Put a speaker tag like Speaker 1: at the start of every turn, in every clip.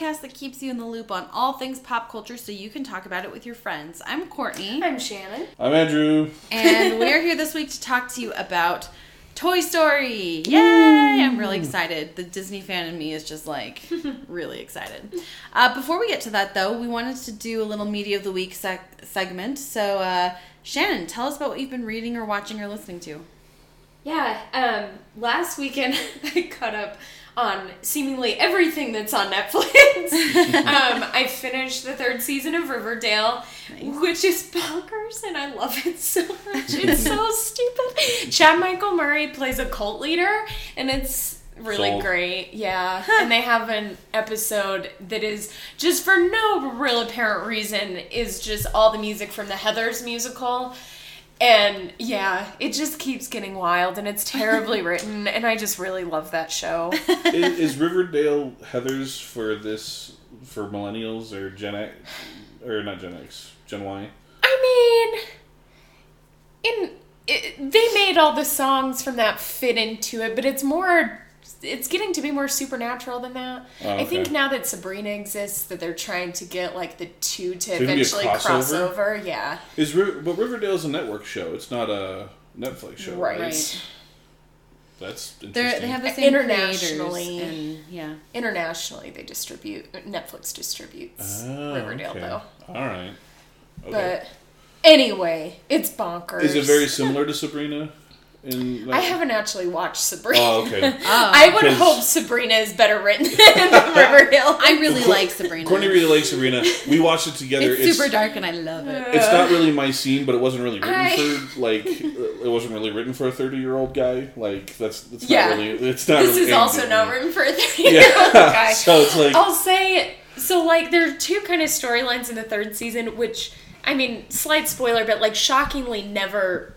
Speaker 1: Culture Footnotes, the podcast that keeps you in the loop on all things pop culture so you can talk about it with your friends. I'm Courtney,
Speaker 2: I'm Shannon.
Speaker 3: I'm Andrew.
Speaker 1: and we're here this week to talk to you about Toy Story. Yay! I'm really excited. The Disney fan in me is just like really excited. Uh, before we get to that, though, we wanted to do a little Media of the Week sec- segment. So, uh, Shannon, tell us about what you've been reading or watching or listening to.
Speaker 2: Yeah, um, last weekend I caught up on seemingly everything that's on Netflix. um, I finished the third season of Riverdale, which is bonkers, and I love it so much. It's so stupid. Chad Michael Murray plays a cult leader, and it's really
Speaker 3: Sold.
Speaker 2: great. Yeah, and they have an episode that is just for no real apparent reason is just all the music from the Heather's musical. And yeah, it just keeps getting wild and it's terribly written and I just really love that show.
Speaker 3: is, is Riverdale Heather's for this for millennials or Gen X or not Gen X, Gen Y?
Speaker 2: I mean, in it, they made all the songs from that fit into it, but it's more it's getting to be more supernatural than that.
Speaker 3: Oh,
Speaker 2: I think now that Sabrina exists that they're trying to get like the two to
Speaker 3: it can be a
Speaker 2: eventually cross
Speaker 3: crossover?
Speaker 2: over. Yeah.
Speaker 3: Is Riv- but Riverdale's a network show. It's not a Netflix show.
Speaker 2: Right.
Speaker 1: Right.
Speaker 3: That's interesting.
Speaker 1: They're, they have the same
Speaker 2: Internationally.
Speaker 1: and yeah.
Speaker 2: Internationally they distribute Netflix distributes
Speaker 3: Oh,
Speaker 2: Riverdale
Speaker 3: okay.
Speaker 2: though.
Speaker 3: All right. Okay.
Speaker 2: But anyway, it's bonkers.
Speaker 3: is it very similar to Sabrina? In like,
Speaker 2: I haven't actually watched Sabrina.
Speaker 3: Oh, okay. Oh.
Speaker 2: I would hope Sabrina is better written than Riverdale.
Speaker 1: I really like Sabrina.
Speaker 3: Courtney really likes Sabrina. We watched it together.
Speaker 1: it's super dark and I love it.
Speaker 3: It's not really my scene, but it wasn't really written
Speaker 2: I-
Speaker 3: for like it wasn't really written for a thirty-year-old guy. Like that's that's
Speaker 2: Yeah.
Speaker 3: not really it's not.
Speaker 2: this
Speaker 3: really
Speaker 2: is also not
Speaker 3: me.
Speaker 2: written for a 30 year old
Speaker 3: Yeah,
Speaker 2: guy.
Speaker 3: so it's like
Speaker 2: I'll say so. Like there are two kind of storylines in the third season, which I mean, slight spoiler, but like shockingly never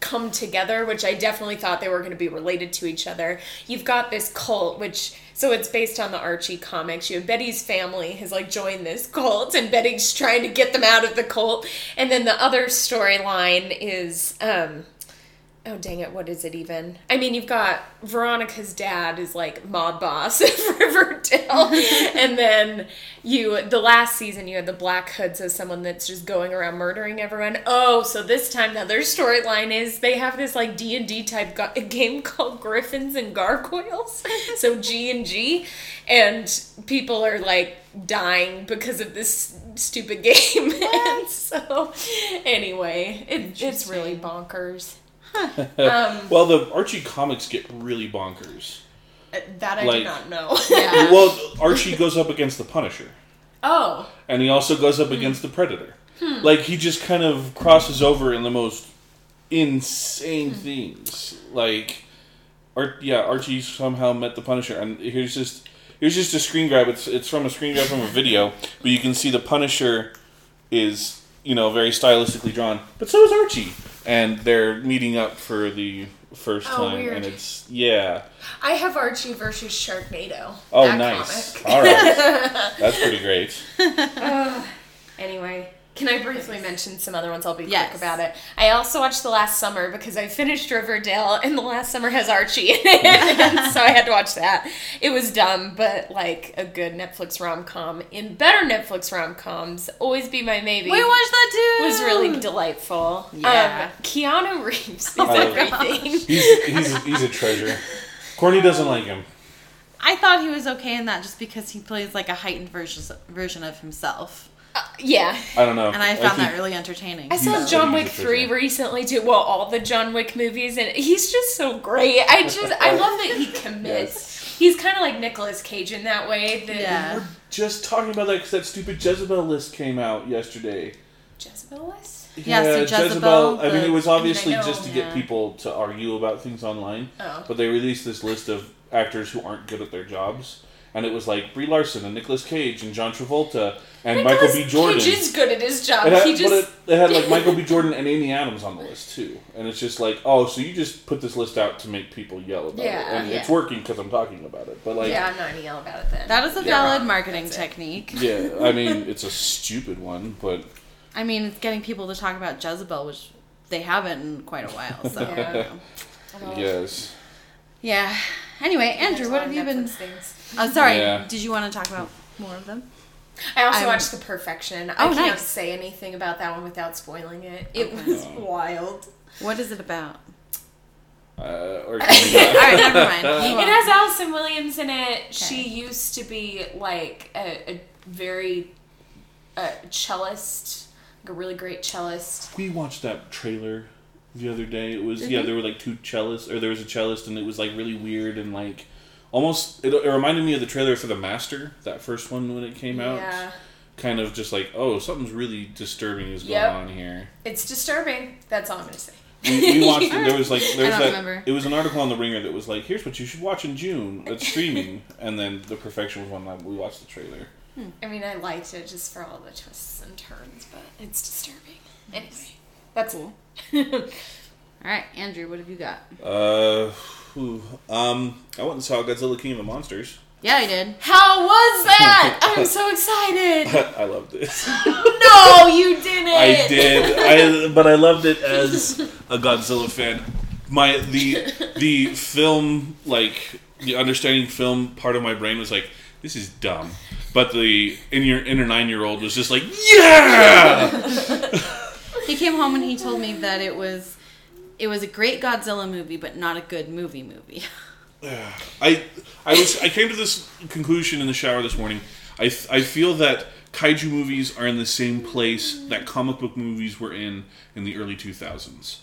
Speaker 2: come together. Which I definitely thought they were going to be related to each other. You've got this cult, which so it's based on the Archie comics. You have Betty's family has like joined this cult, and Betty's trying to get them out of the cult. And then the other storyline is. um Oh dang it! What is it even? I mean, you've got Veronica's dad is like mob boss of Riverdale, and then you the last season you had the Black Hoods as someone that's just going around murdering everyone. Oh, so this time the other storyline is they have this like D and D type go- game called Gryphons and Gargoyles, so G and G, and people are like dying because of this stupid game. and so anyway, it, it's really bonkers. um,
Speaker 3: well, the Archie comics get really bonkers.
Speaker 2: that I
Speaker 3: Like-
Speaker 2: did not know.
Speaker 1: Yeah.
Speaker 3: Well, Archie goes up against the Punisher,
Speaker 2: oh,
Speaker 3: and he also goes
Speaker 2: Hmm.
Speaker 3: up against the Predator. Like he just kind of crosses over in the most insane
Speaker 2: Hmm.
Speaker 3: things. Like, Ar- yeah, Archie somehow met the Punisher, and here's just here's just a screen grab. It's it's from a screen grab from a video, but you can see the Punisher is you know very stylistically drawn, but so is Archie, and they're meeting up for the first
Speaker 2: Oh,
Speaker 3: time,
Speaker 2: weird.
Speaker 3: and it's yeah.
Speaker 2: I have Archie versus Sharknado.
Speaker 3: Oh, nice.
Speaker 2: comic.
Speaker 3: All right, that's pretty great.
Speaker 2: Anyway, can I briefly mention some other ones? I'll be
Speaker 1: Yes.
Speaker 2: quick about it. I also watched The Last Summer because I finished Riverdale and The Last Summer has Archie in it. so I had to watch that. It was dumb, but like a good Netflix rom com. In better Netflix rom coms, Always Be My Maybe.
Speaker 1: We watched that too.
Speaker 2: was really delightful.
Speaker 1: Yeah.
Speaker 2: Um, Keanu Reeves is
Speaker 3: Oh,
Speaker 2: everything.
Speaker 3: He's he's he's a treasure. Courtney doesn't like him.
Speaker 1: I thought he was okay in that just because he plays like a heightened version version of himself,
Speaker 2: Uh, yeah.
Speaker 3: I don't know.
Speaker 1: and I found
Speaker 3: think-
Speaker 1: that really entertaining.
Speaker 2: I saw John Wick 3 recently too. Well, all the John Wick movies, and he's just so great. I just, I love that he commits. He's kind of like Nicolas Cage in that way. That
Speaker 1: Yeah.
Speaker 3: We were just talking about that because that stupid Jezebel list came out yesterday.
Speaker 2: Jezebel list?
Speaker 1: Yeah, so Jezebel,
Speaker 3: I mean, it was obviously
Speaker 2: I know,
Speaker 3: just to
Speaker 1: yeah.
Speaker 3: get people to argue about things online.
Speaker 2: Oh.
Speaker 3: But they released this list of actors who aren't good at their jobs, and it was like Brie Larson and Nicolas Cage and John Travolta and Michael B. Jordan.
Speaker 2: Cage is good at his job.
Speaker 3: It had,
Speaker 2: he just.
Speaker 3: but it, it had like Michael B. Jordan and Amy Adams on the list too, and it's just like, oh, so you just put this list out to make people yell about
Speaker 2: Yeah,
Speaker 3: it, and it's working because I'm talking about it. But like,
Speaker 2: yeah, I'm not gonna yell about it then.
Speaker 1: that is a
Speaker 2: You're
Speaker 1: valid marketing technique.
Speaker 3: yeah, I mean, it's a stupid one, but
Speaker 1: I mean, it's getting people to talk about Jezebel, which they haven't in quite a while. So
Speaker 2: Yeah. Well,
Speaker 3: yes.
Speaker 1: yeah. Anyway, Andrew, what have you
Speaker 2: of
Speaker 1: been?
Speaker 2: Netflix things.
Speaker 1: Oh, sorry.
Speaker 3: Yeah.
Speaker 1: Did you want to talk about more of them?
Speaker 2: I also
Speaker 1: I'm-
Speaker 2: watched The Perfection. I
Speaker 1: Oh,
Speaker 2: can't
Speaker 1: nice.
Speaker 2: say anything about that one without spoiling it. It
Speaker 1: Okay.
Speaker 2: was wild.
Speaker 1: What is it about?
Speaker 3: Uh, or
Speaker 1: All right, never mind.
Speaker 2: It has Allison Williams in it. She used to be like a, a very uh, cellist, like a really great cellist.
Speaker 3: We watched that trailer the other day. It was
Speaker 1: Did
Speaker 3: yeah, there were like two cellists, or there was a cellist, and it was like really weird and like almost. It, it reminded me of the trailer for the Master, that first one when it came out.
Speaker 2: Yeah,
Speaker 3: Kind of just like, oh, something's really disturbing is going
Speaker 2: Yep.
Speaker 3: on here.
Speaker 2: it's disturbing. That's all I'm gonna say.
Speaker 3: We, we watched. it. There was like there was
Speaker 1: I don't
Speaker 3: that.
Speaker 1: remember.
Speaker 3: It was an article on the Ringer that was like, here's what you should watch in June. It's streaming, and then the Perfection was one that we watched the trailer.
Speaker 2: I mean, I liked it just for all the twists and turns, but it's disturbing. Anyway, that's
Speaker 1: Cool.
Speaker 2: all.
Speaker 1: All right, Andrew, what have you got?
Speaker 3: Uh, whew. um, I went and saw Godzilla King of the Monsters.
Speaker 1: Yeah, I did.
Speaker 2: How was that? I'm so excited.
Speaker 3: I loved it.
Speaker 2: no, you didn't.
Speaker 3: I did. I but I loved it as a Godzilla fan. My the the film like the understanding film part of my brain was like this is dumb. But the in your inner nine year old was just like yeah.
Speaker 1: He came home and he told me that it was it was a great Godzilla movie, but not a good movie movie.
Speaker 3: I I was I came to this conclusion in the shower this morning. I I feel that kaiju movies are in the same place that comic book movies were in in the early 2000s.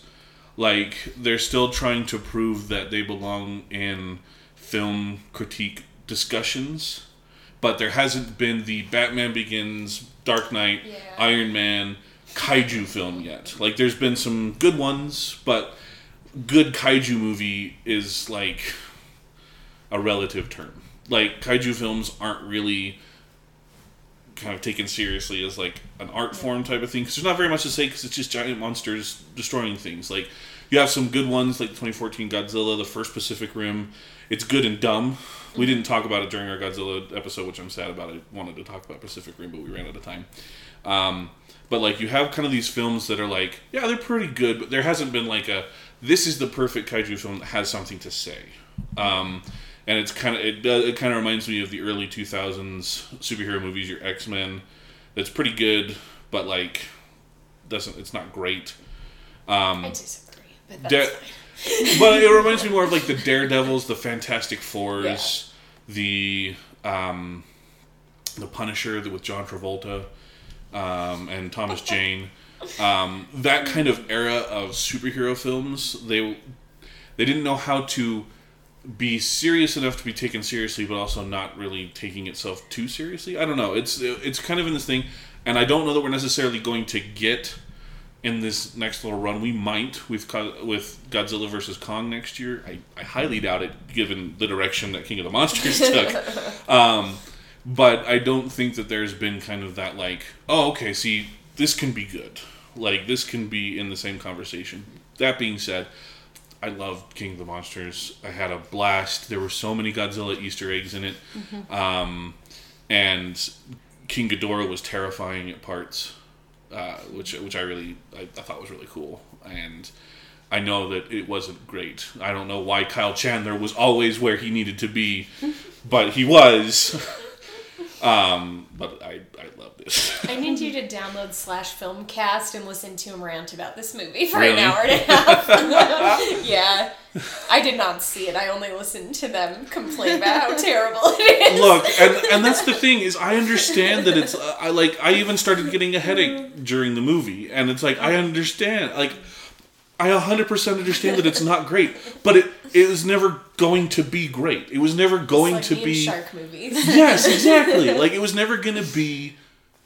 Speaker 3: Like they're still trying to prove that they belong in film critique discussions, but there hasn't been the Batman Begins, Dark Knight,
Speaker 2: Yeah.
Speaker 3: Iron Man kaiju film yet. Like there's been some good ones, but good kaiju movie is like a relative term. Like kaiju films aren't really kind of taken seriously as like an art form type of thing because there's not very much to say because it's just giant monsters destroying things. Like you have some good ones like 2014 Godzilla, the first Pacific Rim. It's good and dumb. We didn't talk about it during our Godzilla episode, which I'm sad about. I wanted to talk about Pacific Rim, but we ran out of time. Um, but like you have kind of these films that are like, yeah, they're pretty good, but there hasn't been like a this is the perfect kaiju film that has something to say. Um, and it's kind of it, does, it kind of reminds me of the early 2000s superhero movies, your X Men. That's pretty good, but like doesn't it's not great. Um,
Speaker 2: I disagree, but that's
Speaker 3: Da- but it reminds me more of like the Daredevils, the Fantastic Fours, the um, the Punisher with John Travolta um, and Thomas Jane. Um, that kind of era of superhero films, they they didn't know how to be serious enough to be taken seriously, but also not really taking itself too seriously. I don't know. It's it's kind of in this thing, and I don't know that we're necessarily going to get in this next little run. We might with with Godzilla versus Kong next year. I, I highly doubt it, given the direction that King of the Monsters took. Um, but I don't think that there's been kind of that like, oh, okay, see, this can be good. Like this can be in the same conversation. That being said, I loved King of the Monsters. I had a blast. There were so many Godzilla Easter eggs in it, um, and King Ghidorah was terrifying at parts, uh, which which I really I, I thought was really cool. And I know that it wasn't great. I don't know why Kyle Chandler was always where he needed to be, but he was. Um, but I I love this.
Speaker 2: I need you to download slash filmcast and listen to him rant about this movie for
Speaker 3: Really?
Speaker 2: an hour and a half. yeah. I did not see it. I only listened to them complain about how terrible it is.
Speaker 3: Look, and and that's the thing is I understand that it's uh, I like I even started getting a headache during the movie, and it's like I understand like. I 100% understand that it's not great, but it, it was never going to be great. It was never going
Speaker 2: like
Speaker 3: to be
Speaker 2: shark movies.
Speaker 3: Yes, exactly. like it was never gonna be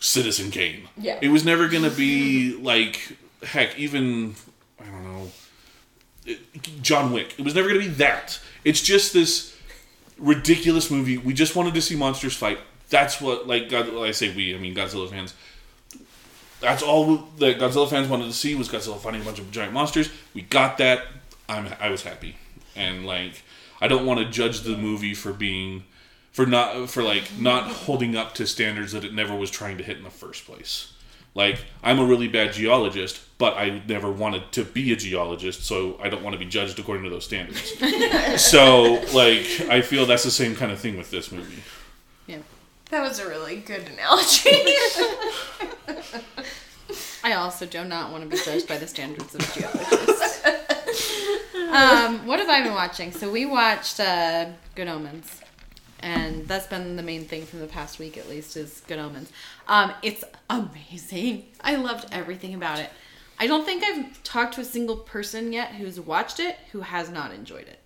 Speaker 3: Citizen Kane.
Speaker 2: Yeah.
Speaker 3: It was never gonna be like heck, even I don't know, John Wick. It was never gonna be that. It's just this ridiculous movie. We just wanted to see monsters fight. That's what like God. I say we. I mean Godzilla fans. That's all that Godzilla fans wanted to see was Godzilla fighting a bunch of giant monsters. We got that. I'm I was happy, and like I don't want to judge the movie for being for not for like not holding up to standards that it never was trying to hit in the first place. Like, I'm a really bad geologist, but I never wanted to be a geologist, so I don't want to be judged according to those standards. so, like, I feel that's the same kind of thing with this movie.
Speaker 1: Yeah.
Speaker 2: That was a really good analogy.
Speaker 1: I also do not want to be judged by the standards of geologists. um, what have I been watching? So we watched uh, Good Omens, and that's been the main thing from the past week, at least, is Good Omens. Um, it's amazing. I loved everything about it. I don't think I've talked to a single person yet who's watched it who has not enjoyed it.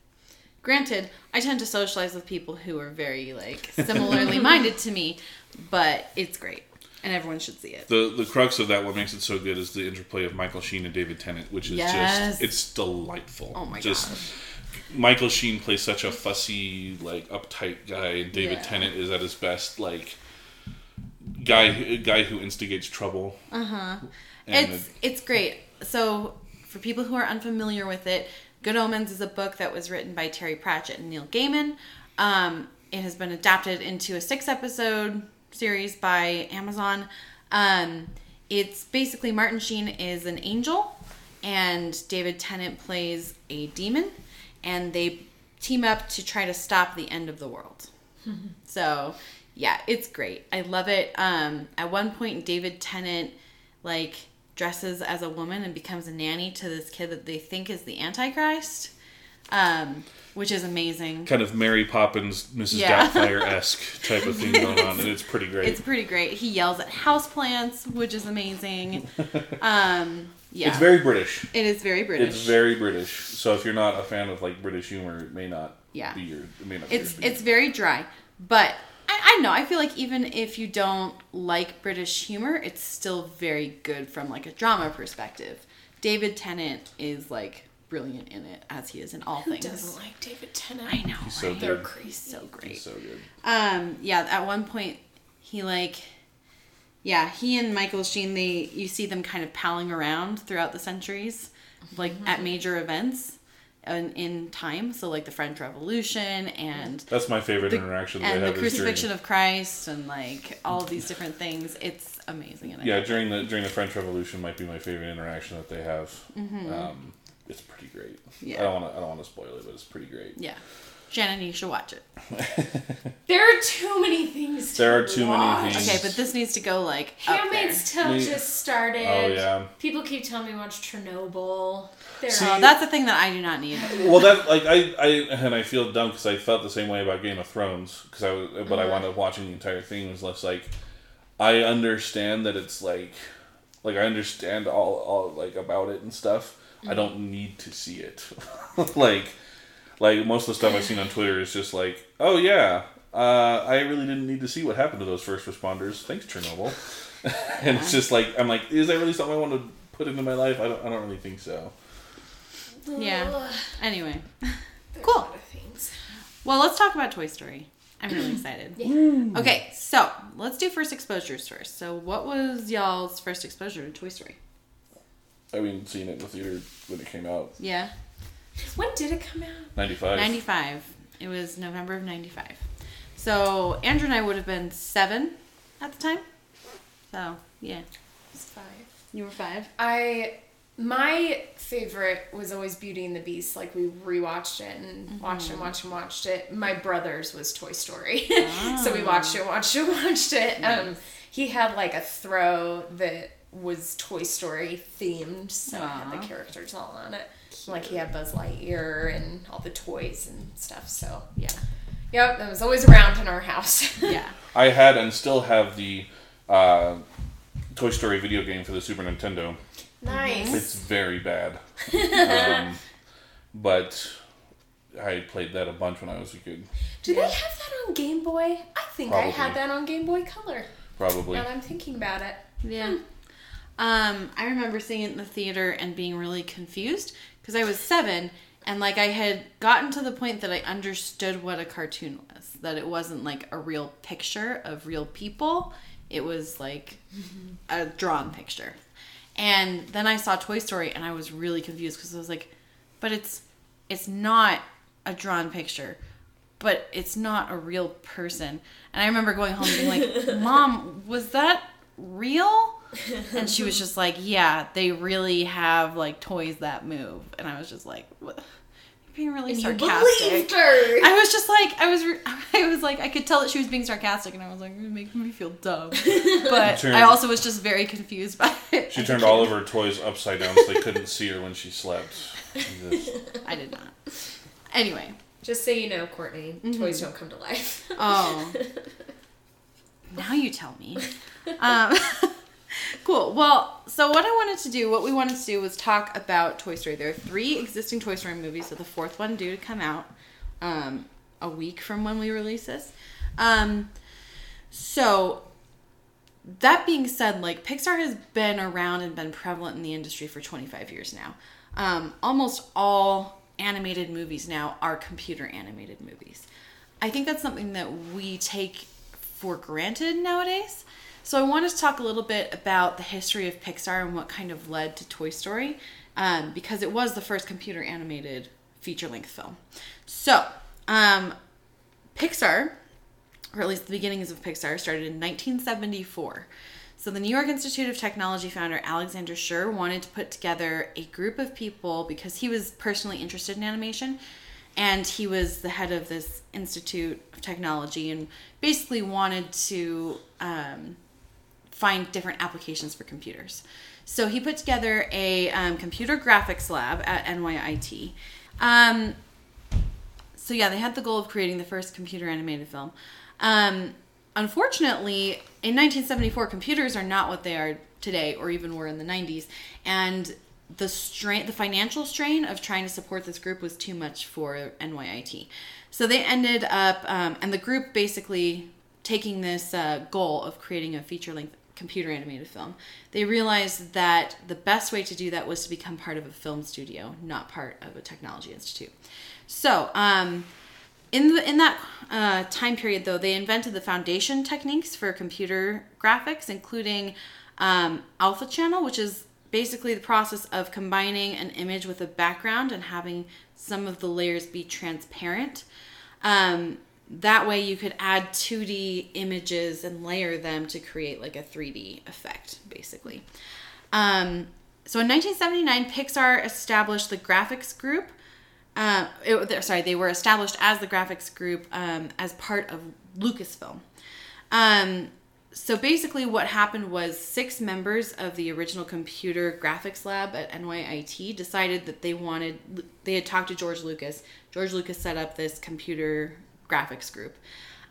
Speaker 1: Granted, I tend to socialize with people who are very like similarly minded to me, but it's great, and everyone should see it.
Speaker 3: The the crux of that, what makes it so good, is the interplay of Michael Sheen and David Tennant, which is
Speaker 1: Yes.
Speaker 3: just it's delightful.
Speaker 1: Oh my
Speaker 3: just,
Speaker 1: gosh.
Speaker 3: Michael Sheen plays such a fussy, like uptight guy, and David
Speaker 1: Yeah.
Speaker 3: Tennant is at his best, like guy guy who instigates trouble. Uh huh.
Speaker 1: Uh-huh. It's it's great. So for people who are unfamiliar with it, Good Omens is a book that was written by Terry Pratchett and Neil Gaiman. Um, it has been adapted into a six episode series by Amazon. Um, it's basically Martin Sheen is an angel, and David Tennant plays a demon, and they team up to try to stop the end of the world. So, yeah, it's great. I love it. Um, at one point, David Tennant like dresses as a woman and becomes a nanny to this kid that they think is the Antichrist, um, which is amazing.
Speaker 3: kind of Mary Poppins, Mrs.
Speaker 1: Yeah.
Speaker 3: Doubtfire esque type of thing going on, and it's pretty great.
Speaker 1: It's pretty great. He yells at houseplants, which is amazing. Um, yeah,
Speaker 3: It's very British.
Speaker 1: it is very British.
Speaker 3: It's very British. So if you're not a fan of like British humor, it may not
Speaker 1: Yeah.
Speaker 3: be your. It may not be
Speaker 1: it's
Speaker 3: your
Speaker 1: it's very dry but I, I know i feel like even if you don't like british humor it's still very good from like a drama perspective david tennant is like brilliant in it as he is in all
Speaker 2: Who
Speaker 1: things
Speaker 2: doesn't like David Tennant?
Speaker 1: i know
Speaker 3: He's so
Speaker 1: right?
Speaker 2: They're crazy.
Speaker 1: so great
Speaker 3: He's so good.
Speaker 1: um yeah at one point he like yeah he and michael sheen they you see them kind of palling around throughout the centuries like at major events in, in time so like the french revolution and
Speaker 3: That's my favorite
Speaker 1: the-
Speaker 3: interaction they
Speaker 1: and the
Speaker 3: have. is during-
Speaker 1: crucifixion of Christ and like all these different things. It's amazing. And
Speaker 3: Yeah, during the during the French Revolution might be my favorite interaction that they have.
Speaker 1: Mm-hmm.
Speaker 3: Um, it's pretty great.
Speaker 1: Yeah.
Speaker 3: I don't want to I don't want to spoil it, but it's pretty great.
Speaker 1: yeah. Shannon, you should watch it.
Speaker 2: There are too many things. To
Speaker 3: There are too many things.
Speaker 1: Okay, but this needs to go like up there.
Speaker 2: Handmaid's Tale
Speaker 3: Me-
Speaker 2: just started.
Speaker 3: Oh yeah.
Speaker 2: People keep telling me to watch Chernobyl. There
Speaker 3: See,
Speaker 1: that's the thing that I do not need.
Speaker 3: Well, that like I, I and I feel dumb because I felt the same way about Game of Thrones because I was, but I uh-huh. wound up watching the entire thing. It was less like I understand that it's like like I understand all all like about it and stuff. I mm-hmm. don't need to see it. like like most of the stuff I've seen on Twitter is just like, oh yeah, uh, I really didn't need to see what happened to those first responders. Thanks, Chernobyl. and it's just like I'm like, is that really something I want to put into my life? I don't. I don't really think so.
Speaker 1: Yeah. Anyway,
Speaker 2: there
Speaker 1: Cool.
Speaker 2: a lot of things.
Speaker 1: well, let's talk about Toy Story. I'm really excited.
Speaker 2: Yeah.
Speaker 1: Okay, so let's do first exposures first. So, what was y'all's first exposure to Toy Story?
Speaker 3: I mean, seeing it in the theater when it came out,
Speaker 1: Yeah,
Speaker 2: When did it come out?
Speaker 3: ninety five.
Speaker 1: 95. It was November of 95. So, Andrew and I would have been seven at the time. So, yeah.
Speaker 2: It's five.
Speaker 1: You were five?
Speaker 2: I my favorite was always Beauty and the Beast. Like we rewatched it and watched and watched and watched it. My brother's was Toy Story, so we watched it, watched it, watched it. Um, he had like a throw that was Toy Story themed, so it had the characters all on it. Like he had Buzz Lightyear and all the toys and stuff. So
Speaker 1: Yeah.
Speaker 2: yep, that was always around in our house.
Speaker 1: Yeah.
Speaker 3: I had and still have the uh, Toy Story video game for the Super Nintendo.
Speaker 2: nice.
Speaker 3: It's very bad, um, but I played that a bunch when I was a kid.
Speaker 2: Do they have that on Game Boy? I think I had that on Game Boy Color.
Speaker 3: Probably.
Speaker 2: Now I'm thinking about it.
Speaker 1: Yeah. Um, I remember seeing it in the theater and being really confused because I was seven and like I had gotten to the point that I understood what a cartoon was. That it wasn't like a real picture of real people. It was like a drawn picture. And then I saw Toy Story and I was really confused because I was like, but it's it's not a drawn picture, but it's not a real person. And I remember going home and being like, Mom, was that real? And she was just like, "Yeah, they really have like toys that move." And I was just like, "What?" You're being really
Speaker 2: And you
Speaker 1: sarcastic.
Speaker 2: believed her.
Speaker 1: I was just like, I was, re- I was like, I could tell that she was being sarcastic, and I was like, it makes me feel dumb. But
Speaker 3: Turned-
Speaker 1: I also was just very confused by it.
Speaker 3: She turned all of her toys upside down so they couldn't see her when she slept. Jesus.
Speaker 1: I did not. Anyway,
Speaker 2: Just so you know, Courtney, toys don't come to life.
Speaker 1: oh, now you tell me. Um, cool. Well, so what I wanted to do, what we wanted to do, was talk about Toy Story. There are three existing Toy Story movies, with the fourth one due to come out um, a week from when we release this. Um, so that being said, like Pixar has been around and been prevalent in the industry for 25 years now. Um, almost all animated movies now are computer animated movies. I think that's something that we take for granted nowadays. So I wanted to talk a little bit about the history of Pixar and what kind of led to Toy Story, um, because it was the first computer animated feature length film. So, um, Pixar or at least the beginnings of Pixar, started in 1974. So the New York Institute of Technology founder Alexander Schure wanted to put together a group of people because he was personally interested in animation and he was the head of this Institute of Technology and basically wanted to um, find different applications for computers. So he put together a um, computer graphics lab at NYIT. Um, so yeah, they had the goal of creating the first computer animated film. Um, unfortunately, in 1974, computers are not what they are today, or even were in the 90s, and the strain, the financial strain of trying to support this group was too much for NYIT. So they ended up, um, and the group basically taking this uh, goal of creating a feature length computer animated film, they realized that the best way to do that was to become part of a film studio, not part of a technology institute. So, um, in the in that uh, time period, though, they invented the foundation techniques for computer graphics, including um, alpha channel, which is basically the process of combining an image with a background and having some of the layers be transparent. Um, that way, you could add 2D images and layer them to create like a 3D effect, basically. Um, so in 1979, Pixar established the graphics group. Uh, it, sorry, they were established as the graphics group um, as part of Lucasfilm. Um, so basically, what happened was six members of the original computer graphics lab at NYIT decided that they wanted, they had talked to George Lucas. George Lucas set up this computer graphics group.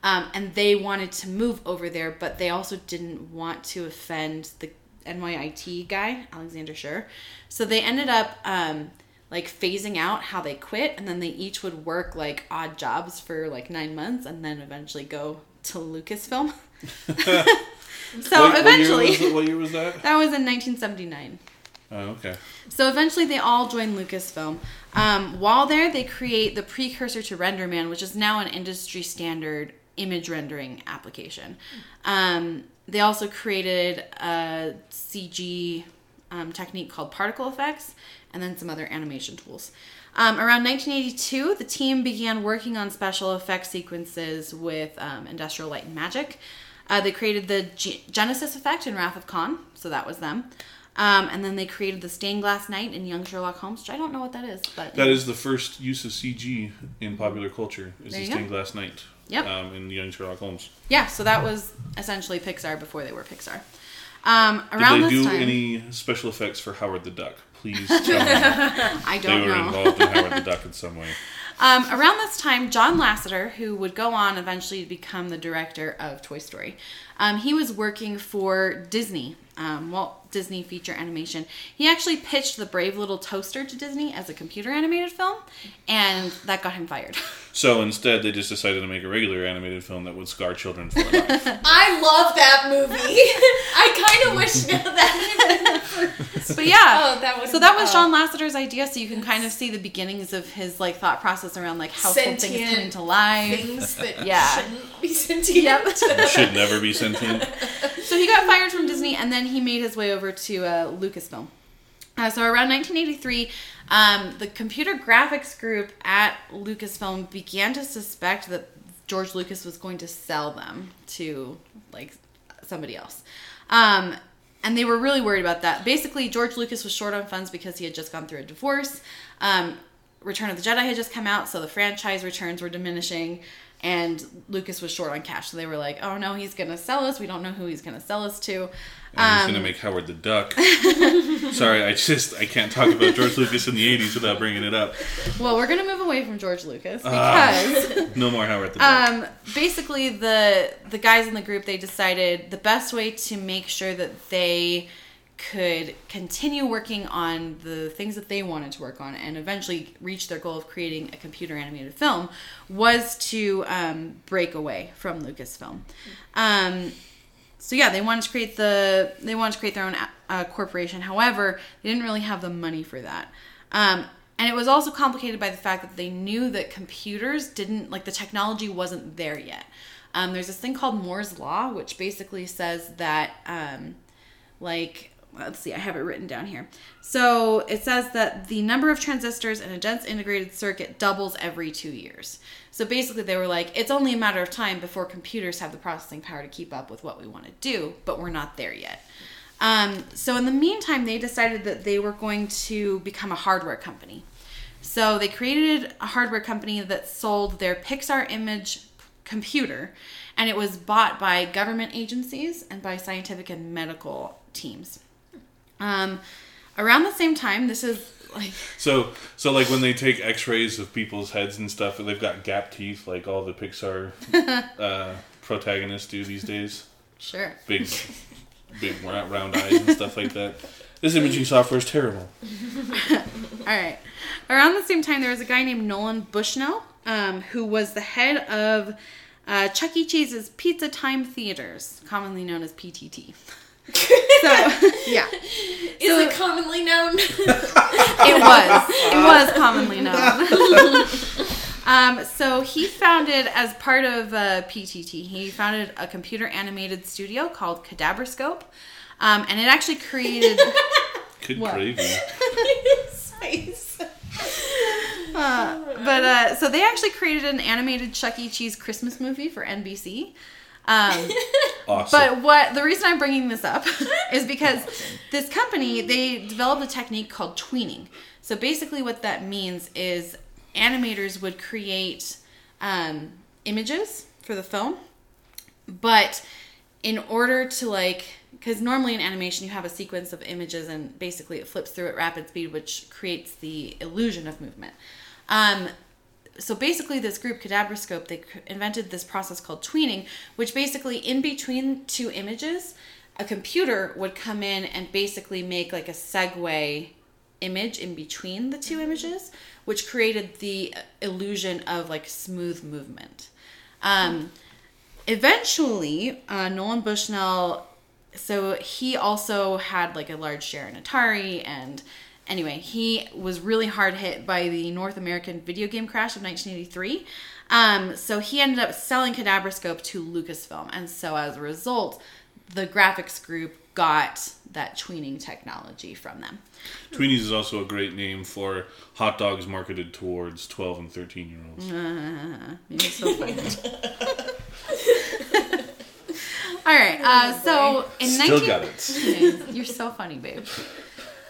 Speaker 1: Um, and they wanted to move over there, but they also didn't want to offend the NYIT guy, Alexander Schure. So they ended up um, like phasing out how they quit, and then they each would work like odd jobs for like nine months, and then eventually go to Lucasfilm. so
Speaker 3: What-
Speaker 1: eventually,
Speaker 3: What year, was, what year was that?
Speaker 1: that was in 1979.
Speaker 3: Oh, okay.
Speaker 1: So eventually, they all joined Lucasfilm. Um, while there, they create the precursor to RenderMan, which is now an industry standard image rendering application. Um, they also created a CG um, technique called particle effects, and then some other animation tools. Um, around 1982, the team began working on special effects sequences with um, Industrial Light and Magic. Uh, they created the G- Genesis effect in Wrath of Khan, so that was them. Um, and then they created the Stained Glass Knight in Young Sherlock Holmes, which I don't know what that is, but
Speaker 3: That is the first use of CG in popular culture. Is the
Speaker 1: you go.
Speaker 3: stained glass knight?
Speaker 1: Yep.
Speaker 3: Um, in Young Sherlock Holmes.
Speaker 1: yeah. So that was essentially Pixar before they were Pixar. Um,
Speaker 3: Did
Speaker 1: around
Speaker 3: they
Speaker 1: this
Speaker 3: do
Speaker 1: time,
Speaker 3: any special effects for Howard the Duck? Please tell me
Speaker 1: I don't
Speaker 3: were
Speaker 1: know.
Speaker 3: They were involved in Howard the Duck in some way.
Speaker 1: Um, around this time, John Lasseter, who would go on eventually to become the director of Toy Story, um, he was working for Disney, um, Walt Disney Feature Animation. He actually pitched The Brave Little Toaster to Disney as a computer animated film, and that got him fired.
Speaker 3: So instead, they just decided to make a regular animated film that would scar children for life.
Speaker 2: I love that movie. I kind of wish now that.
Speaker 1: but yeah,
Speaker 2: Oh, that would-
Speaker 1: so that was
Speaker 2: oh.
Speaker 1: John Lasseter's idea. So you can kind of see the beginnings of his like thought process around like how things
Speaker 2: Sentient
Speaker 1: into to life.
Speaker 2: things that
Speaker 1: Yeah.
Speaker 2: shouldn't be sentient.
Speaker 1: Yep.
Speaker 3: Should never be sentient.
Speaker 1: So he got fired from Disney, and then he made his way over to uh, Lucasfilm. Uh, so around 1983, um, the computer graphics group at Lucasfilm began to suspect that George Lucas was going to sell them to like somebody else. Um, and they were really worried about that. Basically, George Lucas was short on funds because he had just gone through a divorce. Um, Return of the Jedi had just come out, so the franchise returns were diminishing, and Lucas was short on cash. So they were like, "Oh no, he's gonna sell us. We don't know who he's gonna sell us to."
Speaker 3: And he's
Speaker 1: Um,
Speaker 3: gonna make Howard the Duck. Sorry, I just I can't talk about George Lucas in the '80s without bringing it up.
Speaker 1: Well, we're gonna move away from George Lucas
Speaker 3: Ah.
Speaker 1: because.
Speaker 3: No more Howard the Duck.
Speaker 1: Um, basically, the the guys in the group they decided the best way to make sure that they could continue working on the things that they wanted to work on and eventually reach their goal of creating a computer animated film was to um, break away from Lucasfilm. Um, so yeah, they wanted to create the they wanted to create their own uh, corporation. However, they didn't really have the money for that. Um, and it was also complicated by the fact that they knew that computers didn't like the technology wasn't there yet. Um, there's this thing called Moore's law, which basically says that um, like let's see, I have it written down here. So it says that the number of transistors in a dense integrated circuit doubles every two years. So basically, they were like, it's only a matter of time before computers have the processing power to keep up with what we want to do, but we're not there yet. Um, so in the meantime, they decided that they were going to become a hardware company. So they created a hardware company that sold their Pixar image computer, and it was bought by government agencies and by scientific and medical teams. Um, around the same time, this is like
Speaker 3: So, so like when they take X-rays of people's heads and stuff, and they've got gap teeth, like all the Pixar uh, protagonists do these days.
Speaker 1: sure.
Speaker 3: Big, big round, round eyes and stuff like that. This imaging software is terrible.
Speaker 1: All right. Around the same time, there was a guy named Nolan Bushnell, um, who was the head of uh, Chuck E. Cheese's Pizza Time Theaters, commonly known as PTT. So yeah,
Speaker 2: Is
Speaker 1: So-
Speaker 2: it commonly known?
Speaker 1: it was it was commonly known. um, so he founded as part of uh, PTT, he founded a computer animated studio called Kadabrascope, um, and it actually created.
Speaker 3: Good
Speaker 1: What?
Speaker 3: gravy.
Speaker 2: His face.
Speaker 1: Uh, but uh, so they actually created an animated Chuck E. Cheese Christmas movie for NBC. Um,
Speaker 3: Awesome.
Speaker 1: but what the reason I'm bringing this up is because this company they developed a technique called tweening. So basically, what that means is animators would create um, images for the film, but in order to like because normally in animation you have a sequence of images and basically it flips through at rapid speed which creates the illusion of movement um, so basically this group kadabrascope they invented this process called tweening which basically in between two images a computer would come in and basically make like a segue image in between the two images which created the illusion of like smooth movement. Um, eventually uh, nolan bushnell so he also had like a large share in atari and anyway he was really hard hit by the north american video game crash of 1983 um, so he ended up selling kadabrascope to lucasfilm and so as a result the graphics group got that tweening technology from them
Speaker 3: Tweenies is also a great name for hot dogs marketed towards 12 and 13 year olds.
Speaker 1: You're so funny. All right. Uh, so in
Speaker 3: Still
Speaker 1: 19-
Speaker 3: got it.
Speaker 1: You're so funny, babe.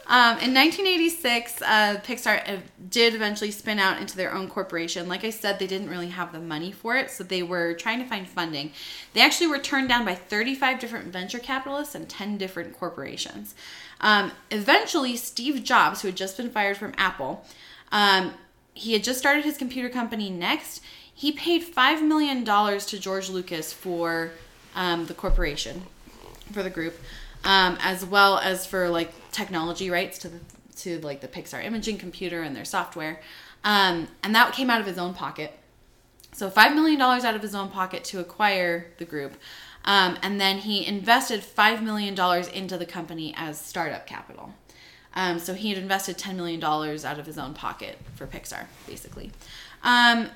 Speaker 1: Um, in 1986, uh, Pixar uh, did eventually spin out into their own corporation. Like I said, they didn't really have the money for it, so they were trying to find funding. They actually were turned down by 35 different venture capitalists and 10 different corporations. Um, eventually, Steve Jobs, who had just been fired from Apple, um, he had just started his computer company Next. He paid $5 million to George Lucas for um, the corporation for the group, um, as well as for like technology rights to the to like the Pixar imaging computer and their software, um, and that came out of his own pocket. So five million dollars out of his own pocket to acquire the group, um, and then he invested five million dollars into the company as startup capital. Um, so he had invested ten million dollars out of his own pocket for Pixar, basically. Um,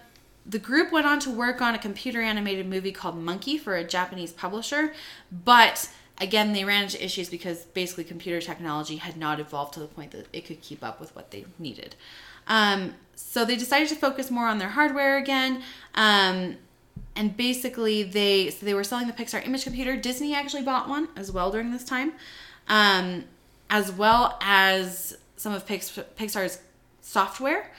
Speaker 1: the group went on to work on a computer animated movie called Monkey for a Japanese publisher, but again, they ran into issues because basically computer technology had not evolved to the point that it could keep up with what they needed. Um, so they decided to focus more on their hardware again. Um, and basically they so they were selling the Pixar image computer. Disney actually bought one as well during this time, um, as well as some of Pixar's software.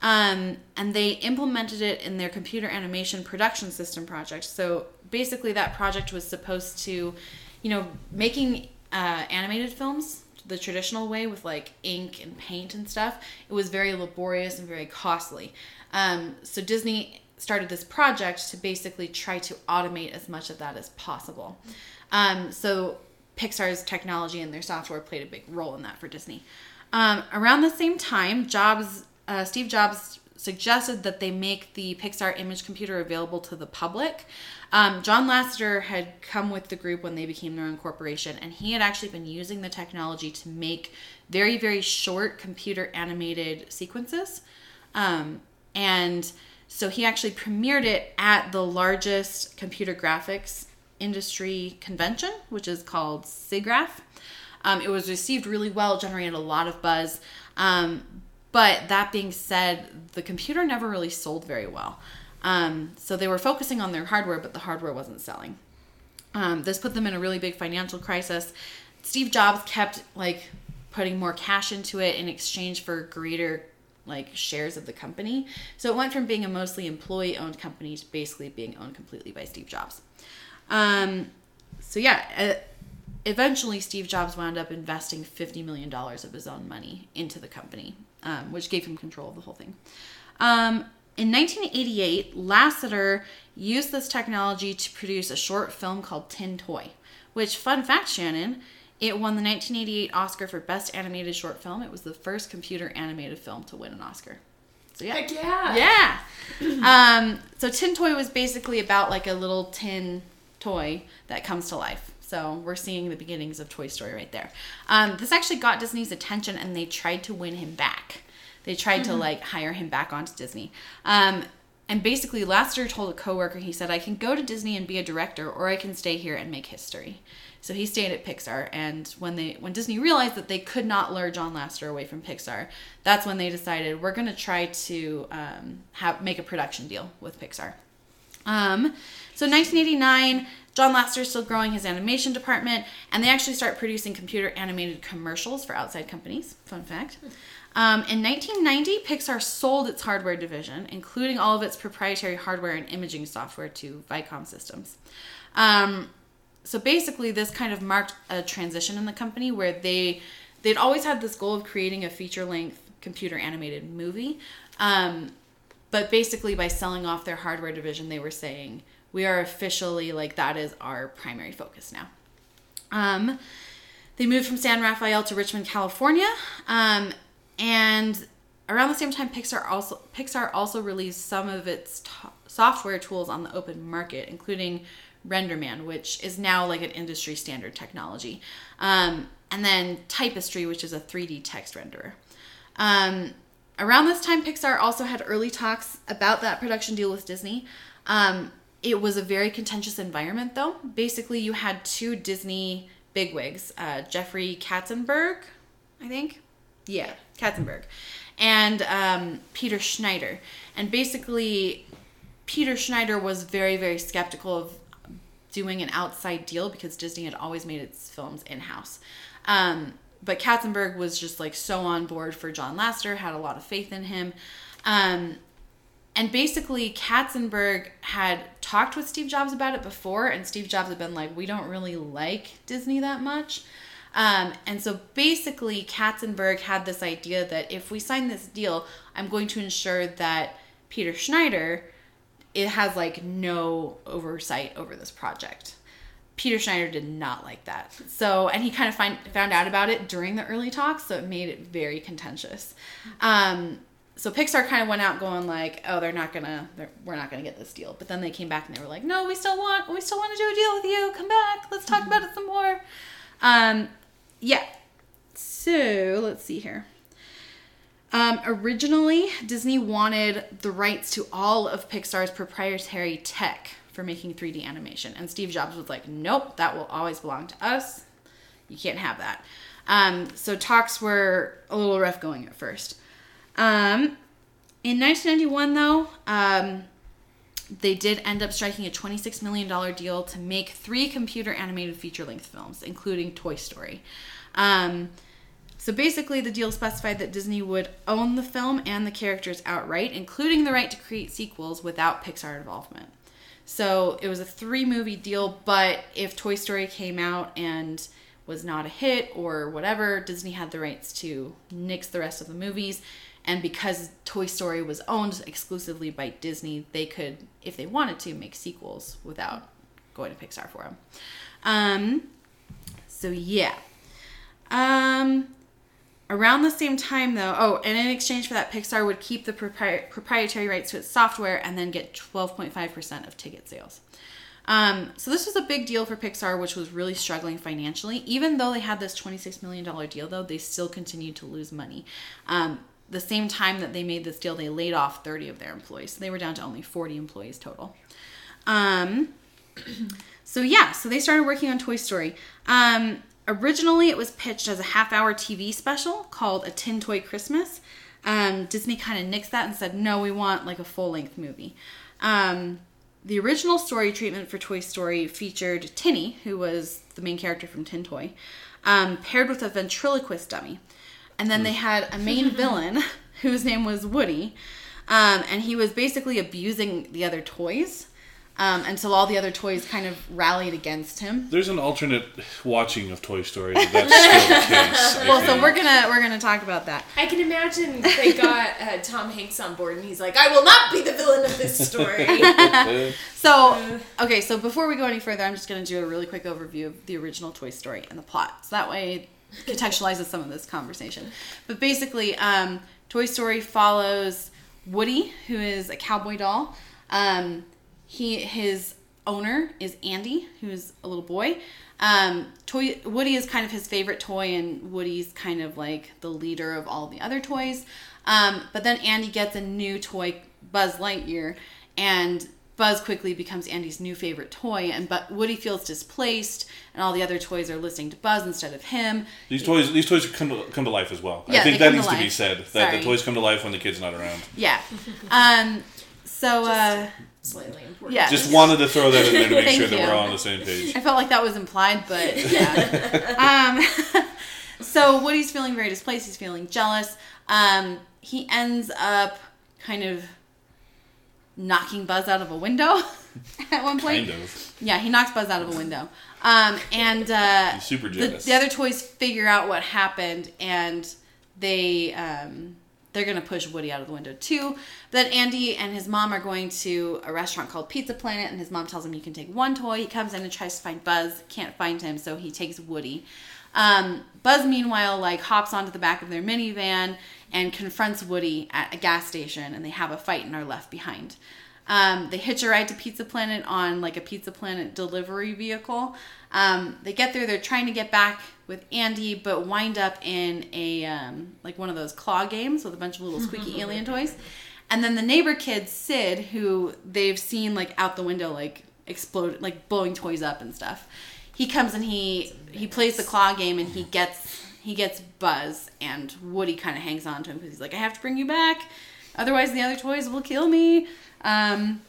Speaker 1: Um, and they implemented it in their computer animation production system project. So basically, that project was supposed to, you know, making uh, animated films the traditional way with like ink and paint and stuff. It was very laborious and very costly. Um, so Disney started this project to basically try to automate as much of that as possible. Um, so Pixar's technology and their software played a big role in that for Disney. Um, around the same time, Jobs, uh, Steve Jobs suggested that they make the Pixar image computer available to the public. Um, John Lasseter had come with the group when they became their own corporation, and he had actually been using the technology to make very, very short computer animated sequences. Um, and so he actually premiered it at the largest computer graphics industry convention, which is called SIGGRAPH. Um, it was received really well, generated a lot of buzz. Um, but that being said, the computer never really sold very well. Um, so they were focusing on their hardware, but the hardware wasn't selling. Um, this put them in a really big financial crisis. Steve Jobs kept like putting more cash into it in exchange for greater like shares of the company. So it went from being a mostly employee owned company to basically being owned completely by Steve Jobs. Um, so yeah, eventually Steve Jobs wound up investing $50 million of his own money into the company, um, which gave him control of the whole thing. Um, in 1988, Lasseter used this technology to produce a short film called Tin Toy, which, fun fact, Shannon, it won the 1988 Oscar for Best Animated Short Film. It was the first computer animated film to win an Oscar. So yeah.
Speaker 2: Heck yeah.
Speaker 1: Yeah. um, so Tin Toy was basically about like a little tin toy that comes to life. So we're seeing the beginnings of Toy Story right there. Um, this actually got Disney's attention, and they tried to win him back. They tried to like hire him back onto Disney. Um, and basically, Lasseter told a coworker, he said, "I can go to Disney and be a director, or I can stay here and make history." So he stayed at Pixar, and when they when Disney realized that they could not lure John Lasseter away from Pixar, that's when they decided we're going to try to um, have make a production deal with Pixar. Um, so 1989, John Lasseter is still growing his animation department, and they actually start producing computer animated commercials for outside companies. Fun fact. Um, in 1990, Pixar sold its hardware division, including all of its proprietary hardware and imaging software, to Viacom Systems. Um, so basically, this kind of marked a transition in the company where they they'd always had this goal of creating a feature length computer animated movie. Um, but basically, by selling off their hardware division, they were saying we are officially like that is our primary focus now. Um, they moved from San Rafael to Richmond, California, um, and around the same time, Pixar also Pixar also released some of its t- software tools on the open market, including RenderMan, which is now like an industry standard technology, um, and then Typestry, which is a 3D text renderer. Um, around this time, Pixar also had early talks about that production deal with Disney. Um, it was a very contentious environment, though. Basically, you had two Disney bigwigs, uh, Jeffrey Katzenberg, I think. Yeah, Katzenberg, and um, Peter Schneider. And basically, Peter Schneider was very, very skeptical of doing an outside deal because Disney had always made its films in house. Um, but Katzenberg was just like so on board for John Lasseter, had a lot of faith in him. Um, and basically, Katzenberg had talked with Steve Jobs about it before, and Steve Jobs had been like, We don't really like Disney that much. Um, and so basically, Katzenberg had this idea that if we sign this deal, I'm going to ensure that Peter Schneider it has like no oversight over this project. Peter Schneider did not like that. So, and he kind of find, found out about it during the early talks, so it made it very contentious. Um, so Pixar kind of went out going like, "Oh, they're not gonna, they're, we're not gonna get this deal." But then they came back and they were like, "No, we still want, we still want to do a deal with you. Come back, let's talk about it some more." Um, yeah. So let's see here. Um, originally, Disney wanted the rights to all of Pixar's proprietary tech for making 3D animation, and Steve Jobs was like, "Nope, that will always belong to us. You can't have that." Um, so talks were a little rough going at first. Um, in 1991, though, um, they did end up striking a $26 million deal to make three computer animated feature length films, including Toy Story. Um, so basically, the deal specified that Disney would own the film and the characters outright, including the right to create sequels without Pixar involvement. So it was a three movie deal, but if Toy Story came out and was not a hit or whatever, Disney had the rights to nix the rest of the movies. And because Toy Story was owned exclusively by Disney, they could, if they wanted to, make sequels without going to Pixar for them. Um, so yeah. Um, around the same time, though, oh, and in exchange for that, Pixar would keep the propri- proprietary rights to its software and then get 12.5% of ticket sales. Um, so this was a big deal for Pixar, which was really struggling financially. Even though they had this $26 million deal, though, they still continued to lose money. Um, the same time that they made this deal, they laid off 30 of their employees. So they were down to only 40 employees total. Um, so yeah, so they started working on Toy Story. Um, originally, it was pitched as a half-hour TV special called A Tin Toy Christmas. Um, Disney kind of nixed that and said, no, we want like a full-length movie. Um, the original story treatment for Toy Story featured Tinny, who was the main character from Tin Toy, um, paired with a ventriloquist dummy. And then they had a main villain whose name was Woody, um, and he was basically abusing the other toys. Um, until all the other toys kind of rallied against him.
Speaker 3: There's an alternate watching of Toy Story. That's still the case. I
Speaker 1: Well, so we're gonna we're gonna talk about that.
Speaker 2: I can imagine they got uh, Tom Hanks on board, and he's like, "I will not be the villain of this story."
Speaker 1: So, okay, so before we go any further, I'm just going to do a really quick overview of the original Toy Story and the plot. So that way it contextualizes some of this conversation. But basically, um, Toy Story follows Woody, who is a cowboy doll. Um, he his owner is Andy, who's a little boy. Um, toy Woody is kind of his favorite toy, and Woody's kind of like the leader of all the other toys. Um, but then Andy gets a new toy, Buzz Lightyear, and Buzz quickly becomes Andy's new favorite toy. And but Woody feels displaced, and all the other toys are listening to Buzz instead of him.
Speaker 3: These toys, these toys come to, come to life as well.
Speaker 1: Yeah,
Speaker 3: I think
Speaker 1: they
Speaker 3: that
Speaker 1: come
Speaker 3: needs
Speaker 1: to
Speaker 3: to, be said. That
Speaker 1: Sorry.
Speaker 3: the toys come to life when the kid's not around.
Speaker 1: Yeah. Um. So uh,
Speaker 2: Slightly important.
Speaker 1: yeah.
Speaker 3: Just wanted to throw that in there to make sure that
Speaker 1: you.
Speaker 3: we're all on the same page.
Speaker 1: I felt like that was implied, but yeah. um, so Woody's feeling very displaced. He's feeling jealous. Um, he ends up kind of knocking Buzz out of a window at one point.
Speaker 3: Kind of.
Speaker 1: Yeah, he knocks Buzz out of a window. Um, and uh,
Speaker 3: super
Speaker 1: the, the other toys figure out what happened, and they um, they're gonna push Woody out of the window too. Then Andy and his mom are going to a restaurant called Pizza Planet, and his mom tells him you can take one toy. He comes in and tries to find Buzz, can't find him, so he takes Woody. Um, Buzz, meanwhile, like hops onto the back of their minivan and confronts Woody at a gas station, and they have a fight and are left behind. Um, they hitch a ride to Pizza Planet on like a Pizza Planet delivery vehicle. Um, they get there, they're trying to get back with Andy, but wind up in a um, like one of those claw games with a bunch of little squeaky alien toys. And then the neighbor kid Sid, who they've seen like out the window, like explode, like blowing toys up and stuff. He comes and he he plays the claw game and he gets he gets Buzz and Woody kind of hangs on to him because he's like, I have to bring you back, otherwise the other toys will kill me. Um,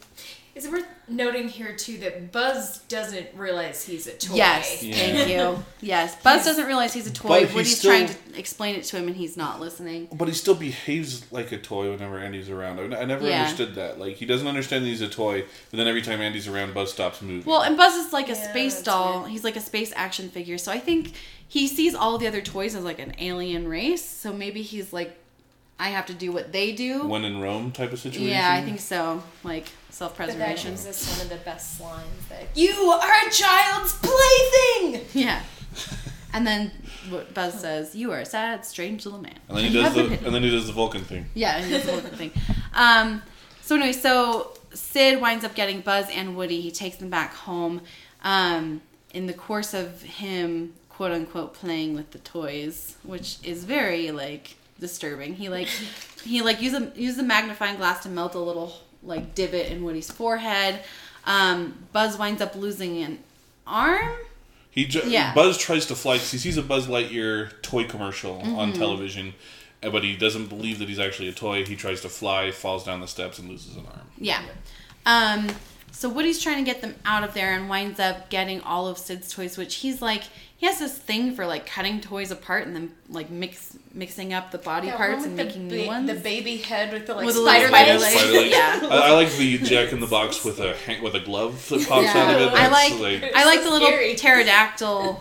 Speaker 2: Is it worth noting here too that Buzz doesn't realize he's a toy?
Speaker 1: yes,
Speaker 3: Yeah.
Speaker 1: thank you. Yes, Buzz doesn't realize he's a toy.
Speaker 3: But
Speaker 1: Woody's
Speaker 3: still-
Speaker 1: trying to explain it to him and he's not listening.
Speaker 3: But he still behaves like a toy whenever Andy's around. I I never
Speaker 1: Yeah.
Speaker 3: understood that. Like he doesn't understand that he's a toy, but then every time Andy's around, Buzz stops moving.
Speaker 1: Well, and Buzz is like a
Speaker 2: Yeah,
Speaker 1: space doll.
Speaker 2: weird.
Speaker 1: He's like a space action figure. So I think he sees all the other toys as like an alien race. So maybe he's like, I have to do what they do.
Speaker 3: when in Rome type of situation.
Speaker 1: yeah, I think so. Like self preservation.
Speaker 2: gives us one of the best lines that you are a child's plaything.
Speaker 1: Yeah. And then Buzz says, "You are a sad, strange little man."
Speaker 3: And then he does the and then he does the Vulcan thing.
Speaker 1: Yeah, and that's a whole different thing. Um, so anyway, so Sid winds up getting Buzz and Woody. He takes them back home. Um, in the course of him, quote unquote, playing with the toys, which is very like disturbing. He like he like use a use a magnifying glass to melt a little like divot in Woody's forehead. Um, Buzz winds up losing an arm.
Speaker 3: He ju-
Speaker 1: Yeah.
Speaker 3: Buzz tries to fly he sees a Buzz Lightyear toy commercial
Speaker 1: Mm-hmm.
Speaker 3: on television, uh, but he doesn't believe that he's actually a toy. He tries to fly, falls down the steps, and loses an arm.
Speaker 1: Yeah. Um, so Woody's trying to get them out of there and winds up getting all of Sid's toys, which he's like he has this thing for like cutting toys apart and then like mix mixing up the body
Speaker 2: Yeah,
Speaker 1: parts and making
Speaker 2: the,
Speaker 1: new ones.
Speaker 2: The baby head with the like
Speaker 1: With a little
Speaker 2: spider
Speaker 1: spider
Speaker 2: legs.
Speaker 1: legs.
Speaker 3: Spider legs.
Speaker 1: Yeah.
Speaker 3: I, I like the Jack in the Box with a hang- with a glove that pops
Speaker 1: Yeah.
Speaker 3: out of it.
Speaker 1: I
Speaker 3: That's,
Speaker 1: like- I like
Speaker 2: so
Speaker 1: the little
Speaker 2: scary.
Speaker 1: pterodactyl.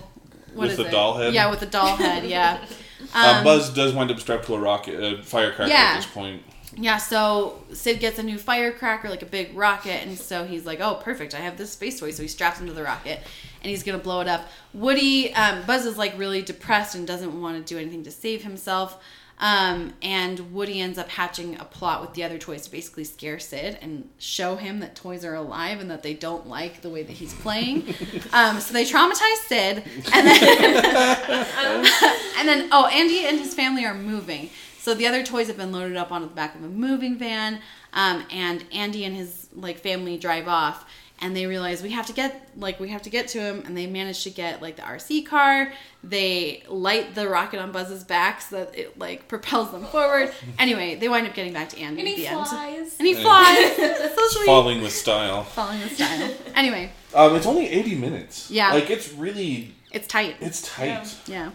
Speaker 1: What
Speaker 3: With
Speaker 1: is
Speaker 3: the
Speaker 1: it?
Speaker 3: doll head?
Speaker 1: Yeah, with the doll head. Yeah.
Speaker 3: uh,
Speaker 1: Um,
Speaker 3: Buzz does wind up strapped to a rocket, a firecracker
Speaker 1: Yeah.
Speaker 3: at this point.
Speaker 1: Yeah, so Sid gets a new firecracker, like a big rocket, and so he's like, "Oh, perfect! I have this space toy." So he straps him to the rocket, and he's gonna blow it up. Woody, um, Buzz is like really depressed and doesn't want to do anything to save himself. Um, and Woody ends up hatching a plot with the other toys to basically scare Sid and show him that toys are alive and that they don't like the way that he's playing. um, so they traumatize Sid, and then and then oh, Andy and his family are moving. So the other toys have been loaded up onto the back of a moving van, um, and Andy and his like family drive off, and they realize we have to get like we have to get to him, and they manage to get like the RC car. They light the rocket on Buzz's back so that it like propels them forward. Anyway, they wind up getting back to Andy
Speaker 2: And
Speaker 1: at
Speaker 2: he
Speaker 1: the end,
Speaker 2: flies.
Speaker 1: and he flies. so sweet.
Speaker 3: Falling with style.
Speaker 1: Falling with style. Anyway,
Speaker 3: Um, it's only 80 minutes.
Speaker 1: Yeah.
Speaker 3: Like, it's really,
Speaker 1: it's tight.
Speaker 3: it's tight.
Speaker 1: Yeah.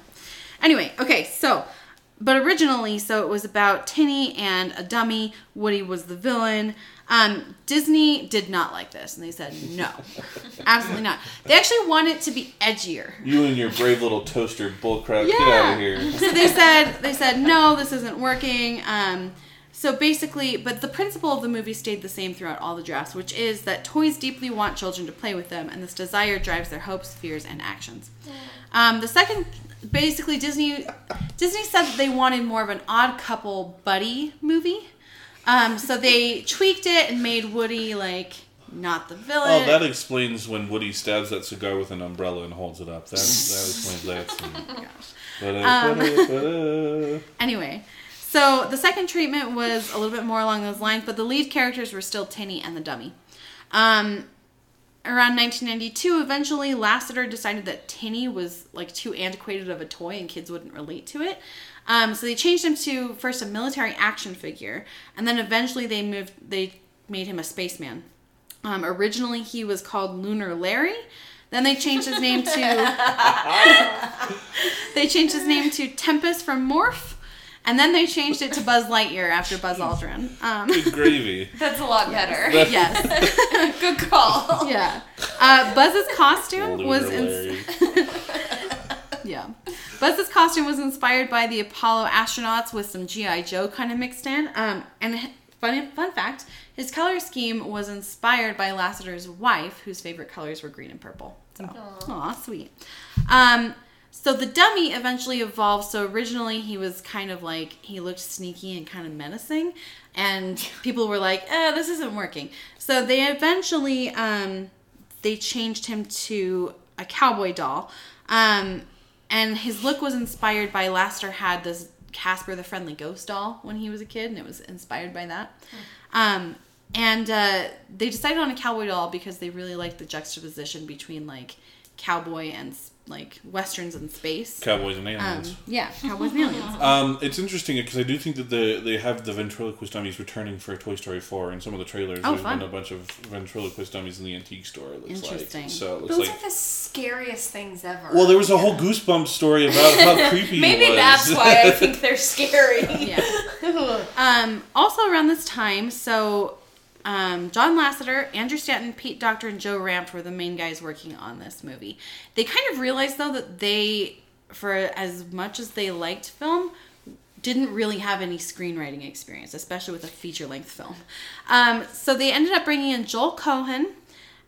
Speaker 1: Anyway, okay, so, but originally, so it was about Tinny and a dummy. Woody was the villain. Um, Disney did not like this, and they said no, absolutely not. They actually want it to be edgier.
Speaker 3: You and your brave little toaster bullcrap, get out of here.
Speaker 1: So they said they said no, this isn't working. Um, so basically, but the principle of the movie stayed the same throughout all the drafts, which is that toys deeply want children to play with them, and this desire drives their hopes, fears, and actions. Um, the second, basically, Disney Disney said that they wanted more of an odd couple buddy movie. Um, so they tweaked it and made Woody like not the villain.
Speaker 3: Oh, that explains when Woody stabs that cigar with an umbrella and holds it up. That, that explains that scene.
Speaker 1: Um,
Speaker 3: Ba-da-ba-da-ba-da.
Speaker 1: Anyway, so the second treatment was a little bit more along those lines, but the lead characters were still Tinny and the dummy. Um, around 1992, eventually Lasseter decided that Tinny was like too antiquated of a toy and kids wouldn't relate to it. Um, so they changed him to first a military action figure, and then eventually they moved. They made him a spaceman. Um, originally, he was called Lunar Larry. Then they changed his name to they changed his name to Tempus from Morph, and then they changed it to Buzz Lightyear after Buzz Aldrin. Um,
Speaker 3: Good gravy.
Speaker 2: That's a lot better.
Speaker 1: yes,
Speaker 2: Good call.
Speaker 1: yeah. Uh, Buzz's costume
Speaker 3: Lunar
Speaker 1: was in, yeah. Buzz's costume was inspired by the Apollo astronauts with some GI Joe kind of mixed in. Um, and fun fun fact, his color scheme was inspired by Lasseter's wife, whose favorite colors were green and purple. So, aw, sweet. Um, so the dummy eventually evolved. So originally he was kind of like he looked sneaky and kind of menacing, and people were like, "Eh, this isn't working." So they eventually um, they changed him to a cowboy doll. Um, and his look was inspired by Lasseter had this Casper the Friendly Ghost doll when he was a kid, and it was inspired by that. Um, and uh, they decided on a cowboy doll because they really liked the juxtaposition between like cowboy and like westerns and space.
Speaker 3: Cowboys and
Speaker 1: Um,
Speaker 3: aliens.
Speaker 1: yeah, cowboys and aliens.
Speaker 3: Um, it's interesting because I do think that the they have the ventriloquist dummies returning for Toy Story four in some of the trailers.
Speaker 1: Oh,
Speaker 3: There's
Speaker 1: fun.
Speaker 3: been a bunch of ventriloquist dummies in the antique store. It looks
Speaker 1: Interesting.
Speaker 3: like so. It looks
Speaker 2: Those
Speaker 3: like
Speaker 2: are the scariest things ever.
Speaker 3: well, there was a whole Goosebumps story about how creepy.
Speaker 2: Maybe
Speaker 3: he was.
Speaker 2: that's why I think they're scary.
Speaker 1: Yeah. Um, also around this time, so um, John Lasseter, Andrew Stanton, Pete Docter, and Joe Ranft were the main guys working on this movie. They kind of realized though that they, for as much as they liked film, didn't really have any screenwriting experience, especially with a feature length film. Um, so they ended up bringing in Joel Cohen,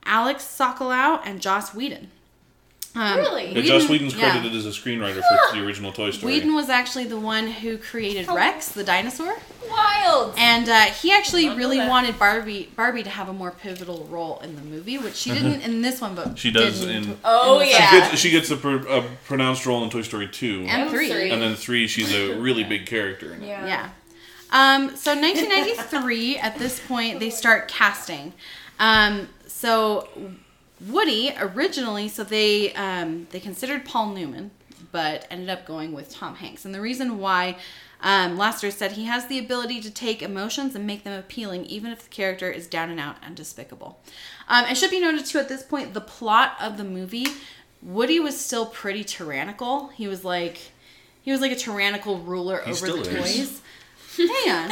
Speaker 1: Alex Sokolow, and Joss Whedon. Um,
Speaker 2: Really?
Speaker 3: Yeah, Joss
Speaker 1: Whedon-
Speaker 3: Whedon's
Speaker 1: yeah.
Speaker 3: credited as a screenwriter for the original Toy Story.
Speaker 1: Whedon was actually the one who created Rex, the dinosaur.
Speaker 2: Wild.
Speaker 1: And uh, he actually
Speaker 2: Did not know
Speaker 1: really
Speaker 2: that.
Speaker 1: wanted Barbie Barbie to have a more pivotal role in the movie, which she didn't in this one, but
Speaker 3: She does
Speaker 1: did
Speaker 3: in-
Speaker 2: Oh,
Speaker 1: the
Speaker 3: She
Speaker 2: yeah.
Speaker 3: gets she gets a, pr- a pronounced role in Toy Story two,
Speaker 1: and
Speaker 2: And
Speaker 1: three.
Speaker 2: three.
Speaker 3: and then three she's a really big character. In it.
Speaker 2: Yeah.
Speaker 1: Yeah. Um, so 1993, at this point, they start casting. Um, so Woody originally, so they um, they considered Paul Newman but ended up going with Tom Hanks. And the reason why um, Lasseter said he has the ability to take emotions and make them appealing, even if the character is down and out and despicable. Um, it should be noted too at this point the plot of the movie. Woody was still pretty tyrannical. He was like, he was like a tyrannical ruler
Speaker 3: He
Speaker 1: over
Speaker 3: still
Speaker 1: the
Speaker 3: is.
Speaker 1: toys. Hang on.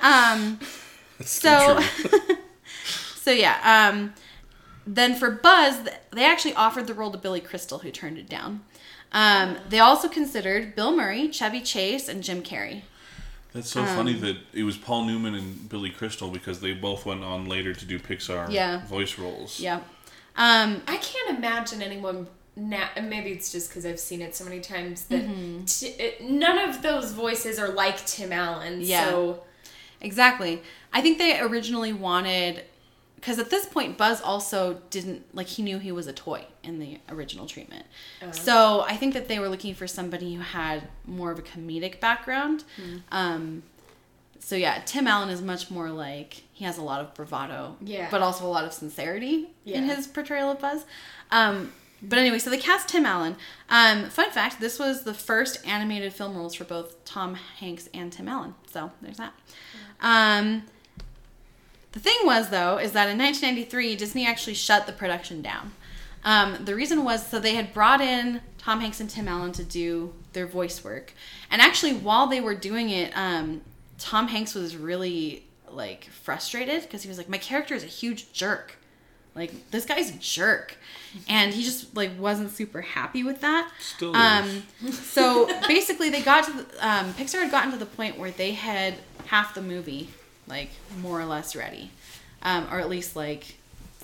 Speaker 1: um,
Speaker 3: That's
Speaker 1: so, so yeah. Um, then for Buzz, they actually offered the role to Billy Crystal, who turned it down. Um, they also considered Bill Murray, Chevy Chase, and Jim Carrey.
Speaker 3: That's so funny that it was Paul Newman and Billy Crystal because they both went on later to do Pixar
Speaker 1: Yeah.
Speaker 3: voice roles.
Speaker 1: Yeah. Um,
Speaker 2: I can't imagine anyone. Now, maybe it's just because I've seen it so many times that
Speaker 1: Mm-hmm.
Speaker 2: t- it, none of those voices are like Tim Allen.
Speaker 1: Yeah.
Speaker 2: So
Speaker 1: Exactly. I think they originally wanted because at this point Buzz also didn't like he knew he was a toy in the original treatment. So I think that they were looking for somebody who had more of a comedic background. Um so yeah, Tim Allen is much more like he has a lot of bravado,
Speaker 2: Yeah.
Speaker 1: but also a lot of sincerity in his portrayal of Buzz. Um, but anyway, so they cast Tim Allen. Um, fun fact: this was the first animated film roles for both Tom Hanks and Tim Allen. So there's that. Um, the thing was, though, is that in 1993, Disney actually shut the production down. Um, the reason was so they had brought in Tom Hanks and Tim Allen to do their voice work, and actually, while they were doing it, um, Tom Hanks was really like frustrated because he was like, "My character is a huge jerk. Like this guy's a jerk," and he just like wasn't super happy with that.
Speaker 3: Still
Speaker 1: Um, so basically, they got to the, um, Pixar had gotten to the point where they had half the movie, like more or less ready, um, or at least like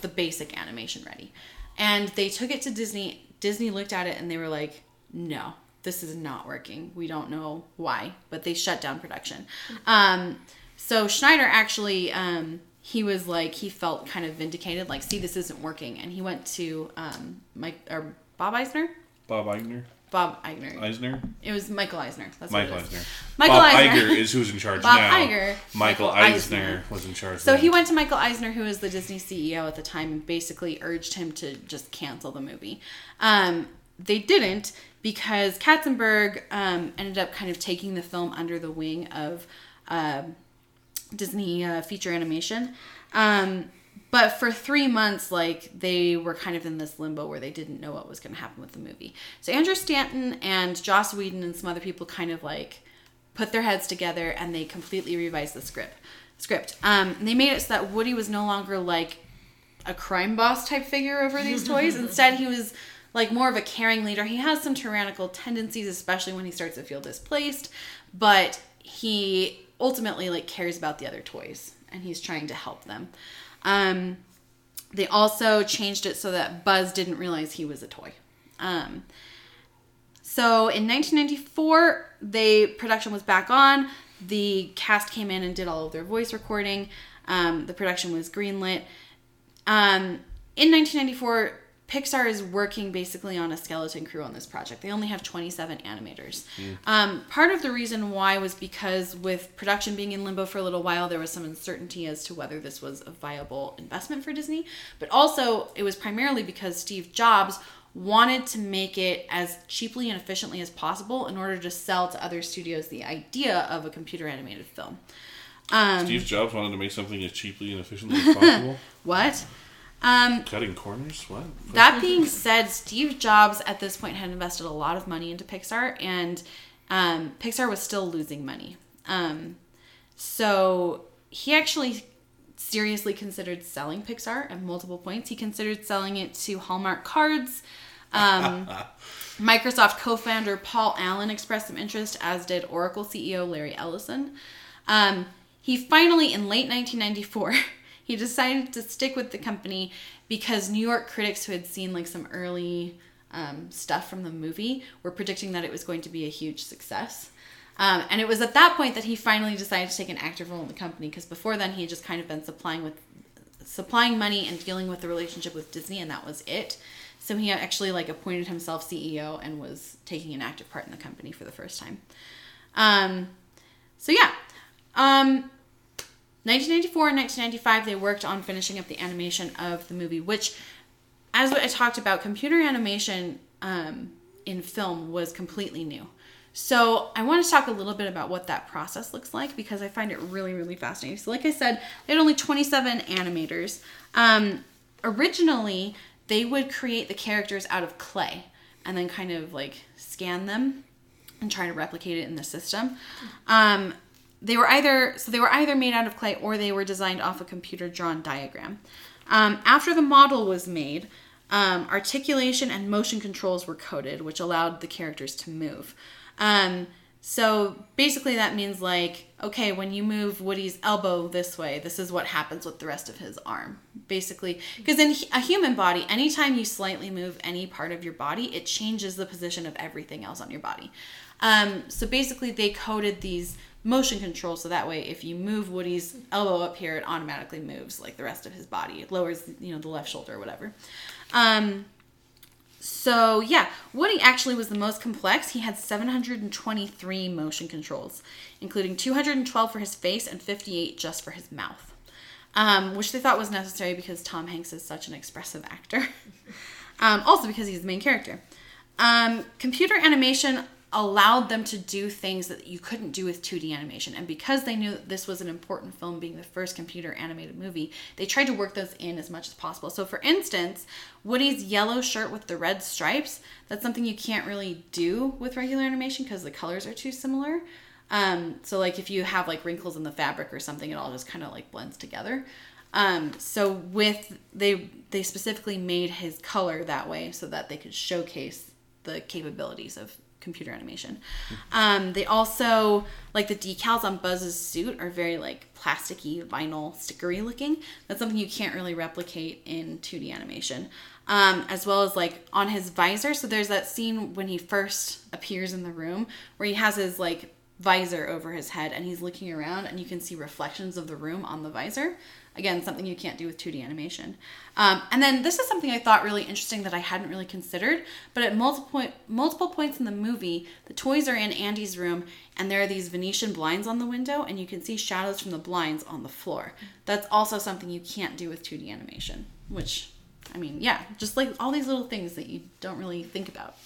Speaker 1: the basic animation ready, and they took it to Disney. Disney looked at it and they were like, "No, this is not working. We don't know why, but they shut down production." Um, so Schneider actually. Um, he was like he felt kind of vindicated like see this isn't working and he went to um mike or bob eisner
Speaker 3: Bob Iger.
Speaker 1: Bob Iger.
Speaker 3: Eisner?
Speaker 1: It was Michael Eisner. That's
Speaker 3: Michael
Speaker 1: what it is.
Speaker 3: Eisner.
Speaker 1: Michael
Speaker 3: Bob
Speaker 1: Eisner.
Speaker 3: Iger is who's in charge
Speaker 1: Bob
Speaker 3: now.
Speaker 1: Iger,
Speaker 3: Michael,
Speaker 1: Michael
Speaker 3: Eisner,
Speaker 1: Eisner.
Speaker 3: was in charge.
Speaker 1: So
Speaker 3: then.
Speaker 1: he went to Michael Eisner, who was the Disney CEO at the time, and basically urged him to just cancel the movie. Um, they didn't because Katzenberg um, ended up kind of taking the film under the wing of uh, Disney uh, feature animation. Um, but for three months, like they were kind of in this limbo where they didn't know what was going to happen with the movie. So Andrew Stanton and Joss Whedon and some other people kind of like put their heads together and they completely revised the script. Script. Um, they made it so that Woody was no longer like a crime boss type figure over these toys. Instead, he was like more of a caring leader. He has some tyrannical tendencies, especially when he starts to feel displaced, but he ultimately like cares about the other toys and he's trying to help them. Um, they also changed it so that Buzz didn't realize he was a toy. Um, so in 1994, they production was back on. The cast came in and did all of their voice recording. Um, the production was greenlit. Um, in 1994, Pixar is working basically on a skeleton crew on this project. They only have 27 animators. Um, part of the reason why was because with production being in limbo for a little while, there was some uncertainty as to whether this was a viable investment for Disney. But also, it was primarily because Steve Jobs wanted to make it as cheaply and efficiently as possible in order to sell to other studios the idea of a computer animated film. Um,
Speaker 3: Steve Jobs wanted to make something as cheaply and efficiently as possible.
Speaker 1: what? Um,
Speaker 3: Cutting corners? What?
Speaker 1: that being said, Steve Jobs at this point had invested a lot of money into Pixar, and um, Pixar was still losing money. Um, so he actually seriously considered selling Pixar at multiple points. He considered selling it to Hallmark Cards. Um, Microsoft co-founder Paul Allen expressed some interest, as did Oracle CEO Larry Ellison. Um, he finally, in late 1994, he decided to stick with the company because New York critics who had seen like some early um, stuff from the movie were predicting that it was going to be a huge success. Um, and it was at that point that he finally decided to take an active role in the company because before then he had just kind of been supplying with supplying money and dealing with the relationship with Disney, and that was it. So he actually like appointed himself CEO and was taking an active part in the company for the first time. Um, so yeah, um, 1994 and 1995 they worked on finishing up the animation of the movie, which, as I talked about, computer animation um, in film was completely new. So I want to talk a little bit about what that process looks like because I find it really, really fascinating. So, like I said, they had only 27 animators. Um, originally, they would create the characters out of clay and then kind of like scan them and try to replicate it in the system. Um, they were either so they were either made out of clay or they were designed off a computer drawn diagram. Um, after the model was made, um, articulation and motion controls were coded, which allowed the characters to move. Um, so basically, that means like, okay, when you move Woody's elbow this way, this is what happens with the rest of his arm. Basically, because in a human body, anytime you slightly move any part of your body, it changes the position of everything else on your body. Um, so basically, they coded these motion control so that way if you move Woody's elbow up here, it automatically moves like the rest of his body. It lowers, you know, the left shoulder or whatever. Um, so yeah, Woody actually was the most complex. He had 723 motion controls, including 212 for his face and 58 just for his mouth, um, which they thought was necessary because Tom Hanks is such an expressive actor. um, also because he's the main character. Um, computer animation allowed them to do things that you couldn't do with 2D animation. And because they knew this was an important film, being the first computer animated movie, they tried to work those in as much as possible. So, for instance, Woody's yellow shirt with the red stripes, that's something you can't really do with regular animation because the colors are too similar. Um, so, like if you have like wrinkles in the fabric or something, it all just kind of like blends together. Um, so with they they specifically made his color that way so that they could showcase the capabilities of computer animation. Um, they also like the decals on Buzz's suit are very like plasticky, vinyl, stickery looking. That's something you can't really replicate in 2D animation. Um, as well as like on his visor. So there's that scene when he first appears in the room where he has his like visor over his head and he's looking around and you can see reflections of the room on the visor. Again, something you can't do with 2D animation. Um, and then this is something I thought really interesting that I hadn't really considered. But at multiple point, multiple points in the movie, the toys are in Andy's room, and there are these Venetian blinds on the window, and you can see shadows from the blinds on the floor. That's also something you can't do with 2D animation. Which, I mean, yeah, just like all these little things that you don't really think about.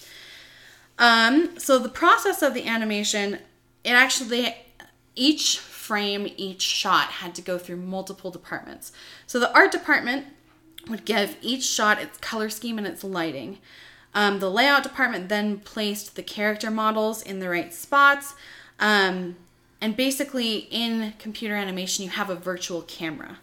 Speaker 1: Um, so the process of the animation, it actually each frame, each shot had to go through multiple departments. So the art department would give each shot its color scheme and its lighting. Um, the layout department then placed the character models in the right spots. Um, and basically, in computer animation, you have a virtual camera.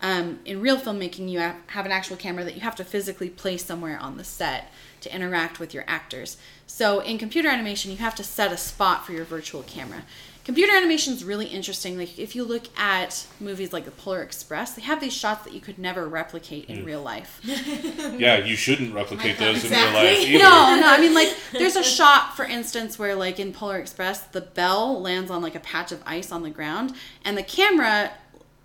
Speaker 1: Um, in real filmmaking, you have an actual camera that you have to physically place somewhere on the set to interact with your actors. So in computer animation, you have to set a spot for your virtual camera. Computer animation is really interesting. Like if you look at movies like The Polar Express, they have these shots that you could never replicate in real life.
Speaker 3: Yeah, you shouldn't replicate those in real life either.
Speaker 1: No, no. I mean, like, there's a shot, for instance, where, like, in Polar Express, the bell lands on, like, a patch of ice on the ground, and the camera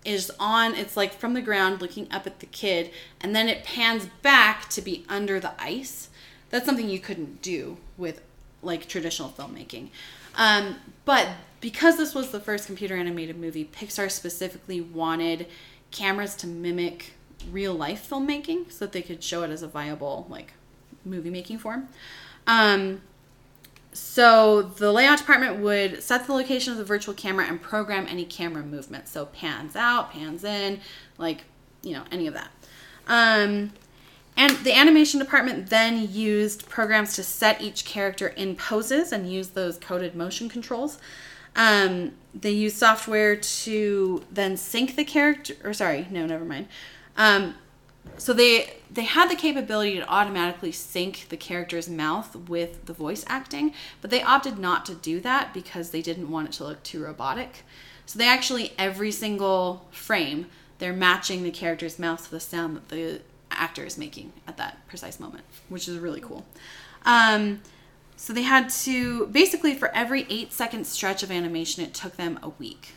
Speaker 1: is on, it's like from the ground looking up at the kid, and then it pans back to be under the ice. That's something you couldn't do with, like, traditional filmmaking. Um, but because this was the first computer animated movie, Pixar specifically wanted cameras to mimic real life filmmaking so that they could show it as a viable, like, movie making form. Um, so the layout department would set the location of the virtual camera and program any camera movement. So pans out, pans in, like you know any of that. Um, and the animation department then used programs to set each character in poses and use those coded motion controls. Um, they use software to then sync the character. Or sorry, no, never mind. Um, so they they had the capability to automatically sync the character's mouth with the voice acting, but they opted not to do that because they didn't want it to look too robotic. So they actually every single frame they're matching the character's mouth to the sound that the actor is making at that precise moment, which is really cool. Um, so they had to basically for every eight second stretch of animation, it took them a week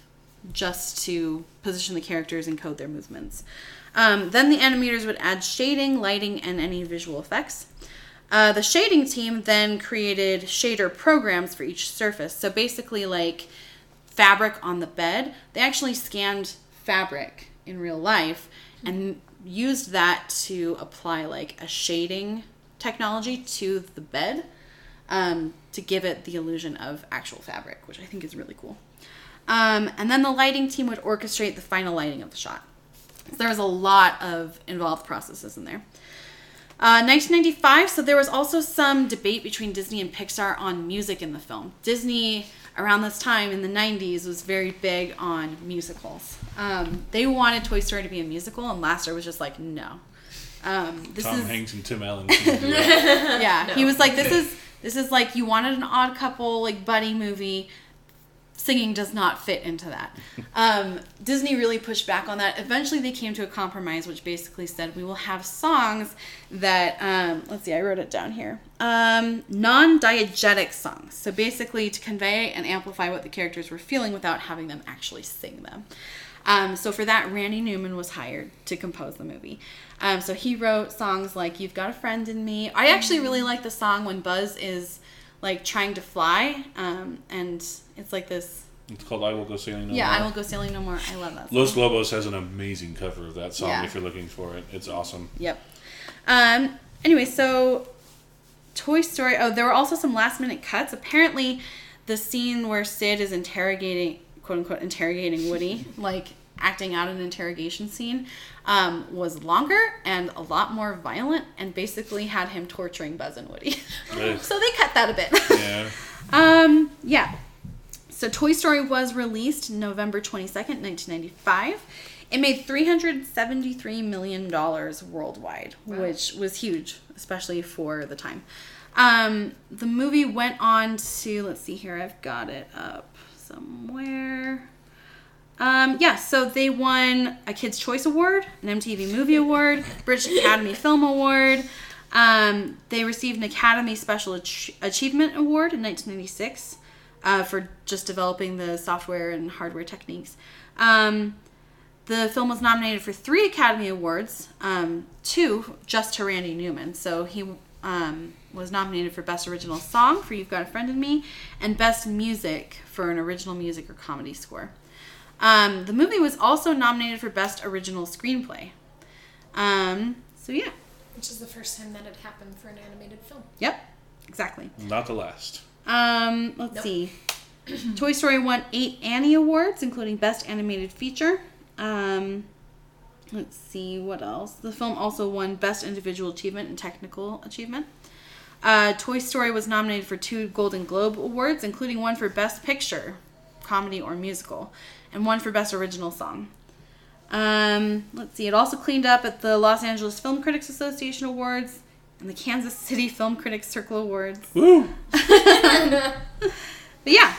Speaker 1: just to position the characters and code their movements. Um, then the animators would add shading, lighting, and any visual effects. Uh, the shading team then created shader programs for each surface. So basically, like fabric on the bed, they actually scanned fabric in real life and used that to apply like a shading technology to the bed. Um, to give it the illusion of actual fabric, which I think is really cool. Um, and then the lighting team would orchestrate the final lighting of the shot. So there was a lot of involved processes in there. Uh, 1995, so there was also some debate between Disney and Pixar on music in the film. Disney, around this time in the 90s, was very big on musicals. Um, they wanted Toy Story to be a musical, and Lasseter was just like, no. Um, this
Speaker 4: Tom
Speaker 1: is,
Speaker 4: Hanks and Tim Allen. can't do that.
Speaker 1: yeah, he was like, this is this is like you wanted an odd couple like buddy movie. Singing does not fit into that. Um, Disney really pushed back on that. Eventually, they came to a compromise, which basically said we will have songs that um, let's see, I wrote it down here. Um, non-diegetic songs. So basically, to convey and amplify what the characters were feeling without having them actually sing them. Um, so for that, Randy Newman was hired to compose the movie. Um, so he wrote songs like "You've Got a Friend in Me." I actually really like the song when Buzz is like trying to fly, um, and it's like this.
Speaker 4: It's called "I Will Go Sailing No
Speaker 1: Yeah,
Speaker 4: More."
Speaker 1: Yeah, I will go sailing no more. I love that. Song.
Speaker 4: Los Lobos has an amazing cover of that song.
Speaker 1: Yeah.
Speaker 4: If you're looking for it, it's awesome.
Speaker 1: Yep. Um. Anyway, so Toy Story. Oh, there were also some last minute cuts. Apparently, the scene where Sid is interrogating, quote unquote, interrogating Woody, like acting out an interrogation scene, um, was longer and a lot more violent, and basically had him torturing Buzz and Woody. So they cut that a bit.
Speaker 4: Yeah.
Speaker 1: Um, yeah. So Toy Story was released November 22nd, 1995. It made $373 million worldwide, which was huge, especially for the time. Um, the movie went on to, let's see here, I've got it up somewhere. Um, yeah, so they won a Kids' Choice Award, an MTV Movie Award, British Academy Film Award. Um, they received an Academy Special Ach- Achievement Award in 1996 uh, for just developing the software and hardware techniques. Um, the film was nominated for three Academy Awards, um, two just to Randy Newman. So he um, was nominated for Best Original Song for You've Got a Friend in Me and Best Music for an Original Music or Comedy Score. Um, the movie was also nominated for Best Original Screenplay. Um, so, yeah.
Speaker 2: Which is the first time that had happened for an animated film.
Speaker 1: Yep, exactly.
Speaker 4: Not the last.
Speaker 1: Um, let's
Speaker 2: Nope.
Speaker 1: see. Toy Story won eight Annie Awards, including Best Animated Feature. Um, let's see what else. The film also won Best Individual Achievement and Technical Achievement. Uh, Toy Story was nominated for two Golden Globe Awards, including one for Best Picture, comedy or musical, and one for Best Original Song. Um, let's see. It also cleaned up at the Los Angeles Film Critics Association Awards and the Kansas City Film Critics Circle Awards.
Speaker 4: Woo!
Speaker 1: But yeah,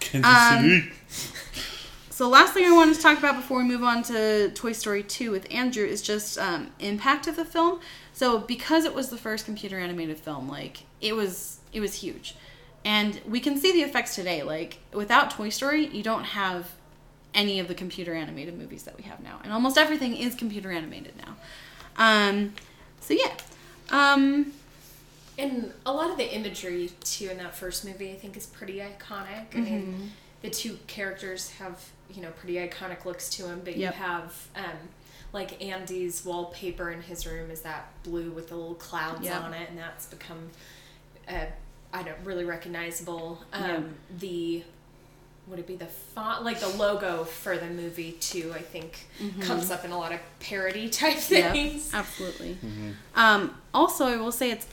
Speaker 4: Kansas
Speaker 1: Um,
Speaker 4: City.
Speaker 1: So last thing I wanted to talk about before we move on to Toy Story 2 with Andrew is just um, impact of the film. So because it was the first computer animated film, like it was it was huge. And we can see the effects today. Like without Toy Story, you don't have any of the computer animated movies that we have now. And almost everything is computer animated now. Um, so yeah. Um,
Speaker 2: And a lot of the imagery too in that first movie, I think, is pretty iconic. I mean, the two characters have you know pretty iconic looks to them, but
Speaker 1: Yep.
Speaker 2: you have um, like Andy's wallpaper in his room is that blue with the little clouds
Speaker 1: Yep.
Speaker 2: on it, and that's become uh, I don't really recognizable. Um,
Speaker 1: Yep.
Speaker 2: The would it be the font like the logo for the movie too? I think comes up in a lot of parody type
Speaker 1: Yep,
Speaker 2: things.
Speaker 1: absolutely. Um, also, I will say it's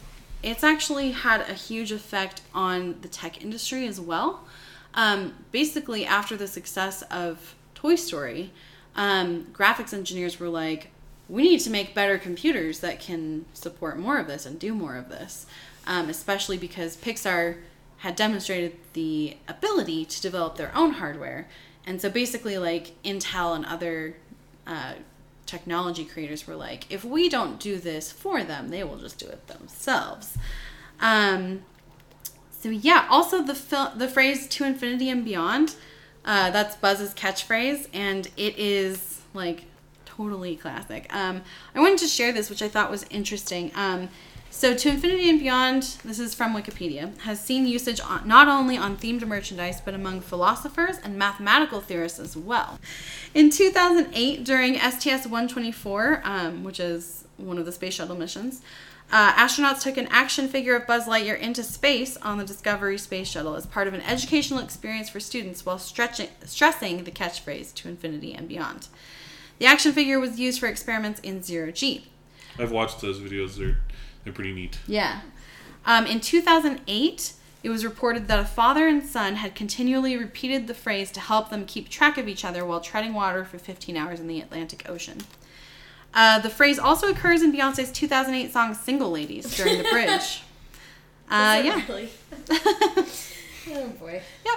Speaker 1: it's actually had a huge effect on the tech industry as well. Um, basically, after the success of Toy Story, um, graphics engineers were like, "We need to make better computers that can support more of this and do more of this." Um, especially because Pixar had demonstrated the ability to develop their own hardware, and so basically, like Intel and other uh, technology creators were like, if we don't do this for them, they will just do it themselves. Um, so yeah, also the fil- the phrase "to infinity and beyond," uh, that's Buzz's catchphrase, and it is like totally classic. Um, I wanted to share this, which I thought was interesting. Um, so, To Infinity and Beyond, this is from Wikipedia, has seen usage on, not only on themed merchandise, but among philosophers and mathematical theorists as well. In 2008, during STS 124, um, which is one of the space shuttle missions, Uh, astronauts took an action figure of Buzz Lightyear into space on the Discovery Space Shuttle as part of an educational experience for students while stretching, stressing the catchphrase to infinity and beyond. The action figure was used for experiments in zero G.
Speaker 3: I've watched those videos. They're they're pretty neat.
Speaker 1: Yeah. Um, in 2008, it was reported that a father and son had continually repeated the phrase to help them keep track of each other while treading water for 15 hours in the Atlantic Ocean. Uh, the phrase also occurs in Beyonce's 2008 song Single Ladies during the bridge. Uh, yeah.
Speaker 2: Really? oh boy.
Speaker 1: Yep.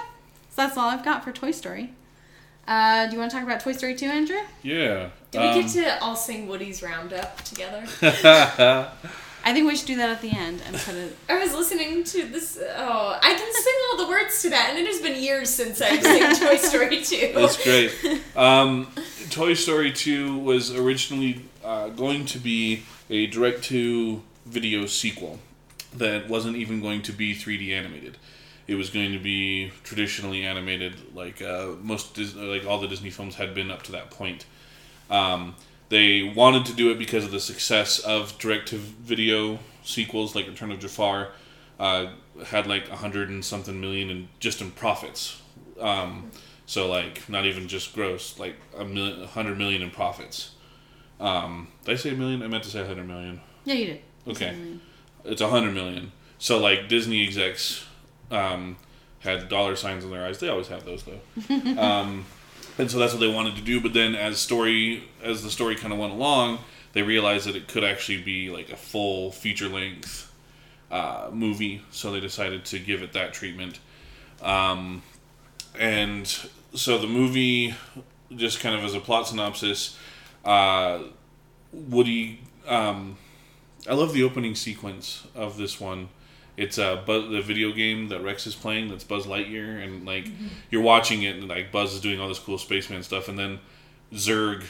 Speaker 1: So that's all I've got for Toy Story. Uh, do you want to talk about Toy Story 2, Andrew?
Speaker 3: Yeah.
Speaker 2: Did we
Speaker 3: Um,
Speaker 2: get to all sing Woody's Roundup together?
Speaker 1: I think we should do that at the end and put it.
Speaker 2: I was listening to this. Oh, I can sing all the words to that, and it has been years since I've seen Toy Story 2.
Speaker 3: That's great. Um, Toy Story 2 was originally uh, going to be a direct to video sequel that wasn't even going to be 3D animated. It was going to be traditionally animated, like uh, most Dis- like all the Disney films had been up to that point. Um, they wanted to do it because of the success of direct to video sequels, like Return of Jafar, uh, had like a hundred and something million in just in profits. Um, so like not even just gross, like a million, a hundred million in profits. Um, did I say a million? I meant to say a hundred million.
Speaker 1: Yeah, you did.
Speaker 3: Okay, it's a hundred million. So like Disney execs um, had dollar signs in their eyes. They always have those though. and so that's what they wanted to do. But then as story as the story kind of went along, they realized that it could actually be like a full feature length uh, movie. So they decided to give it that treatment. Um, and so the movie, just kind of as a plot synopsis, uh, Woody. Um, I love the opening sequence of this one. It's uh, Buzz, the video game that Rex is playing. That's Buzz Lightyear, and like you're watching it, and like Buzz is doing all this cool spaceman stuff, and then Zurg,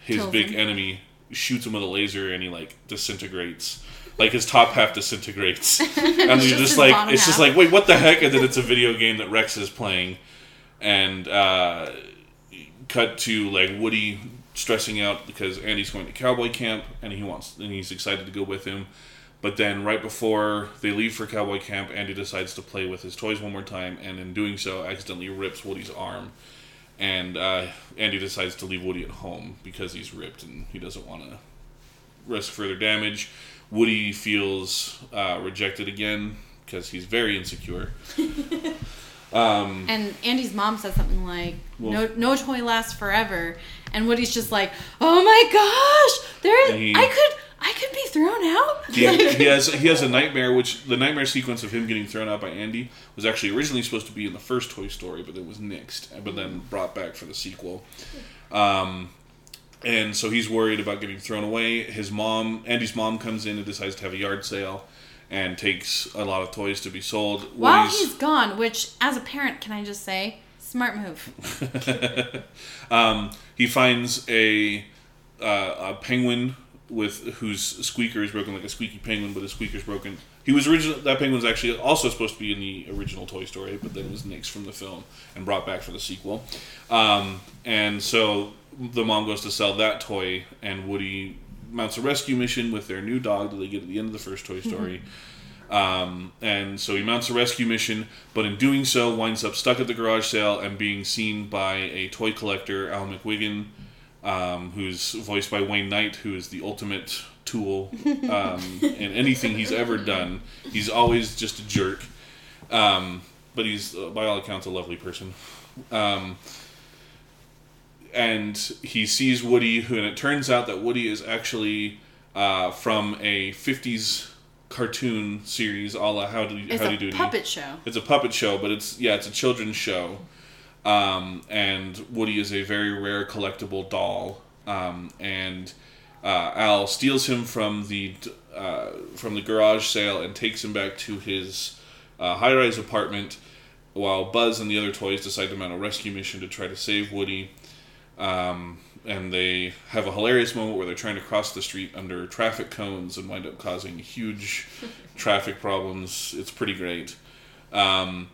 Speaker 3: his
Speaker 1: Kills
Speaker 3: big
Speaker 1: him.
Speaker 3: enemy, shoots him with a laser, and he like disintegrates. Like his top half disintegrates, and you're
Speaker 1: Just
Speaker 3: like, it's just like, wait, what the heck? And then it's a video game that Rex is playing, and uh, cut to like Woody stressing out because Andy's going to cowboy camp and he wants and he's excited to go with him. But then right before they leave for cowboy camp, Andy decides to play with his toys one more time and in doing so accidentally rips Woody's arm. And uh, Andy decides to leave Woody at home because he's ripped and he doesn't want to risk further damage. Woody feels uh, rejected again because he's very insecure.
Speaker 1: And Andy's mom says something like,
Speaker 3: Well-
Speaker 1: "No, no toy lasts forever," and Woody's just like, "Oh my gosh, there,
Speaker 3: he-
Speaker 1: I could, I could be thrown out."
Speaker 3: he, he has he has a nightmare, which the nightmare sequence of him getting thrown out by Andy was actually originally supposed to be in the first Toy Story, but it was nixed, but then brought back for the sequel. Um, and so he's worried about getting thrown away. His mom, Andy's mom, comes in and decides to have a yard sale, and takes a lot of toys to be sold.
Speaker 1: While
Speaker 3: Woody's-
Speaker 1: he's gone, which as a parent, can I just say, smart move.
Speaker 3: um, he finds a uh, a penguin with whose squeaker is broken, like a squeaky penguin, but his squeaker's broken. He was original. That penguin was actually also supposed to be in the original Toy Story, but then it was nixed from the film and brought back for the sequel. Um, and so the mom goes to sell that toy, and Woody mounts a rescue mission with their new dog that they get at the end of the first Toy Story. Um, and so he mounts a rescue mission, but in doing so, winds up stuck at the garage sale and being seen by a toy collector, Al McWhiggin, um, who's voiced by Wayne Knight, who is the ultimate tool um, in anything he's ever done. He's always just a jerk, um, but he's, uh, by all accounts, a lovely person. Um, and he sees Woody, who, and it turns out that Woody is actually uh, from a 50s cartoon series a la Howdy,
Speaker 1: It's
Speaker 3: Howdy
Speaker 1: a puppet show.
Speaker 3: It's a puppet show, but it's yeah, it's a children's show. Um, and Woody is a very rare collectible doll. Um, and uh, Al steals him from the uh, from the garage sale and takes him back to his uh, high-rise apartment, while Buzz and the other toys decide to mount a rescue mission to try to save Woody. Um, and they have a hilarious moment where they're trying to cross the street under traffic cones and wind up causing huge traffic problems. It's pretty great. Um,